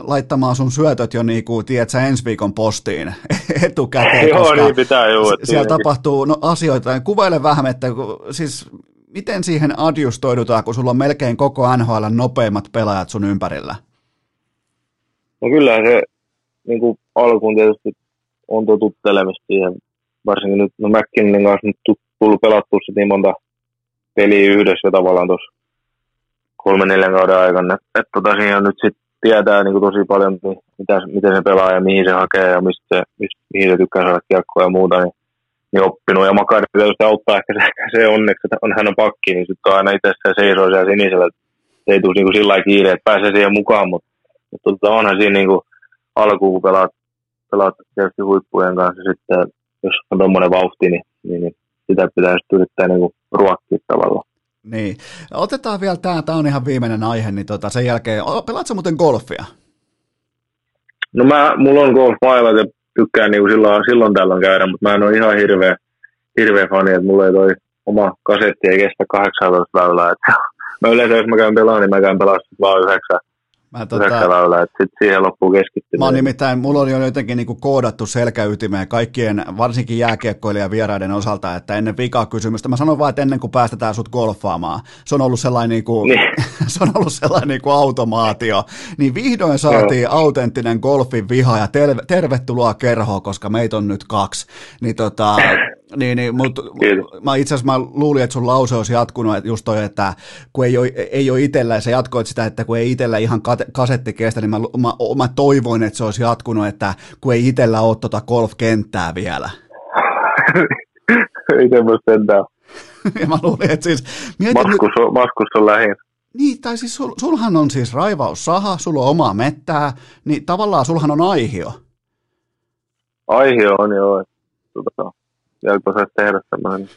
laittamaan sun syötöt jo niin kuin, tiedät sä, ensi viikon postiin etukäteen. Joo, niin pitää juu. Siellä tapahtuu no, asioita. Kuvaile vähän, että siis miten siihen adjustoidutaan, kun sulla on melkein koko NHL nopeimmat pelaajat sun ympärillä? No kyllä se niin kuin alkuun tietysti on totuttelemista siihen, varsinkin nyt, no McKinnonin kanssa nyt tullut pelattua se niin monta peliä yhdessä tavallaan tuossa kolmen neljän kauden aikana, että et, tota, siinä nyt sitten tietää niin kuin tosi paljon, niin mitä, miten se pelaa ja mihin se hakee ja mistä se, mistä, mihin se tykkää saada kiekkoa ja muuta, niin, niin oppinut. Ja Makari tietysti auttaa ehkä se, se onneksi, että on hän on pakki, niin sitten aina itse seisoo siellä sinisellä, se ei tule niin kuin sillä kiire, että pääsee siihen mukaan, mutta, mutta tota, onhan siinä niin kuin, alkuun, kun pelaat, pelaat tietysti huippujen kanssa, sitten jos on tuommoinen vauhti, niin, niin, niin sitä pitäisi yrittää niin ruokkia tavallaan. Niin. Otetaan vielä tämä, tämä on ihan viimeinen aihe, niin tota, sen jälkeen, pelaatko muuten golfia? No mä, mulla on golf-mailat ja tykkään niin silloin, silloin tällöin käydä, mutta mä en ole ihan hirveä, hirveä fani, että mulla ei toi oma kasetti ei kestä 18 väylää. Että mä yleensä, jos mä käyn pelaamaan, niin mä käyn pelaa vaan yhdeksän, Mä, tota, että sit siihen loppuu keskittyminen. Mä oon nimittäin, mulla on jo jotenkin niinku koodattu selkäytimeen kaikkien, varsinkin jääkiekkoilijan vieraiden osalta, että ennen vikaa kysymystä, mä sanon vaan, että ennen kuin päästetään sut golfaamaan, se on ollut sellainen, niinku, niin. se on ollut sellainen niinku automaatio, niin vihdoin saatiin Joo. autenttinen golfin viha ja terve, tervetuloa kerhoon, koska meitä on nyt kaksi. Niin tota, niin, niin mutta mä itse asiassa mä luulin, että sun lause olisi jatkunut, että just toi, että kun ei ole, ei ole itsellä, sä jatkoit sitä, että kun ei itsellä ihan kasetti kestä, niin mä, mä, mä, toivoin, että se olisi jatkunut, että kun ei itsellä ole tuota golf-kenttää vielä. ei semmoista sentään. ja mä luulin, että siis... Maskus, on, maskus on lähin. Niin, tai siis sul, sulhan on siis raivaussaha, sulla on omaa mettää, niin tavallaan sulhan on aihio. Aihio on joo. Tota, kun osaisi tehdä semmoinen,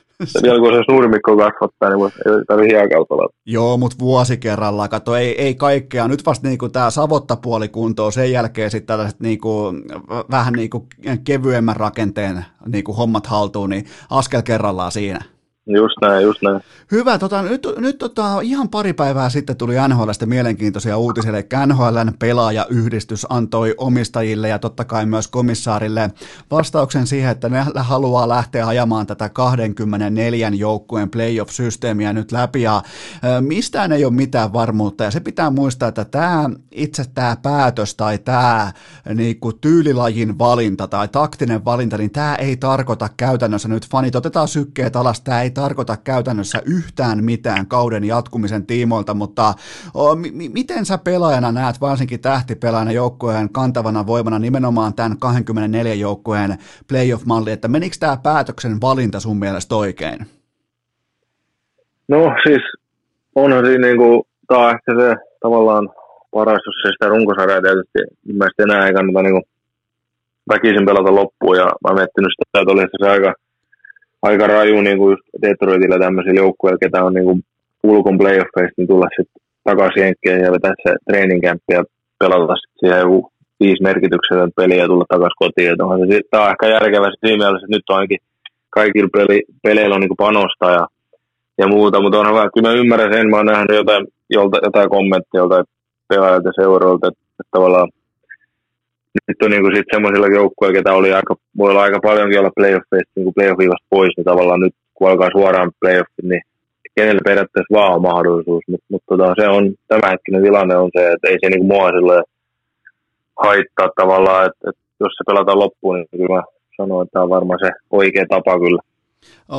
vielä kun osaisi nurmikko kasvattaa, niin ei tarvitse hiekautalla. Joo, mutta vuosi kerrallaan, kato, ei, ei kaikkea, nyt vasta niinku tämä savottapuoli kuntoon, sen jälkeen sitten tällaiset niinku, vähän niinku kevyemmän rakenteen niinku hommat haltuun, niin askel kerrallaan siinä. Just näin, just näin. Hyvä, tota, nyt, nyt tota, ihan pari päivää sitten tuli NHLstä mielenkiintoisia uutisia, eli NHLn pelaajayhdistys antoi omistajille ja totta kai myös komissaarille vastauksen siihen, että ne haluaa lähteä ajamaan tätä 24 joukkueen playoff-systeemiä nyt läpi, ja mistään ei ole mitään varmuutta, ja se pitää muistaa, että tämä itse tämä päätös tai tämä niin kuin tyylilajin valinta tai taktinen valinta, niin tämä ei tarkoita käytännössä nyt fanit, otetaan sykkeet alas, tämä ei tarkoita käytännössä yhtään mitään kauden jatkumisen tiimoilta, mutta o, m- miten sä pelaajana näet varsinkin tähtipelaajana joukkueen kantavana voimana nimenomaan tämän 24 joukkueen playoff-malli, että menikö tämä päätöksen valinta sun mielestä oikein? No siis onhan siinä niin kuin, tämä on ehkä se tavallaan paras, jos se sitä runkosarjaa tietysti mielestäni enää ei kannata niin kuin, väkisin pelata loppuun ja mä oon miettinyt sitä, että oli se aika aika raju niin kuin just Detroitilla tämmöisillä joukkueilla, ketä on niin kuin ulkon playoffeista, niin tulla sitten takaisin jenkkeen ja vetää se camp ja pelata sitten siihen joku viisi merkityksettä peliä ja tulla takaisin kotiin. Tämä on ehkä järkevä siinä mielessä, että nyt on ainakin kaikilla peli, peleillä on niin kuin panosta ja, ja muuta, mutta onhan vähän, kyllä mä ymmärrän sen, mä oon nähnyt jotain, jolta, jotain kommenttia joltain ja seuroilta, että, että tavallaan nyt on niinku sit semmoisilla joukkueilla, ketä oli aika, voi olla aika paljonkin olla playoffeista niin playoffivasta pois, niin tavallaan nyt kun alkaa suoraan playoffit, niin kenellä periaatteessa vaan on mahdollisuus, mutta mut tota, se on, tämänhetkinen tilanne on se, että ei se niinku mua sille haittaa tavallaan, että, että jos se pelataan loppuun, niin kyllä mä sanon, että tämä on varmaan se oikea tapa kyllä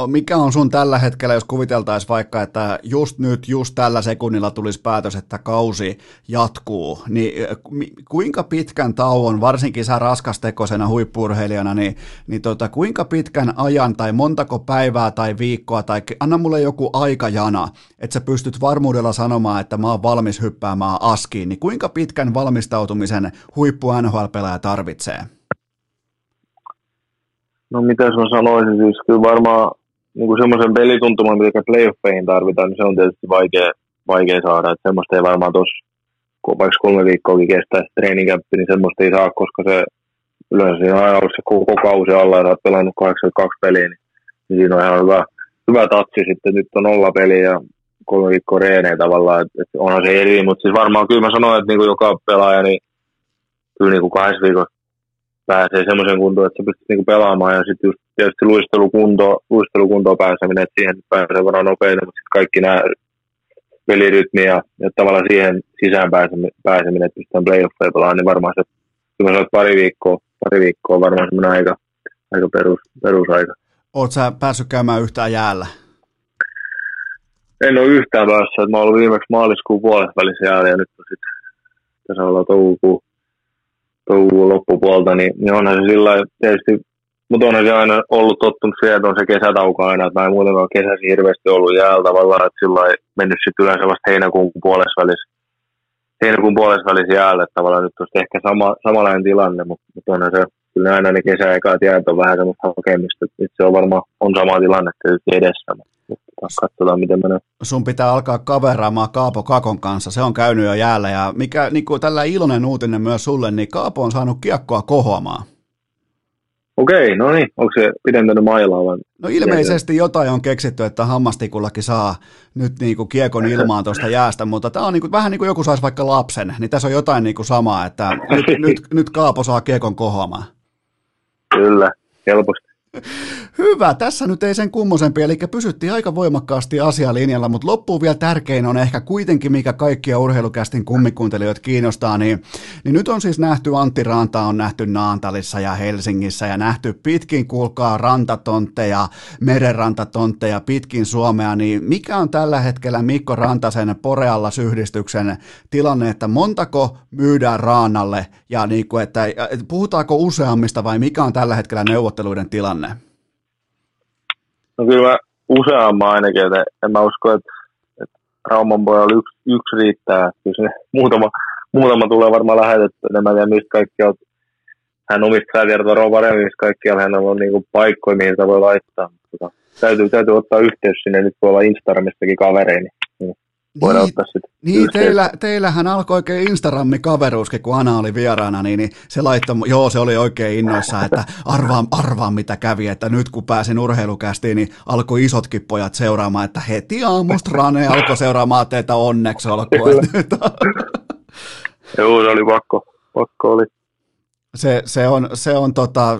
Mikä on sun tällä hetkellä, jos kuviteltaisiin vaikka, että just nyt, just tällä sekunnilla tulisi päätös, että kausi jatkuu, niin kuinka pitkän tauon, varsinkin sä raskastekosena huippurheilijana, niin, niin tota, kuinka pitkän ajan tai montako päivää tai viikkoa, tai anna mulle joku aikajana, että sä pystyt varmuudella sanomaan, että mä oon valmis hyppäämään askiin, niin kuinka pitkän valmistautumisen huippu NHL-pelaaja tarvitsee? No mitä mä sanoisin, siis kyllä varmaan niin semmoisen pelituntuman, mitä playoffeihin tarvitaan, niin se on tietysti vaikea, vaikea saada. Että semmoista ei varmaan tuossa, kun vaikka kolme viikkoakin kestää treeninkämppi, niin semmoista ei saa, koska se yleensä siinä on aina ollut se koko kausi alla ja olet pelannut 82 peliä, niin, niin siinä on ihan hyvä, hyvä tatsi sitten. Nyt on nolla peliä ja kolme viikkoa reenejä tavallaan, että, että onhan se eri, mutta siis varmaan kyllä mä sanoin, että niin kuin joka pelaaja, niin kyllä niin kuin kahdessa viikossa pääsee semmoisen kuntoon, että sä pystyt niinku pelaamaan ja sitten just tietysti luistelukunto, luistelukuntoon pääseminen, että siihen pääsee varmaan nopeita, mutta sitten kaikki nämä pelirytmi ja, ja tavallaan siihen sisään pääseminen, että pystytään playoffeja pelaamaan, niin varmaan se, kun sä pari viikkoa, pari viikkoa on varmaan semmoinen aika, aika perus, perusaika. Oletko sä päässyt käymään yhtään jäällä? En ole yhtään päässyt. Mä oon ollut viimeksi maaliskuun puolesta välissä jäällä ja nyt on sitten tässä ollaan toukokuun toukokuun loppupuolta, niin, niin onhan se sillä tietysti, mutta onhan se aina ollut tottunut siihen, että on se kesätauko aina, en muutenkaan kesäsi hirveästi ollut jäällä tavallaan, että sillä mennyt sitten yleensä vasta heinäkuun puolessa välissä, heinäkuun puolessa jäällä, että tavallaan nyt olisi ehkä sama, samanlainen tilanne, mutta, mutta onhan se, kyllä aina ne kesäaikaa jäät on vähän semmoista hakemista, että se on varmaan, on sama tilanne tietysti edessä, mutta katsotaan miten menee. Sun pitää alkaa kaveraamaan Kaapo Kakon kanssa, se on käynyt jo jäällä ja mikä niin kuin tällä iloinen uutinen myös sulle, niin Kaapo on saanut kiekkoa kohoamaan. Okei, no niin, onko se pidentänyt mailaa vai? No ilmeisesti jotain on keksitty, että hammastikullakin saa nyt niin kuin kiekon ilmaan tuosta jäästä, mutta tämä on niin kuin, vähän niin kuin joku saisi vaikka lapsen, niin tässä on jotain niin kuin samaa, että nyt, nyt, nyt Kaapo saa kiekon kohoamaan. Kyllä, helposti. Hyvä, tässä nyt ei sen kummosempi, eli pysyttiin aika voimakkaasti asialinjalla, mutta loppuun vielä tärkein on ehkä kuitenkin, mikä kaikkia urheilukästin kummikuuntelijoita kiinnostaa, niin, niin nyt on siis nähty Antti Ranta, on nähty Naantalissa ja Helsingissä ja nähty pitkin, kuulkaa, rantatontteja, merenrantatontteja pitkin Suomea, niin mikä on tällä hetkellä Mikko Rantasen Porealla syhdistyksen tilanne, että montako myydään Raanalle ja niin kuin, että, puhutaanko useammista vai mikä on tällä hetkellä neuvotteluiden tilanne? No kyllä mä useamman ainakin, että en mä usko, että, että Rauman pojalla yksi, yksi riittää. Kyllä muutama, muutama tulee varmaan lähetetty, en mä tiedä mistä kaikki on. Hän omistaa tietoa paremmin, mistä kaikkialla hän on niin paikkoja, mihin sitä voi laittaa. Tota, täytyy, täytyy ottaa yhteys sinne, nyt voi olla Instagramistakin kavereini. Voidaan niin, ottaa sitten Niin, teillä, teillähän alkoi oikein Instagramin kaveruuskin, kun Ana oli vieraana, niin, niin se laittoi, joo se oli oikein innoissa, että arvaan, arvaan mitä kävi, että nyt kun pääsin urheilukästiin, niin alkoi isotkin pojat seuraamaan, että heti aamusta Rane alkoi seuraamaan teitä onneksi olkoon. Joo, se oli pakko, pakko oli se, se on, se on tota,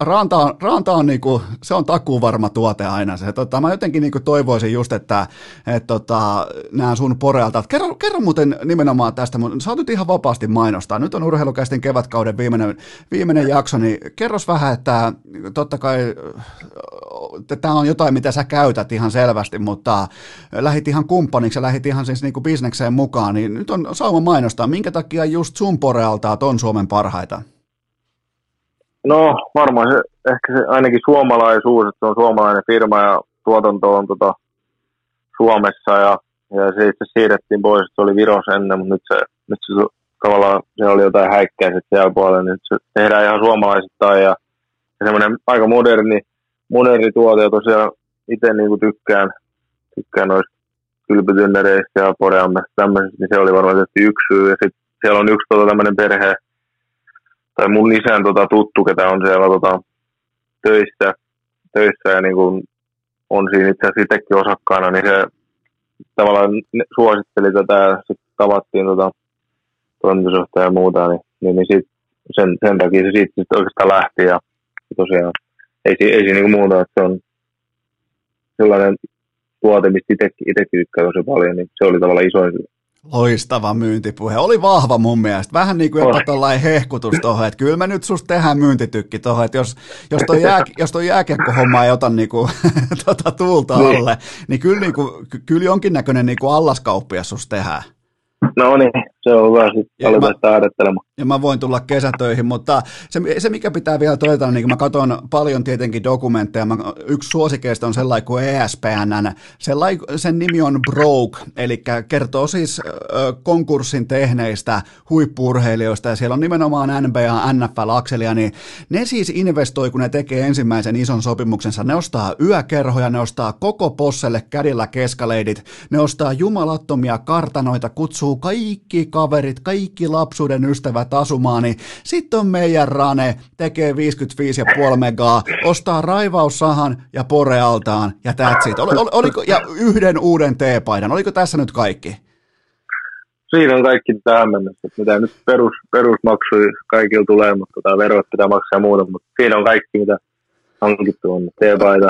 ranta on, ranta on niinku, se on takuvarma tuote aina. Se, tota, mä jotenkin niinku toivoisin just, että et, tota, nämä sun porealta. Kerro, kerro muuten nimenomaan tästä, sä oot ihan vapaasti mainostaa. Nyt on urheilukäisten kevätkauden viimeinen, viimeinen jakso, niin kerros vähän, että totta kai tämä on jotain, mitä sä käytät ihan selvästi, mutta lähit ihan kumppaniksi ja lähit ihan siis niinku bisnekseen mukaan, niin nyt on sauma mainostaa. Minkä takia just sun porealta on Suomen parhaita? No varmaan se, ehkä se ainakin suomalaisuus, että se on suomalainen firma ja tuotanto on tota, Suomessa ja, ja se itse siirrettiin pois, että se oli Viros ennen, mutta nyt se, nyt se tavallaan se oli jotain häikkää sitten siellä puolella, niin nyt se tehdään ihan suomalaisittain ja, ja semmoinen aika moderni, moderni tuote ja tosiaan itse niinku tykkään, tykkään noista kylpytynnereistä ja poreammesta tämmöisistä, niin se oli varmaan tietysti yksi syy. Ja sitten siellä on yksi tota, tämmöinen perhe, tai mun isän tota, tuttu, ketä on siellä tota, töissä, töissä ja niin kuin on siinä itse asiassa itsekin osakkaana, niin se tavallaan suositteli tätä ja sitten tavattiin tota, toimitusjohtaja ja muuta, niin, niin, niin sit sen, sen takia se siitä sit oikeastaan lähti ja tosiaan ei, ei, siinä niin muuta, että se on sellainen tuote, mistä itsekin tykkää tosi paljon, niin se oli tavallaan isoin. Loistava myyntipuhe. Oli vahva mun mielestä. Vähän niin kuin jopa tuollainen hehkutus tuohon, että kyllä me nyt susta tehdään myyntitykki tuohon, että jos, jos toi, jää, jos toi jääkiekkohomma ei ota niin kuin, tota tuulta niin. alle, niin, kyllä, niin kuin, kyllä jonkinnäköinen niin kuin allaskauppias susta tehdään. No niin, se on hyvä sitten aloittaa ajattelemaan. Ja mä voin tulla kesätöihin, mutta se, se mikä pitää vielä todeta, niin mä katson paljon tietenkin dokumentteja, mä, yksi suosikeista on sellainen kuin ESPN, sellainen, sen nimi on Broke, eli kertoo siis ö, konkurssin tehneistä huippurheilijoista, ja siellä on nimenomaan NBA, NFL-akselia, niin ne siis investoi, kun ne tekee ensimmäisen ison sopimuksensa, ne ostaa yökerhoja, ne ostaa koko posselle kädillä keskaleidit, ne ostaa jumalattomia kartanoita, kutsuu kaikki kaverit, kaikki lapsuuden ystävät asumaan, niin sitten on meidän Rane, tekee 55,5 megaa, ostaa raivaussahan ja porealtaan ja that's it. Ol, ol, oliko, ja yhden uuden teepaidan, oliko tässä nyt kaikki? Siinä on kaikki tähän mennessä, mitä nyt perus, perusmaksuja kaikilla tulee, mutta tota, verot pitää maksaa ja muuta, mutta siinä on kaikki, mitä hankittu on. Teepaita,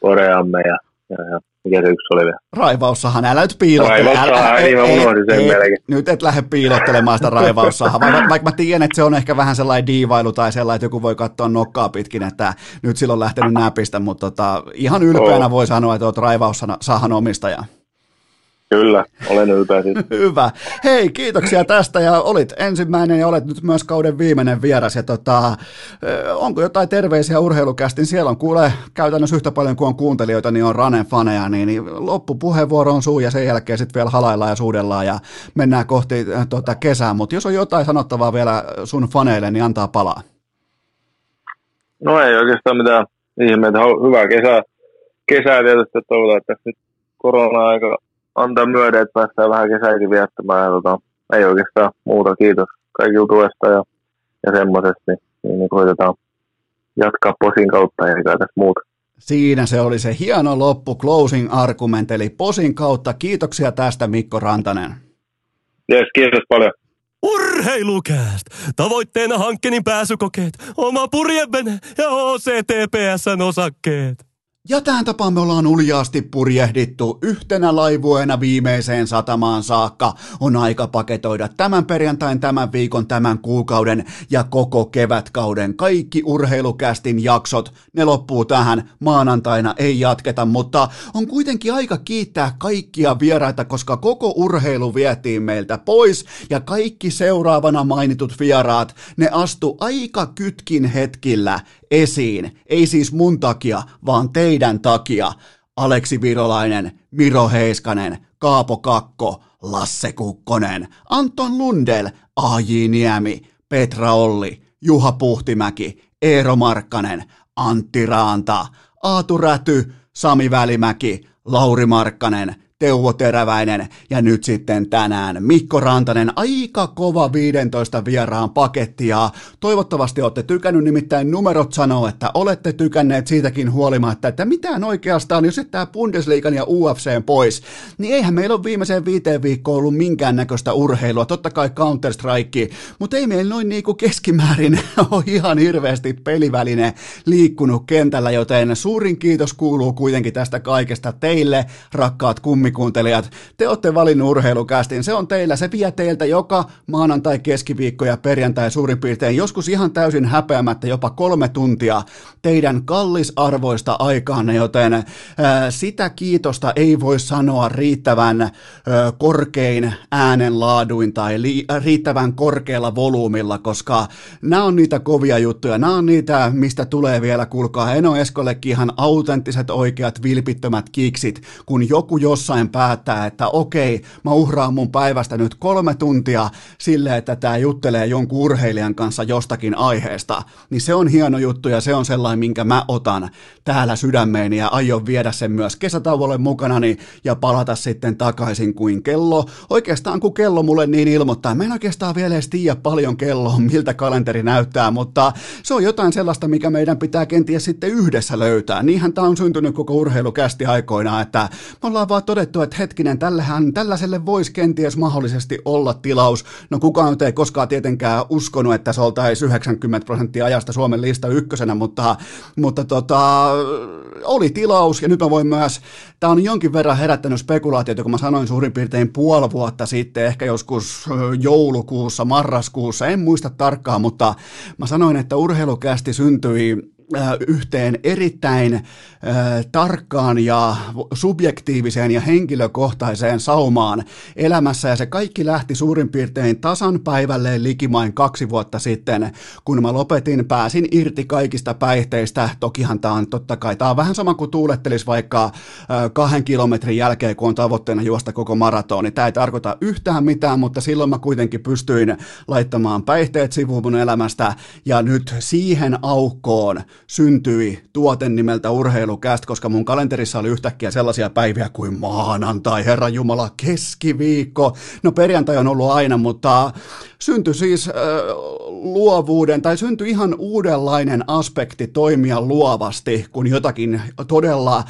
poreamme ja, ja, ja mikä se yksi oli vielä? Raivaussahan, älä nyt piilottele. Raivaussahan, älä, niin mä unohdin sen melkein. Nyt et lähde piilottelemaan sitä raivaussahan, vaikka, vaikka mä tiedän, että se on ehkä vähän sellainen diivailu tai sellainen, että joku voi katsoa nokkaa pitkin, että nyt sillä on lähtenyt näpistä, mutta tota, ihan ylpeänä oh. voi sanoa, että oot raivaussahan omistaja. Kyllä, olen ylpeä siitä. Hyvä. Hei, kiitoksia tästä ja olit ensimmäinen ja olet nyt myös kauden viimeinen vieras. Ja tota, onko jotain terveisiä urheilukästin? Siellä on kuule käytännössä yhtä paljon kuin on kuuntelijoita, niin on Ranen faneja, niin, niin loppupuheenvuoro on suu ja sen jälkeen sitten vielä halaillaan ja suudellaan ja mennään kohti tota, kesää. Mutta jos on jotain sanottavaa vielä sun faneille, niin antaa palaa. No ei oikeastaan mitään ihmeitä. Hyvää kesää, kesää tietysti toivotaan, että nyt korona-aika antaa myöden, että päästään vähän kesäikin viettämään. Ja tota, ei oikeastaan muuta. Kiitos kaikille tuesta ja, ja semmoisesta. Niin, niin, niin koitetaan jatkaa posin kautta eikä tässä muuta. Siinä se oli se hieno loppu, closing argument, eli posin kautta. Kiitoksia tästä Mikko Rantanen. Yes, kiitos paljon. Urheilukääst! Tavoitteena hankkeen pääsykokeet, oma purjevene ja OCTPSn osakkeet. Ja tähän tapaan me ollaan uljaasti purjehdittu yhtenä laivueena viimeiseen satamaan saakka. On aika paketoida tämän perjantain, tämän viikon, tämän kuukauden ja koko kevätkauden. Kaikki urheilukästin jaksot, ne loppuu tähän. Maanantaina ei jatketa, mutta on kuitenkin aika kiittää kaikkia vieraita, koska koko urheilu vietiin meiltä pois ja kaikki seuraavana mainitut vieraat, ne astu aika kytkin hetkillä esiin. Ei siis mun takia, vaan teidän takia. Aleksi Virolainen, Miro Heiskanen, Kaapo Kakko, Lasse Kukkonen, Anton Lundel, A.J. Niemi, Petra Olli, Juha Puhtimäki, Eero Markkanen, Antti Raanta, Aatu Räty, Sami Välimäki, Lauri Markkanen, Teuvo Teräväinen ja nyt sitten tänään Mikko Rantanen, aika kova 15 vieraan paketti ja toivottavasti olette tykännyt, nimittäin numerot sanoo, että olette tykänneet siitäkin huolimatta, että mitään oikeastaan, jos jättää Bundesliigan ja UFCn pois, niin eihän meillä ole viimeiseen viiteen viikkoon ollut minkäännäköistä urheilua, totta kai Counter-Strike, mutta ei meillä noin niinku keskimäärin ole ihan hirveästi peliväline liikkunut kentällä, joten suurin kiitos kuuluu kuitenkin tästä kaikesta teille, rakkaat kummi kummikuuntelijat, te olette valinnut urheilukästin. Se on teillä, se vie teiltä joka maanantai, keskiviikko ja perjantai suurin piirtein, joskus ihan täysin häpeämättä jopa kolme tuntia teidän kallisarvoista aikaanne, joten ää, sitä kiitosta ei voi sanoa riittävän ää, korkein äänenlaaduin tai li, ää, riittävän korkealla volyymilla, koska nämä on niitä kovia juttuja, nämä on niitä, mistä tulee vielä, kuulkaa Eno Eskollekin ihan autenttiset, oikeat, vilpittömät kiksit, kun joku jossain jossain päättää, että okei, mä uhraan mun päivästä nyt kolme tuntia sille, että tämä juttelee jonkun urheilijan kanssa jostakin aiheesta, niin se on hieno juttu ja se on sellainen, minkä mä otan täällä sydämeeni ja aion viedä sen myös kesätauolle mukanani ja palata sitten takaisin kuin kello. Oikeastaan kun kello mulle niin ilmoittaa, mä en oikeastaan vielä edes tiedä paljon kello miltä kalenteri näyttää, mutta se on jotain sellaista, mikä meidän pitää kenties sitten yhdessä löytää. Niinhän tämä on syntynyt koko urheilukästi aikoinaan, että me ollaan vaan todettu, todettu, että hetkinen, tällähän, tällaiselle voisi kenties mahdollisesti olla tilaus. No kukaan nyt ei koskaan tietenkään uskonut, että se oltaisi 90 prosenttia ajasta Suomen lista ykkösenä, mutta, mutta tota, oli tilaus ja nyt mä voin myös, tämä on jonkin verran herättänyt spekulaatiota, kun mä sanoin suurin piirtein puoli vuotta sitten, ehkä joskus joulukuussa, marraskuussa, en muista tarkkaan, mutta mä sanoin, että urheilukästi syntyi yhteen erittäin tarkkaan ja subjektiiviseen ja henkilökohtaiseen saumaan elämässä ja se kaikki lähti suurin piirtein tasan päivälleen likimain kaksi vuotta sitten, kun mä lopetin, pääsin irti kaikista päihteistä. Tokihan tämä on totta kai, tämä on vähän sama kuin tuulettelis vaikka kahden kilometrin jälkeen, kun on tavoitteena juosta koko maratoni. Tämä ei tarkoita yhtään mitään, mutta silloin mä kuitenkin pystyin laittamaan päihteet sivuun mun elämästä ja nyt siihen aukkoon syntyi tuote nimeltä Urheilukäst, koska mun kalenterissa oli yhtäkkiä sellaisia päiviä kuin maanantai, herra Jumala, keskiviikko. No perjantai on ollut aina, mutta syntyi siis äh, luovuuden, tai syntyi ihan uudenlainen aspekti toimia luovasti, kun jotakin todella äh,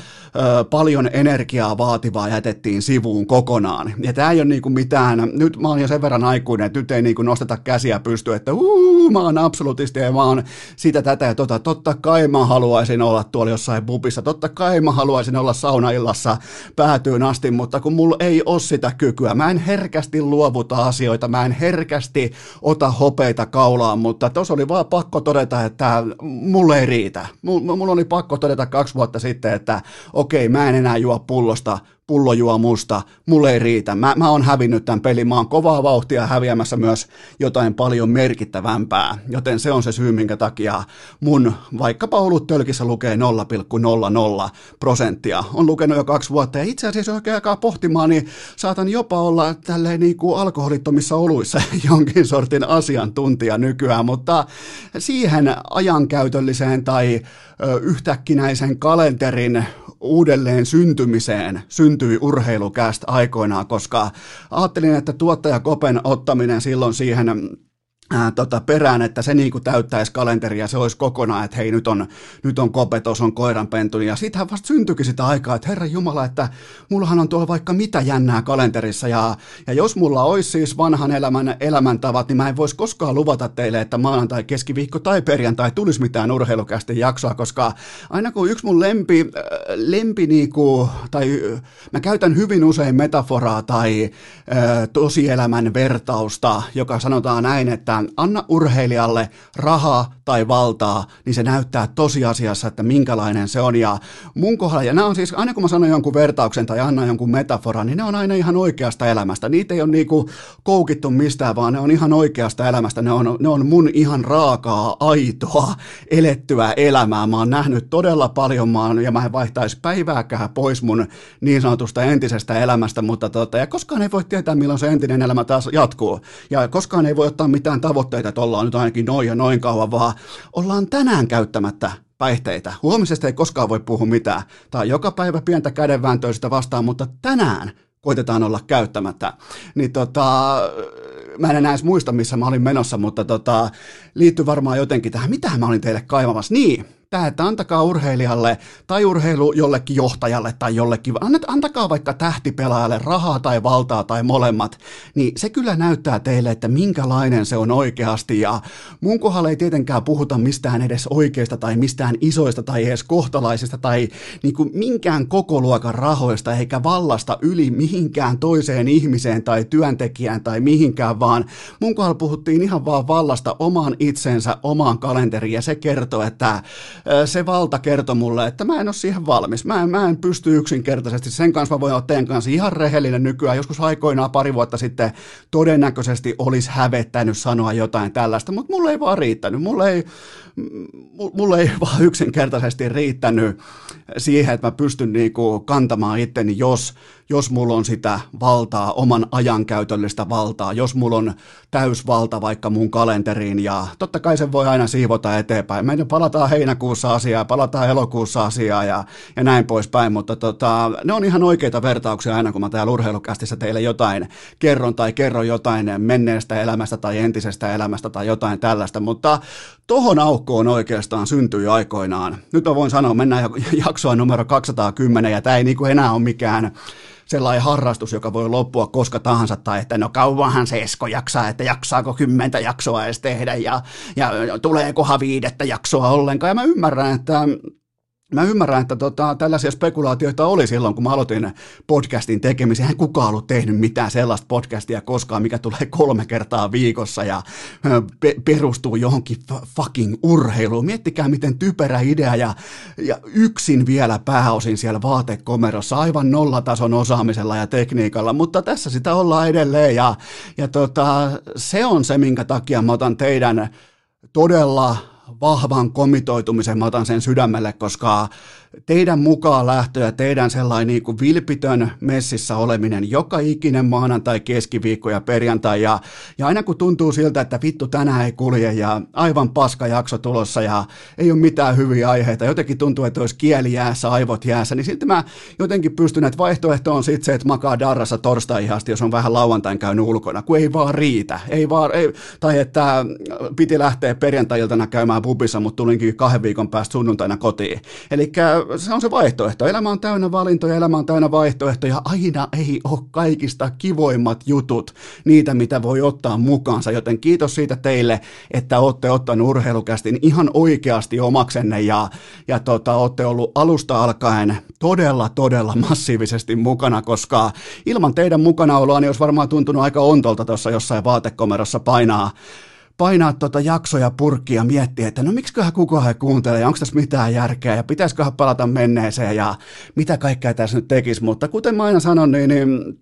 paljon energiaa vaativaa jätettiin sivuun kokonaan. Ja tämä ei ole niinku mitään, nyt mä oon jo sen verran aikuinen, että nyt ei niinku nosteta käsiä pystyä, että uu, mä oon absolutisti ja mä oon sitä, tätä ja tota. Totta kai mä haluaisin olla tuolla jossain pubissa, totta kai mä haluaisin olla saunaillassa päätyyn asti, mutta kun mulla ei ole sitä kykyä, mä en herkästi luovuta asioita, mä en herkästi ota hopeita kaulaan, mutta tuossa oli vaan pakko todeta, että mulle ei riitä. Mulla oli pakko todeta kaksi vuotta sitten, että okei, mä en enää juo pullosta, pullo juo musta, mulle ei riitä. Mä, mä oon hävinnyt tämän pelin, mä oon kovaa vauhtia häviämässä myös jotain paljon merkittävämpää, joten se on se syy, minkä takia mun vaikkapa ollut tölkissä lukee 0,00 prosenttia. On lukenut jo kaksi vuotta ja itse asiassa oikein aikaa pohtimaan, niin saatan jopa olla tälleen niin kuin alkoholittomissa oluissa jonkin sortin asiantuntija nykyään, mutta siihen ajankäytölliseen tai yhtäkkinäisen kalenterin uudelleen syntymiseen syntyi urheilukästä aikoinaan, koska ajattelin, että tuottaja Kopen ottaminen silloin siihen ää, tota, perään, että se niinku täyttäisi kalenteria, se olisi kokonaan, että hei nyt on, nyt on kopetos, on koiranpentu, ja sittenhän vasta syntyikin sitä aikaa, että herra Jumala, että mullahan on tuolla vaikka mitä jännää kalenterissa, ja, ja jos mulla olisi siis vanhan elämän elämäntavat, niin mä en voisi koskaan luvata teille, että maanantai, keskiviikko tai perjantai tulisi mitään urheilukästi jaksoa, koska aina kun yksi mun lempi, lempi niinku, tai mä käytän hyvin usein metaforaa tai äh, tosielämän vertausta, joka sanotaan näin, että anna urheilijalle rahaa tai valtaa, niin se näyttää tosiasiassa, että minkälainen se on. Ja mun kohdalla, ja nämä on siis, aina kun mä sanon jonkun vertauksen tai annan jonkun metaforan, niin ne on aina ihan oikeasta elämästä. Niitä ei ole niinku koukittu mistään, vaan ne on ihan oikeasta elämästä. Ne on, ne on mun ihan raakaa, aitoa, elettyä elämää. Mä oon nähnyt todella paljon, mä oon, ja mä en vaihtaisi päivääkään pois mun niin sanotusta entisestä elämästä, mutta tota, ja koskaan ei voi tietää, milloin se entinen elämä taas jatkuu. Ja koskaan ei voi ottaa mitään tavoitteita, että ollaan nyt ainakin noin ja noin kauan, vaan ollaan tänään käyttämättä päihteitä. Huomisesta ei koskaan voi puhua mitään. Tämä on joka päivä pientä kädenvääntöä sitä vastaan, mutta tänään koitetaan olla käyttämättä. Niin tota, mä en enää edes muista, missä mä olin menossa, mutta tota, liittyy varmaan jotenkin tähän, mitä mä olin teille kaivamassa. Niin, tämä, että antakaa urheilijalle tai urheilu jollekin johtajalle tai jollekin, antakaa vaikka tähtipelaajalle rahaa tai valtaa tai molemmat, niin se kyllä näyttää teille, että minkälainen se on oikeasti. Ja mun kohdalla ei tietenkään puhuta mistään edes oikeista tai mistään isoista tai edes kohtalaisista tai niin kuin minkään kokoluokan rahoista eikä vallasta yli mihinkään toiseen ihmiseen tai työntekijään tai mihinkään, vaan mun kohdalla puhuttiin ihan vaan vallasta omaan itsensä, omaan kalenteriin. Ja se kertoo, että se valta kertoi mulle, että mä en ole siihen valmis. Mä en, mä en pysty yksinkertaisesti. Sen kanssa mä voin olla teidän kanssa ihan rehellinen nykyään. Joskus aikoinaan pari vuotta sitten todennäköisesti olisi hävettänyt sanoa jotain tällaista, mutta mulle ei vaan riittänyt. Mulle ei, mulle ei vaan yksinkertaisesti riittänyt siihen, että mä pystyn niinku kantamaan itteni, jos, jos mulla on sitä valtaa, oman ajankäytöllistä valtaa, jos mulla on täysvalta vaikka mun kalenteriin ja totta kai se voi aina siivota eteenpäin. Me palataan heinäkuussa asiaa, palataan elokuussa asiaa ja, ja näin poispäin, mutta tota, ne on ihan oikeita vertauksia aina, kun mä täällä urheilukästissä teille jotain kerron tai kerron jotain menneestä elämästä tai entisestä elämästä tai jotain tällaista, mutta tohon aukkoon oikeastaan syntyi aikoinaan. Nyt mä voin sanoa, mennään jaksoa numero 210 ja tämä ei niinku enää ole mikään sellainen harrastus, joka voi loppua koska tahansa, tai että no kauanhan se Esko jaksaa, että jaksaako kymmentä jaksoa edes tehdä, ja, ja tuleekohan viidettä jaksoa ollenkaan, ja mä ymmärrän, että Mä ymmärrän, että tota, tällaisia spekulaatioita oli silloin, kun mä aloitin podcastin tekemisen. Eihän kukaan ollut tehnyt mitään sellaista podcastia koskaan, mikä tulee kolme kertaa viikossa ja pe- perustuu johonkin fucking urheiluun. Miettikää, miten typerä idea ja, ja yksin vielä pääosin siellä vaatekomerossa, aivan nollatason osaamisella ja tekniikalla, mutta tässä sitä ollaan edelleen ja, ja tota, se on se, minkä takia mä otan teidän todella vahvan komitoitumisen, mä otan sen sydämelle, koska teidän mukaan lähtö ja teidän sellainen niin kuin vilpitön messissä oleminen joka ikinen maanantai, keskiviikko ja perjantai ja, ja aina kun tuntuu siltä, että vittu tänään ei kulje ja aivan paska jakso tulossa ja ei ole mitään hyviä aiheita, jotenkin tuntuu, että olisi kieli jäässä, aivot jäässä, niin silti mä jotenkin pystyn, että vaihtoehto on sitten se, että makaa darrassa torstai asti, jos on vähän lauantain käynyt ulkona, kun ei vaan riitä, ei vaan, ei, tai että piti lähteä perjantai-iltana käymään pubissa, mutta tulinkin kahden viikon päästä sunnuntaina kotiin. Eli se on se vaihtoehto. Elämä on täynnä valintoja, elämä on täynnä vaihtoehtoja. Aina ei ole kaikista kivoimmat jutut niitä, mitä voi ottaa mukaansa. Joten kiitos siitä teille, että olette ottanut urheilukästin ihan oikeasti omaksenne ja, ja tota, olette ollut alusta alkaen todella, todella massiivisesti mukana, koska ilman teidän mukanaoloa niin olisi varmaan tuntunut aika ontolta tuossa jossain vaatekomerossa painaa painaa tuota jaksoja purkkia ja miettiä, että no miksiköhän kukaan kuuntelee, onko tässä mitään järkeä ja pitäisiköhän palata menneeseen ja mitä kaikkea tässä nyt tekisi, mutta kuten mä aina sanon, niin, niin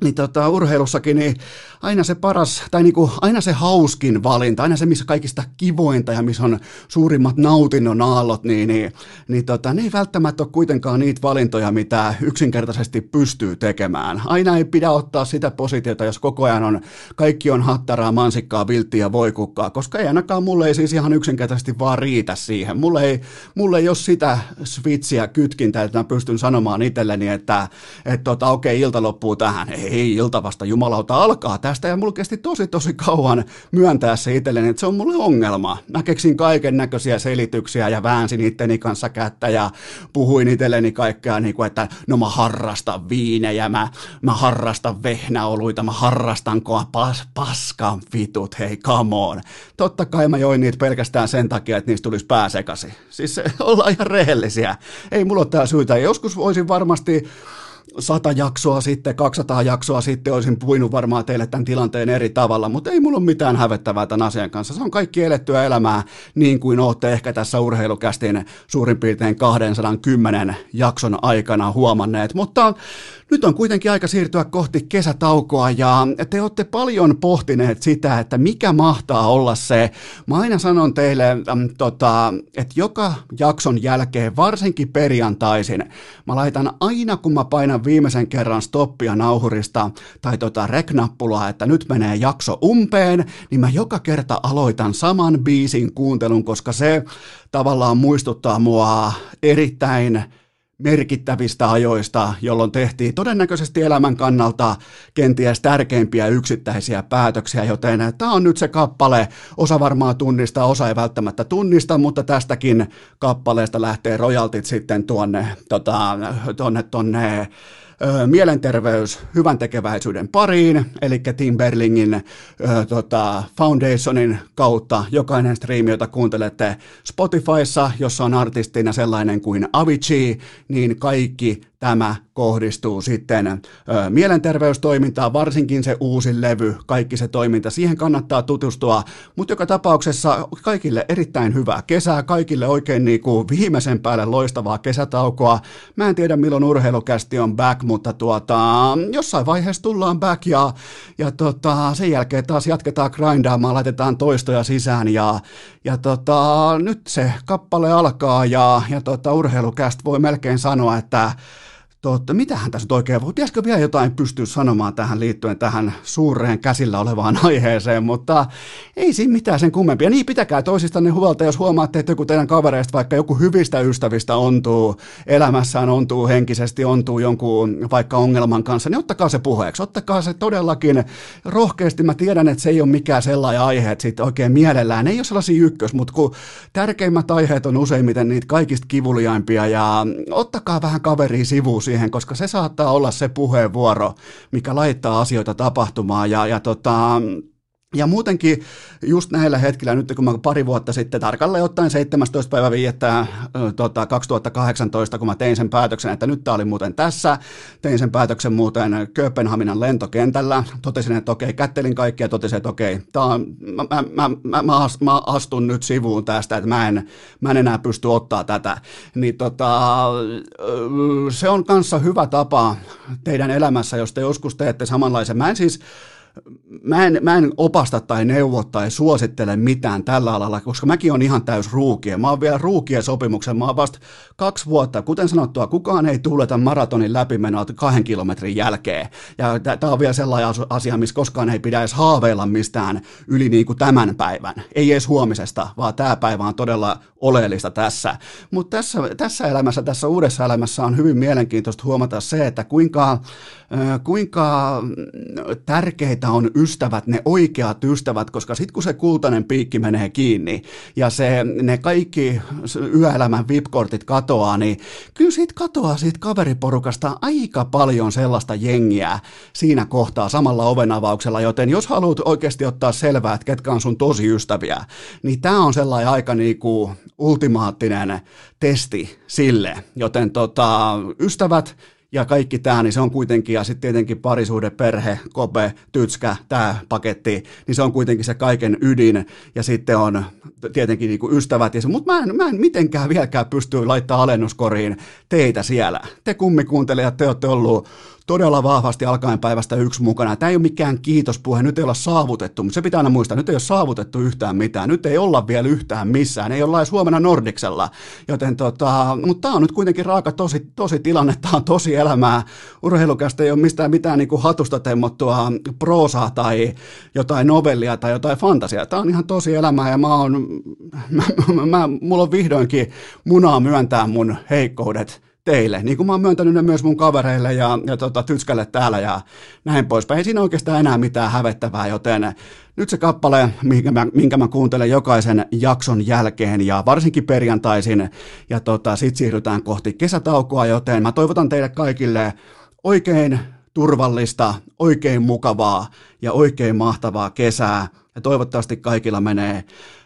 niin tota, urheilussakin niin aina se paras, tai niinku, aina se hauskin valinta, aina se, missä kaikista kivointa ja missä on suurimmat nautinnon aallot, niin, niin, niin tota, ne ei välttämättä ole kuitenkaan niitä valintoja, mitä yksinkertaisesti pystyy tekemään. Aina ei pidä ottaa sitä positiota, jos koko ajan on, kaikki on hattaraa, mansikkaa, vilttiä, voikukkaa, koska ei ainakaan mulle ei siis ihan yksinkertaisesti vaan riitä siihen. Mulle ei, mulle ei ole sitä switchiä, kytkintä, että mä pystyn sanomaan itselleni, että et tota, okei, okay, ilta loppuu tähän. Ei, ilta vasta jumalauta alkaa tästä ja mulla kesti tosi tosi kauan myöntää se itselleni, että se on mulle ongelma. Mä keksin kaiken näköisiä selityksiä ja väänsin itteni kanssa kättä ja puhuin itselleni kaikkea, niin kuin, että no mä harrastan viinejä, mä, mä harrastan vehnäoluita, mä harrastan koa pas, paskan vitut, hei come on. Totta kai mä join niitä pelkästään sen takia, että niistä tulisi pääsekasi. Siis ollaan ihan rehellisiä. Ei mulla ole tää syytä. Joskus voisin varmasti sata jaksoa sitten, 200 jaksoa sitten olisin puinut varmaan teille tämän tilanteen eri tavalla, mutta ei mulla ole mitään hävettävää tämän asian kanssa. Se on kaikki elettyä elämää niin kuin olette ehkä tässä urheilukästin suurin piirtein 210 jakson aikana huomanneet, mutta nyt on kuitenkin aika siirtyä kohti kesätaukoa ja te olette paljon pohtineet sitä, että mikä mahtaa olla se. Mä aina sanon teille, äm, tota, että joka jakson jälkeen, varsinkin perjantaisin, mä laitan aina kun mä painan viimeisen kerran stoppia nauhurista tai tota reknappulaa, että nyt menee jakso umpeen, niin mä joka kerta aloitan saman biisin kuuntelun, koska se tavallaan muistuttaa mua erittäin merkittävistä ajoista, jolloin tehtiin todennäköisesti elämän kannalta kenties tärkeimpiä yksittäisiä päätöksiä, joten tämä on nyt se kappale. Osa varmaan tunnistaa, osa ei välttämättä tunnista, mutta tästäkin kappaleesta lähtee rojaltit sitten tuonne, tota, tuonne, tuonne mielenterveys hyvän tekeväisyyden pariin, eli Tim Berlingin ö, tota, Foundationin kautta jokainen striimi, jota kuuntelette Spotifyssa, jossa on artistina sellainen kuin Avicii, niin kaikki tämä kohdistuu sitten mielenterveystoimintaan, varsinkin se uusi levy, kaikki se toiminta, siihen kannattaa tutustua, mutta joka tapauksessa kaikille erittäin hyvää kesää, kaikille oikein niin kuin viimeisen päälle loistavaa kesätaukoa. Mä en tiedä milloin urheilukästi on back, mutta tuota, jossain vaiheessa tullaan back ja, ja tota, sen jälkeen taas jatketaan grindaamaan, laitetaan toistoja sisään ja, ja tota, nyt se kappale alkaa ja, ja tota, urheilukäst voi melkein sanoa, että Totta, mitähän tässä nyt oikein voi? Pitäisikö vielä jotain pystyä sanomaan tähän liittyen tähän suureen käsillä olevaan aiheeseen, mutta ei siinä mitään sen kummempia. Niin pitäkää toisistanne huolta, jos huomaatte, että joku teidän kavereista, vaikka joku hyvistä ystävistä ontuu elämässään, ontuu henkisesti, ontuu jonkun vaikka ongelman kanssa, niin ottakaa se puheeksi. Ottakaa se todellakin rohkeasti. Mä tiedän, että se ei ole mikään sellainen aihe, että sitten oikein mielellään. Ei ole sellaisia ykkös, mutta kun tärkeimmät aiheet on useimmiten niitä kaikista kivuliaimpia ja ottakaa vähän kaveria sivuun siihen, koska se saattaa olla se puheenvuoro, mikä laittaa asioita tapahtumaan. Ja, ja tota, ja muutenkin just näillä hetkillä, nyt kun mä pari vuotta sitten tarkalleen ottaen 17. päivä 5. Tota, 2018, kun mä tein sen päätöksen, että nyt tämä oli muuten tässä, tein sen päätöksen muuten Kööpenhaminan lentokentällä, totesin, että okei, kättelin kaikkia, totesin, että okei, tää on, mä, mä, mä, mä, mä, astun nyt sivuun tästä, että mä en, mä en enää pysty ottaa tätä. Niin tota, se on kanssa hyvä tapa teidän elämässä, jos te joskus teette samanlaisen. Mä en siis, mä en, mä en opasta tai neuvo tai suosittele mitään tällä alalla, koska mäkin on ihan täys ruukia. Mä oon vielä ruukien sopimuksen, mä oon vasta kaksi vuotta. Kuten sanottua, kukaan ei tuuleta maratonin läpimenoa kahden kilometrin jälkeen. Ja tämä on vielä sellainen asia, missä koskaan ei pidä edes haaveilla mistään yli niin kuin tämän päivän. Ei edes huomisesta, vaan tämä päivä on todella oleellista tässä. Mutta tässä, tässä elämässä, tässä uudessa elämässä on hyvin mielenkiintoista huomata se, että kuinka, kuinka tärkeitä on ystävät, ne oikeat ystävät, koska sitten kun se kultainen piikki menee kiinni ja se, ne kaikki yöelämän VIP-kortit katoaa, niin kyllä siitä katoaa siitä kaveriporukasta aika paljon sellaista jengiä siinä kohtaa samalla ovenavauksella, joten jos haluat oikeasti ottaa selvää, että ketkä on sun tosi ystäviä, niin tämä on sellainen aika niinku ultimaattinen testi sille, joten tota, ystävät, ja kaikki tämä, niin se on kuitenkin, ja sitten tietenkin parisuhde, perhe, kope, tytskä, tämä paketti, niin se on kuitenkin se kaiken ydin, ja sitten on tietenkin niin kuin ystävät, mutta mä en, mä en mitenkään vieläkään pysty laittaa alennuskoriin teitä siellä. Te kummikuuntelijat, te olette ollut todella vahvasti alkaen päivästä yksi mukana. Tämä ei ole mikään kiitospuhe, nyt ei olla saavutettu, mutta se pitää aina muistaa, nyt ei ole saavutettu yhtään mitään, nyt ei olla vielä yhtään missään, ei olla huomenna Nordiksella, joten tota, mutta tämä on nyt kuitenkin raaka tosi, tosi tilanne, tämä on tosi elämää, urheilukästä ei ole mistään mitään niin kuin hatusta temmottua proosaa tai jotain novellia tai jotain fantasiaa, tämä on ihan tosi elämää ja mä oon, mä, mä, mä, mulla on vihdoinkin munaa myöntää mun heikkoudet, teille, niin kuin mä oon myöntänyt ne myös mun kavereille ja, ja tota, tytskälle täällä ja näin poispäin. Ei siinä oikeastaan enää mitään hävettävää, joten nyt se kappale, minkä mä, minkä mä kuuntelen jokaisen jakson jälkeen ja varsinkin perjantaisin. Ja tota, sit siirrytään kohti kesätaukoa, joten mä toivotan teille kaikille oikein turvallista, oikein mukavaa ja oikein mahtavaa kesää. Ja toivottavasti kaikilla menee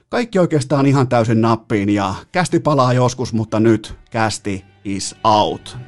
kaikki oikeastaan ihan täysin nappiin ja kästi palaa joskus, mutta nyt kästi is out.